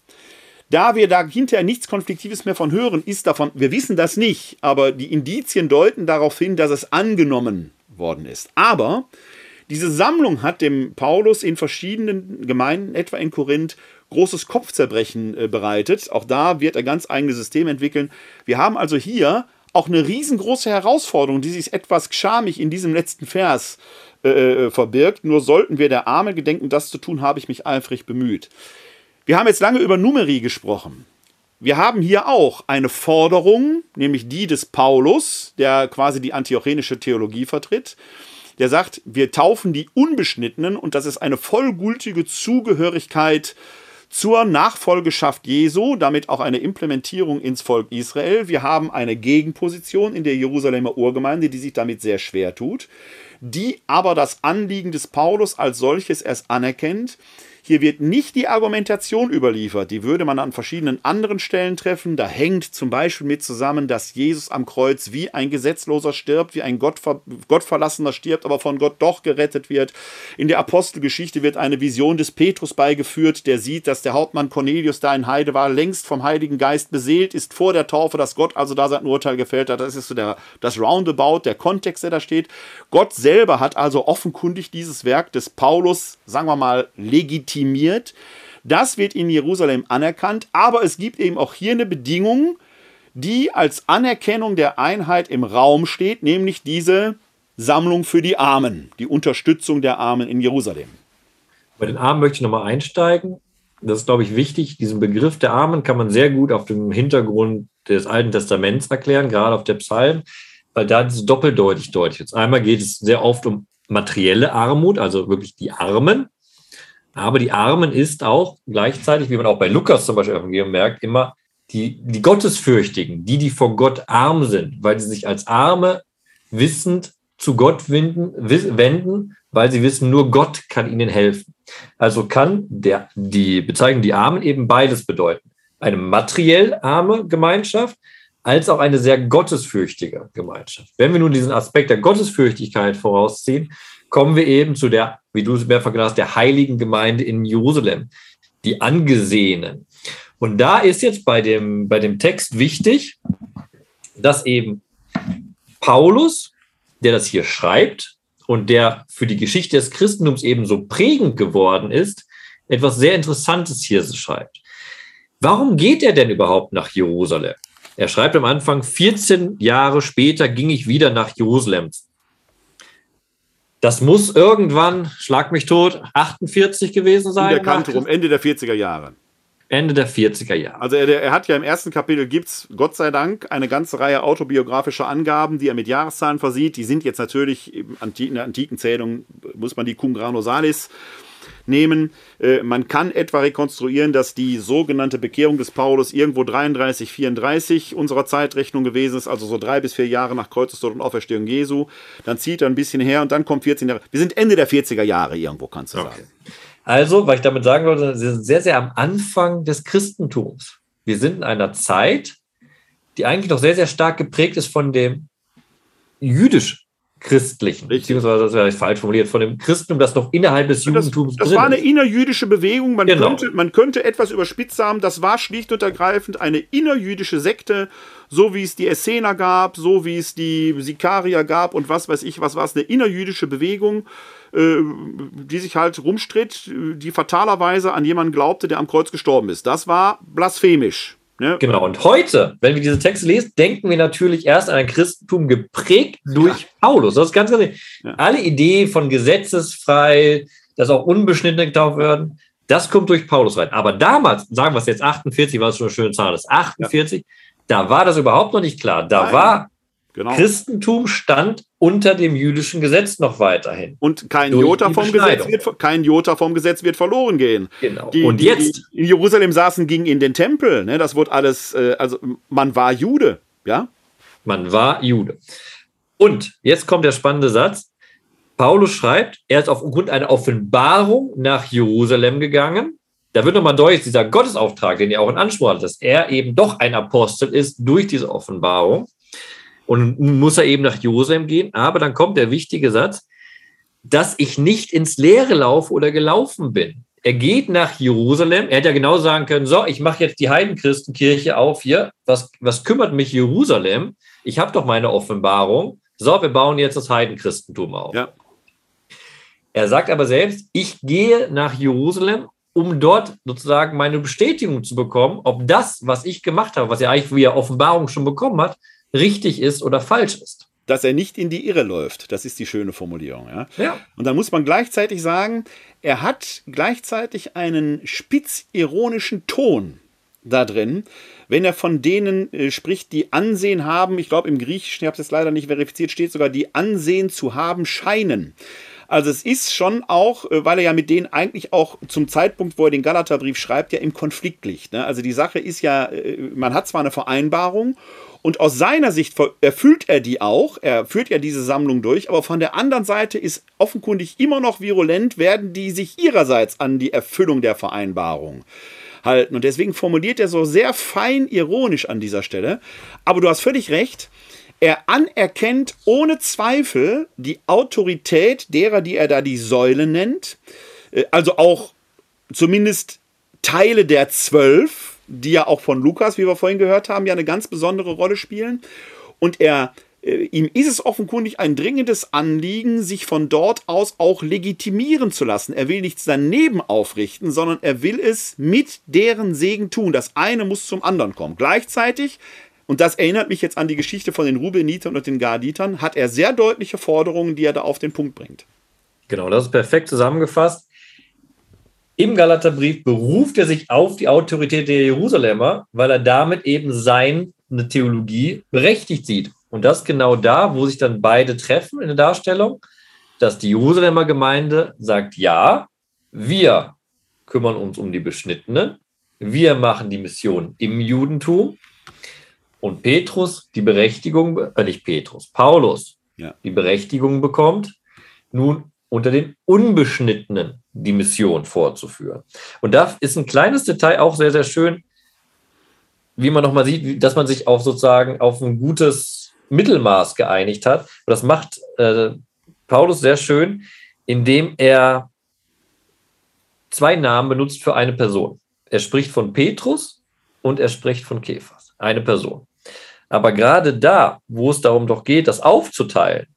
Da wir da hinterher nichts Konfliktives mehr von hören, ist davon, wir wissen das nicht, aber die Indizien deuten darauf hin, dass es angenommen worden ist. Aber diese Sammlung hat dem Paulus in verschiedenen Gemeinden, etwa in Korinth, großes Kopfzerbrechen äh, bereitet. Auch da wird er ganz eigene Systeme entwickeln. Wir haben also hier auch eine riesengroße Herausforderung, die sich etwas schamig in diesem letzten Vers äh, äh verbirgt. Nur sollten wir der Arme gedenken, das zu tun, habe ich mich eifrig bemüht. Wir haben jetzt lange über Numeri gesprochen. Wir haben hier auch eine Forderung, nämlich die des Paulus, der quasi die antiochenische Theologie vertritt. Der sagt, wir taufen die Unbeschnittenen und das ist eine vollgültige Zugehörigkeit zur Nachfolgeschaft Jesu, damit auch eine Implementierung ins Volk Israel. Wir haben eine Gegenposition in der Jerusalemer Urgemeinde, die sich damit sehr schwer tut, die aber das Anliegen des Paulus als solches erst anerkennt. Hier wird nicht die Argumentation überliefert, die würde man an verschiedenen anderen Stellen treffen. Da hängt zum Beispiel mit zusammen, dass Jesus am Kreuz wie ein Gesetzloser stirbt, wie ein Gottver Gottverlassener stirbt, aber von Gott doch gerettet wird. In der Apostelgeschichte wird eine Vision des Petrus beigeführt, der sieht, dass der Hauptmann Cornelius da in Heide war, längst vom Heiligen Geist beseelt ist vor der Taufe, dass Gott also da sein Urteil gefällt hat. Das ist so der, das Roundabout, der Kontext, der da steht. Gott selber hat also offenkundig dieses Werk des Paulus, sagen wir mal, legitimiert legitimiert. Das wird in Jerusalem anerkannt, aber es gibt eben auch hier eine Bedingung, die als Anerkennung der Einheit im Raum steht, nämlich diese Sammlung für die Armen, die Unterstützung der Armen in Jerusalem. Bei den Armen möchte ich nochmal einsteigen. Das ist, glaube ich, wichtig. Diesen Begriff der Armen kann man sehr gut auf dem Hintergrund des Alten Testaments erklären, gerade auf der Psalm, weil da ist es doppeldeutig deutlich. Jetzt einmal geht es sehr oft um materielle Armut, also wirklich die Armen. Aber die Armen ist auch gleichzeitig, wie man auch bei Lukas zum Beispiel Evangelium merkt, immer die, die Gottesfürchtigen, die, die vor Gott arm sind, weil sie sich als Arme wissend zu Gott wenden, wenden, weil sie wissen, nur Gott kann ihnen helfen. Also kann der, die Bezeichnung die Armen eben beides bedeuten. Eine materiell arme Gemeinschaft als auch eine sehr gottesfürchtige Gemeinschaft. Wenn wir nun diesen Aspekt der Gottesfürchtigkeit vorausziehen, kommen wir eben zu der, wie du es mehrfach genannt hast, der heiligen Gemeinde in Jerusalem, die Angesehenen. Und da ist jetzt bei dem, bei dem Text wichtig, dass eben Paulus, der das hier schreibt und der für die Geschichte des Christentums eben so prägend geworden ist, etwas sehr Interessantes hier schreibt. Warum geht er denn überhaupt nach Jerusalem? Er schreibt am Anfang, 14 Jahre später ging ich wieder nach Jerusalem das muss irgendwann, schlag mich tot, 48 gewesen sein. In der Kante rum, Ende der 40er Jahre. Ende der 40er Jahre. Also er, er hat ja im ersten Kapitel gibt's Gott sei Dank eine ganze Reihe autobiografischer Angaben, die er mit Jahreszahlen versieht. Die sind jetzt natürlich in der antiken Zählung muss man die Cum Grano Salis nehmen. Äh, man kann etwa rekonstruieren, dass die sogenannte Bekehrung des Paulus irgendwo 33, 34 unserer Zeitrechnung gewesen ist, also so drei bis vier Jahre nach Kreuzestod und Auferstehung Jesu. Dann zieht er ein bisschen her und dann kommt 14 Jahre. Wir sind Ende der 40er Jahre irgendwo, kannst du okay. sagen. Also, was ich damit sagen wollte, wir sind sehr, sehr am Anfang des Christentums. Wir sind in einer Zeit, die eigentlich noch sehr, sehr stark geprägt ist von dem jüdisch christlichen, Richtig. beziehungsweise das wäre falsch formuliert, von dem Christentum, das noch innerhalb des Judentums Das, das war eine innerjüdische Bewegung. Man, genau. könnte, man könnte etwas überspitzt sagen, das war schlicht und ergreifend eine innerjüdische Sekte, so wie es die Essener gab, so wie es die Sikarier gab und was weiß ich, was war es, eine innerjüdische Bewegung, äh, die sich halt rumstritt, die fatalerweise an jemanden glaubte, der am Kreuz gestorben ist. Das war blasphemisch. Ne? Genau, und heute, wenn wir diese Texte lesen, denken wir natürlich erst an ein Christentum geprägt durch ja. Paulus. Das ist ganz, ganz ja. Alle Idee von gesetzesfrei, dass auch Unbeschnittene getauft werden, das kommt durch Paulus rein. Aber damals, sagen wir es jetzt 48, war es schon eine schöne Zahl, das 48, ja. da war das überhaupt noch nicht klar. Da Nein. war Genau. Christentum stand unter dem jüdischen Gesetz noch weiterhin. Und kein Jota, vom Gesetz wird, kein Jota vom Gesetz wird verloren gehen. Genau. Die, und die, jetzt? in Jerusalem saßen, gingen in den Tempel. Ne? Das wurde alles, äh, also man war Jude. Ja? Man war Jude. Und jetzt kommt der spannende Satz. Paulus schreibt, er ist aufgrund einer Offenbarung nach Jerusalem gegangen. Da wird nochmal deutlich, dieser Gottesauftrag, den er auch in Anspruch hat, dass er eben doch ein Apostel ist durch diese Offenbarung. Und nun muss er eben nach Jerusalem gehen. Aber dann kommt der wichtige Satz, dass ich nicht ins Leere laufe oder gelaufen bin. Er geht nach Jerusalem. Er hätte ja genau sagen können, so, ich mache jetzt die Heidenchristenkirche auf hier. Was, was kümmert mich Jerusalem? Ich habe doch meine Offenbarung. So, wir bauen jetzt das Heidenchristentum auf. Ja. Er sagt aber selbst, ich gehe nach Jerusalem, um dort sozusagen meine Bestätigung zu bekommen, ob das, was ich gemacht habe, was er eigentlich via Offenbarung schon bekommen hat, richtig ist oder falsch ist. Dass er nicht in die Irre läuft, das ist die schöne Formulierung. Ja? ja. Und dann muss man gleichzeitig sagen, er hat gleichzeitig einen spitzironischen Ton da drin, wenn er von denen äh, spricht, die Ansehen haben, ich glaube im Griechischen, ich habe es jetzt leider nicht verifiziert, steht sogar, die Ansehen zu haben scheinen. Also es ist schon auch, äh, weil er ja mit denen eigentlich auch zum Zeitpunkt, wo er den Galaterbrief schreibt, ja im Konflikt liegt. Ne? Also die Sache ist ja, äh, man hat zwar eine Vereinbarung und aus seiner Sicht erfüllt er die auch, er führt ja diese Sammlung durch, aber von der anderen Seite ist offenkundig immer noch virulent, werden die sich ihrerseits an die Erfüllung der Vereinbarung halten. Und deswegen formuliert er so sehr fein ironisch an dieser Stelle. Aber du hast völlig recht. Er anerkennt ohne Zweifel die Autorität derer, die er da die Säule nennt. Äh, also auch zumindest Teile der zwölf, die ja auch von Lukas, wie wir vorhin gehört haben, ja eine ganz besondere Rolle spielen. Und er, äh, ihm ist es offenkundig ein dringendes Anliegen, sich von dort aus auch legitimieren zu lassen. Er will nichts daneben aufrichten, sondern er will es mit deren Segen tun. Das eine muss zum anderen kommen. Gleichzeitig und das erinnert mich jetzt an die Geschichte von den Rubenitern und den Gaditern, hat er sehr deutliche Forderungen, die er da auf den Punkt bringt. Genau, das ist perfekt zusammengefasst. Im Galaterbrief beruft er sich auf die Autorität der Jerusalemer, weil er damit eben seine Theologie berechtigt sieht. Und das genau da, wo sich dann beide treffen in der Darstellung, dass die Jerusalemer Gemeinde sagt, ja, wir kümmern uns um die Beschnittenen, wir machen die Mission im Judentum und Petrus die Berechtigung, äh nicht Petrus, Paulus ja. die Berechtigung bekommt, nun unter den Unbeschnittenen die Mission fortzuführen. Und da ist ein kleines Detail auch sehr, sehr schön, wie man nochmal sieht, dass man sich auch sozusagen auf ein gutes Mittelmaß geeinigt hat. Und das macht äh, Paulus sehr schön, indem er zwei Namen benutzt für eine Person. Er spricht von Petrus und er spricht von Kephas, eine Person. Aber gerade da, wo es darum doch geht, das aufzuteilen,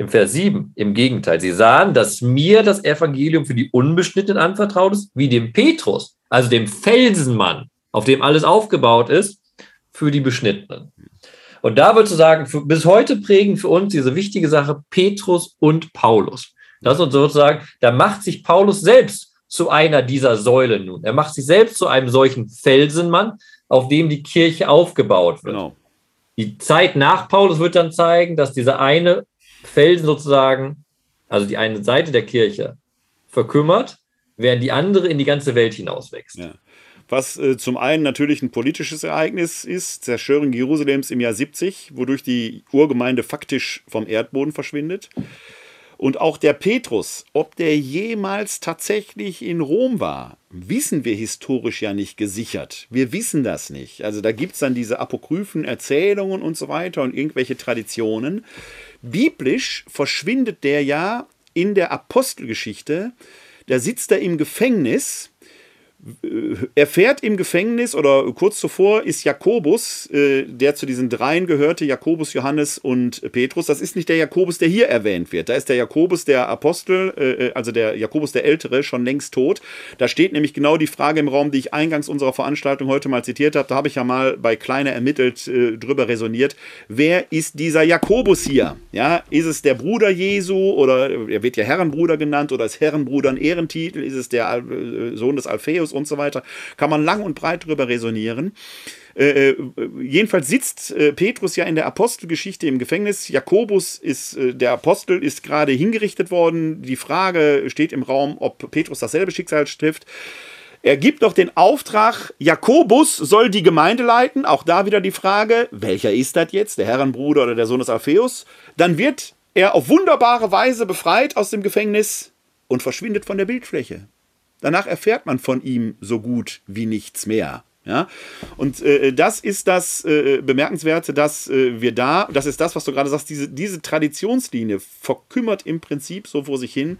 im Vers 7, im Gegenteil, sie sahen, dass mir das Evangelium für die Unbeschnittenen anvertraut ist, wie dem Petrus, also dem Felsenmann, auf dem alles aufgebaut ist, für die Beschnittenen. Und da würde ich sagen, für, bis heute prägen für uns diese wichtige Sache Petrus und Paulus. Das ist sozusagen, da macht sich Paulus selbst zu einer dieser Säulen nun. Er macht sich selbst zu einem solchen Felsenmann, auf dem die Kirche aufgebaut wird. Genau. Die Zeit nach Paulus wird dann zeigen, dass dieser eine Felsen sozusagen, also die eine Seite der Kirche, verkümmert, während die andere in die ganze Welt hinauswächst. Ja. Was äh, zum einen natürlich ein politisches Ereignis ist, Zerstörung Jerusalems im Jahr 70, wodurch die Urgemeinde faktisch vom Erdboden verschwindet. Und auch der Petrus, ob der jemals tatsächlich in Rom war, wissen wir historisch ja nicht gesichert. Wir wissen das nicht. Also da gibt es dann diese apokryphen Erzählungen und so weiter und irgendwelche Traditionen. Biblisch verschwindet der ja in der Apostelgeschichte. Da sitzt er im Gefängnis er fährt im Gefängnis oder kurz zuvor ist Jakobus, äh, der zu diesen dreien gehörte, Jakobus, Johannes und Petrus. Das ist nicht der Jakobus, der hier erwähnt wird. Da ist der Jakobus, der Apostel, äh, äh, also der Jakobus der Ältere, schon längst tot. Da steht nämlich genau die Frage im Raum, die ich eingangs unserer Veranstaltung heute mal zitiert habe. Da habe ich ja mal bei Kleiner ermittelt äh, drüber resoniert. Wer ist dieser Jakobus hier? Ja, ist es der Bruder Jesu oder er wird ja Herrenbruder genannt oder ist Herrenbruder ein Ehrentitel? Ist es der äh, Sohn des Alpheus? Und so weiter. Kann man lang und breit drüber resonieren. Äh, äh, jedenfalls sitzt äh, Petrus ja in der Apostelgeschichte im Gefängnis. Jakobus ist, äh, der Apostel ist gerade hingerichtet worden. Die Frage steht im Raum, ob Petrus dasselbe Schicksal trifft. Er gibt doch den Auftrag, Jakobus soll die Gemeinde leiten. Auch da wieder die Frage, welcher ist das jetzt, der Herrenbruder oder der Sohn des Alpheus? Dann wird er auf wunderbare Weise befreit aus dem Gefängnis und verschwindet von der Bildfläche. Danach erfährt man von ihm so gut wie nichts mehr. Ja? Und äh, das ist das äh, Bemerkenswerte, dass äh, wir da, das ist das, was du gerade sagst, diese, diese Traditionslinie verkümmert im Prinzip so vor sich hin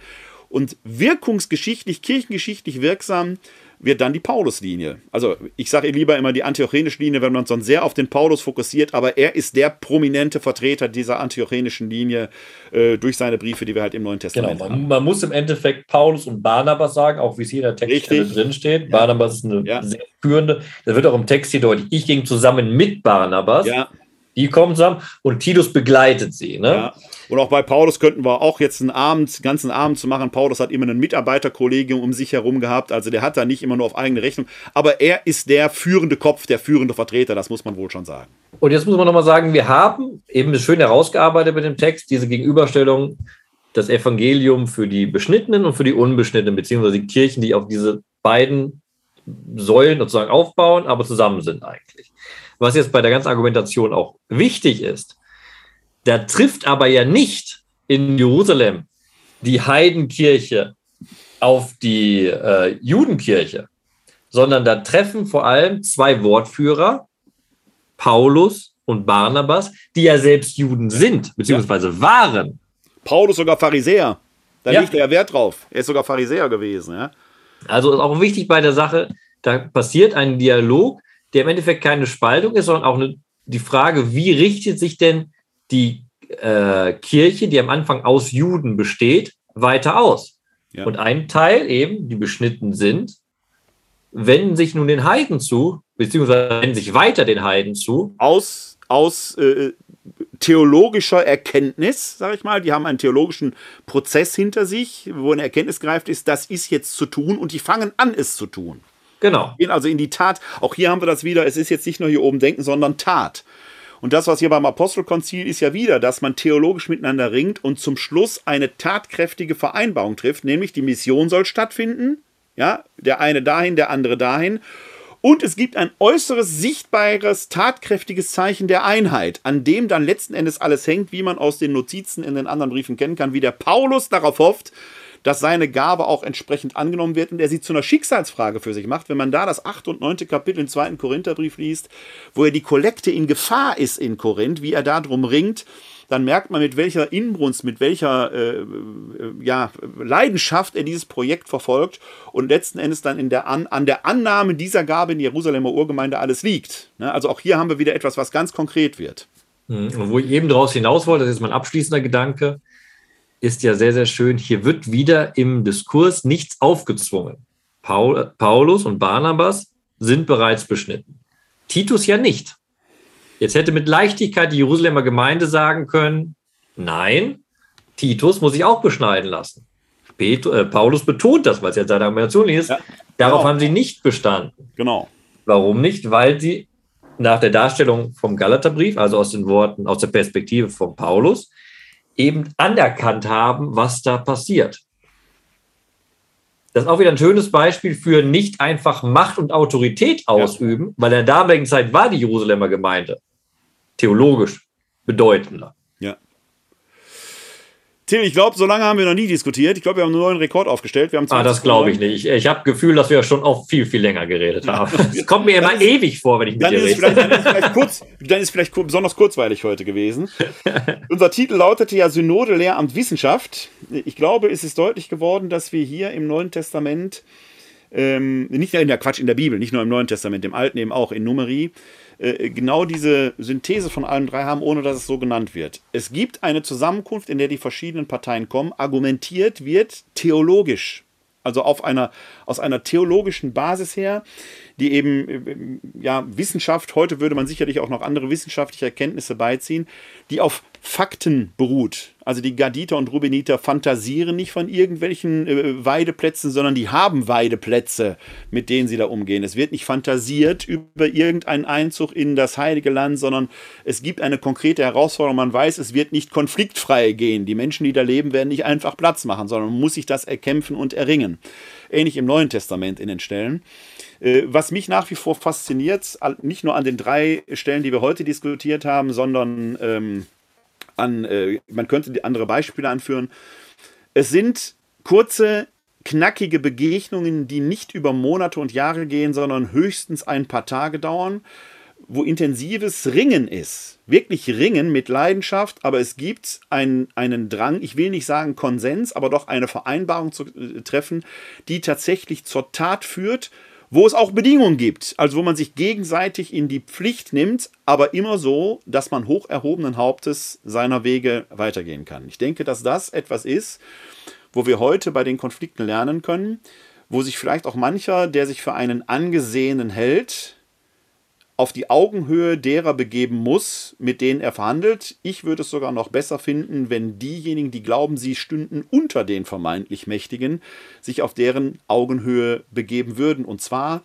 und wirkungsgeschichtlich, kirchengeschichtlich wirksam wird dann die Pauluslinie. Also ich sage lieber immer die antiochenische Linie, wenn man sonst sehr auf den Paulus fokussiert, aber er ist der prominente Vertreter dieser antiochenischen Linie äh, durch seine Briefe, die wir halt im Neuen Testament genau, man, haben. Man muss im Endeffekt Paulus und Barnabas sagen, auch wie es hier in der Textstelle drin steht. Ja. Barnabas ist eine ja. sehr führende, da wird auch im Text hier deutlich, ich ging zusammen mit Barnabas. Ja. Die kommen zusammen und Titus begleitet sie. Ne? Ja. Und auch bei Paulus könnten wir auch jetzt einen Abend, einen ganzen Abend zu machen. Paulus hat immer ein Mitarbeiterkollegium um sich herum gehabt. Also der hat da nicht immer nur auf eigene Rechnung. Aber er ist der führende Kopf, der führende Vertreter. Das muss man wohl schon sagen. Und jetzt muss man nochmal sagen, wir haben eben schön herausgearbeitet mit dem Text, diese Gegenüberstellung, das Evangelium für die Beschnittenen und für die Unbeschnittenen, beziehungsweise die Kirchen, die auf diese beiden Säulen sozusagen aufbauen, aber zusammen sind eigentlich. Was jetzt bei der ganzen Argumentation auch wichtig ist, da trifft aber ja nicht in Jerusalem die Heidenkirche auf die äh, Judenkirche, sondern da treffen vor allem zwei Wortführer, Paulus und Barnabas, die ja selbst Juden sind, beziehungsweise ja. waren. Paulus sogar Pharisäer. Da ja. legt er Wert drauf. Er ist sogar Pharisäer gewesen. Ja? Also ist auch wichtig bei der Sache, da passiert ein Dialog, der im Endeffekt keine Spaltung ist, sondern auch eine, die Frage, wie richtet sich denn die äh, Kirche, die am Anfang aus Juden besteht, weiter aus. Ja. Und ein Teil eben, die beschnitten sind, wenden sich nun den Heiden zu, beziehungsweise wenden sich weiter den Heiden zu. Aus, aus äh, theologischer Erkenntnis, sage ich mal, die haben einen theologischen Prozess hinter sich, wo eine Erkenntnis greift ist, das ist jetzt zu tun und die fangen an, es zu tun. Genau. Gehen also in die Tat. Auch hier haben wir das wieder, es ist jetzt nicht nur hier oben denken, sondern Tat. Und das, was hier beim Apostelkonzil ist ja wieder, dass man theologisch miteinander ringt und zum Schluss eine tatkräftige Vereinbarung trifft, nämlich die Mission soll stattfinden. Ja, der eine dahin, der andere dahin. Und es gibt ein äußeres, sichtbares, tatkräftiges Zeichen der Einheit, an dem dann letzten Endes alles hängt, wie man aus den Notizen in den anderen Briefen kennen kann, wie der Paulus darauf hofft, dass seine Gabe auch entsprechend angenommen wird und er sie zu einer Schicksalsfrage für sich macht. Wenn man da das 8. und 9. Kapitel im 2. Korintherbrief liest, wo er die Kollekte in Gefahr ist in Korinth, wie er darum ringt, dann merkt man, mit welcher Inbrunst, mit welcher äh, äh, ja, Leidenschaft er dieses Projekt verfolgt und letzten Endes dann der an, an der Annahme dieser Gabe in die Jerusalemer Urgemeinde alles liegt. Ne? Also auch hier haben wir wieder etwas, was ganz konkret wird. Und wo ich eben daraus hinaus wollte, das ist mein abschließender Gedanke, ist ja sehr, sehr schön. Hier wird wieder im Diskurs nichts aufgezwungen. Paul, Paulus und Barnabas sind bereits beschnitten. Titus ja nicht. Jetzt hätte mit Leichtigkeit die Jerusalemer Gemeinde sagen können, nein, Titus muss sich auch beschneiden lassen. Petrus, äh, Paulus betont das, weil es ja seine Argumentation ist. Ja, Darauf genau. haben sie nicht bestanden. Genau. Warum nicht? Weil sie nach der Darstellung vom Galaterbrief, also aus den Worten, aus der Perspektive von Paulus, eben anerkannt haben, was da passiert. Das ist auch wieder ein schönes Beispiel für nicht einfach Macht und Autorität ausüben, ja. weil in der damaligen Zeit war die Jerusalemer Gemeinde theologisch bedeutender. Till, ich glaube, so lange haben wir noch nie diskutiert. Ich glaube, wir haben einen neuen Rekord aufgestellt. Wir haben ah, das glaube ich nicht. Ich habe Gefühl, dass wir schon auch viel, viel länger geredet haben. Es kommt mir immer ist, ewig vor, wenn ich mit dann dir rede. Dann ist, vielleicht kurz, dann ist vielleicht besonders kurzweilig heute gewesen. [laughs] Unser Titel lautete ja Synode Lehramt Wissenschaft. Ich glaube, es ist deutlich geworden, dass wir hier im Neuen Testament ähm, nicht nur in der Quatsch in der Bibel, nicht nur im Neuen Testament, im Alten eben auch in Numeri, äh, genau diese Synthese von allen drei haben, ohne dass es so genannt wird. Es gibt eine Zusammenkunft, in der die verschiedenen Parteien kommen, argumentiert wird theologisch. Also auf einer, aus einer theologischen Basis her, die eben äh, ja, Wissenschaft, heute würde man sicherlich auch noch andere wissenschaftliche Erkenntnisse beiziehen, die auf Fakten beruht. Also die Garditer und Rubiniter fantasieren nicht von irgendwelchen äh, Weideplätzen, sondern die haben Weideplätze, mit denen sie da umgehen. Es wird nicht fantasiert über irgendeinen Einzug in das heilige Land, sondern es gibt eine konkrete Herausforderung. Man weiß, es wird nicht konfliktfrei gehen. Die Menschen, die da leben, werden nicht einfach Platz machen, sondern man muss sich das erkämpfen und erringen. Ähnlich im Neuen Testament in den Stellen. Äh, was mich nach wie vor fasziniert, nicht nur an den drei Stellen, die wir heute diskutiert haben, sondern ähm, an, äh, man könnte andere Beispiele anführen. Es sind kurze, knackige Begegnungen, die nicht über Monate und Jahre gehen, sondern höchstens ein paar Tage dauern, wo intensives Ringen ist. Wirklich Ringen mit Leidenschaft, aber es gibt ein, einen Drang, ich will nicht sagen Konsens, aber doch eine Vereinbarung zu äh, treffen, die tatsächlich zur Tat führt wo es auch Bedingungen gibt, also wo man sich gegenseitig in die Pflicht nimmt, aber immer so, dass man hoch erhobenen Hauptes seiner Wege weitergehen kann. Ich denke, dass das etwas ist, wo wir heute bei den Konflikten lernen können, wo sich vielleicht auch mancher, der sich für einen angesehenen hält, auf die Augenhöhe derer begeben muss, mit denen er verhandelt. Ich würde es sogar noch besser finden, wenn diejenigen, die glauben, sie stünden unter den vermeintlich Mächtigen, sich auf deren Augenhöhe begeben würden. Und zwar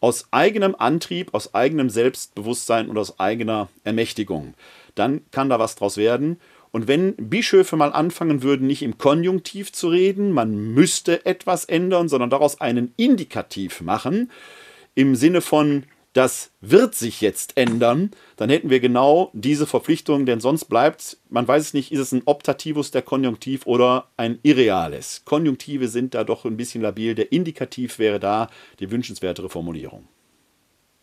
aus eigenem Antrieb, aus eigenem Selbstbewusstsein und aus eigener Ermächtigung. Dann kann da was draus werden. Und wenn Bischöfe mal anfangen würden, nicht im Konjunktiv zu reden, man müsste etwas ändern, sondern daraus einen Indikativ machen, im Sinne von das wird sich jetzt ändern, dann hätten wir genau diese Verpflichtung, denn sonst bleibt, man weiß es nicht, ist es ein Optativus der Konjunktiv oder ein Irreales. Konjunktive sind da doch ein bisschen labil, der Indikativ wäre da die wünschenswertere Formulierung.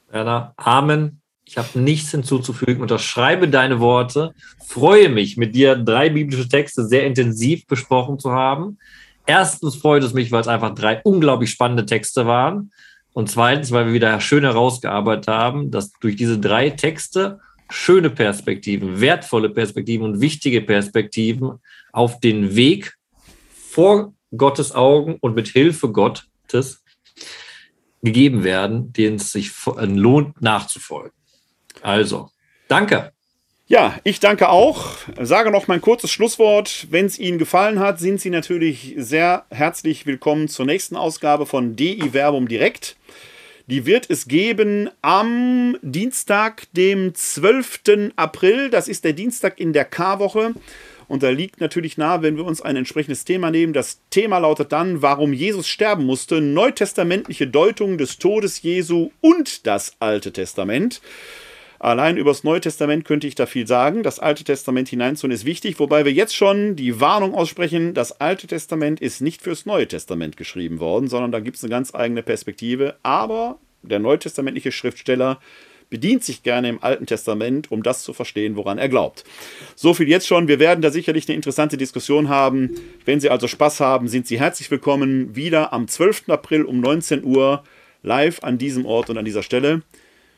Werner, Amen. Ich habe nichts hinzuzufügen. Unterschreibe deine Worte. Freue mich, mit dir drei biblische Texte sehr intensiv besprochen zu haben. Erstens freut es mich, weil es einfach drei unglaublich spannende Texte waren. Und zweitens, weil wir wieder schön herausgearbeitet haben, dass durch diese drei Texte schöne Perspektiven, wertvolle Perspektiven und wichtige Perspektiven auf den Weg vor Gottes Augen und mit Hilfe Gottes gegeben werden, denen es sich lohnt nachzufolgen. Also, danke. Ja, ich danke auch. Sage noch mein kurzes Schlusswort. Wenn es Ihnen gefallen hat, sind Sie natürlich sehr herzlich willkommen zur nächsten Ausgabe von DI Werbung direkt. Die wird es geben am Dienstag, dem 12. April. Das ist der Dienstag in der K-Woche. Und da liegt natürlich nahe, wenn wir uns ein entsprechendes Thema nehmen. Das Thema lautet dann, warum Jesus sterben musste, neutestamentliche Deutung des Todes Jesu und das Alte Testament. Allein über das Neue Testament könnte ich da viel sagen. Das Alte Testament hineinzuholen ist wichtig, wobei wir jetzt schon die Warnung aussprechen, das Alte Testament ist nicht fürs Neue Testament geschrieben worden, sondern da gibt es eine ganz eigene Perspektive. Aber der neutestamentliche Schriftsteller bedient sich gerne im Alten Testament, um das zu verstehen, woran er glaubt. So viel jetzt schon. Wir werden da sicherlich eine interessante Diskussion haben. Wenn Sie also Spaß haben, sind Sie herzlich willkommen wieder am 12. April um 19 Uhr live an diesem Ort und an dieser Stelle.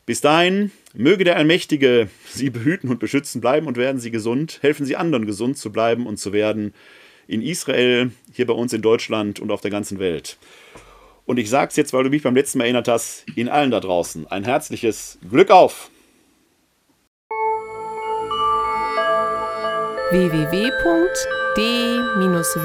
Bis dahin, möge der Allmächtige Sie behüten und beschützen, bleiben und werden Sie gesund. Helfen Sie anderen, gesund zu bleiben und zu werden. In Israel, hier bei uns in Deutschland und auf der ganzen Welt. Und ich sage es jetzt, weil du mich beim letzten Mal erinnert hast, Ihnen allen da draußen ein herzliches Glück auf! www d-verbum.de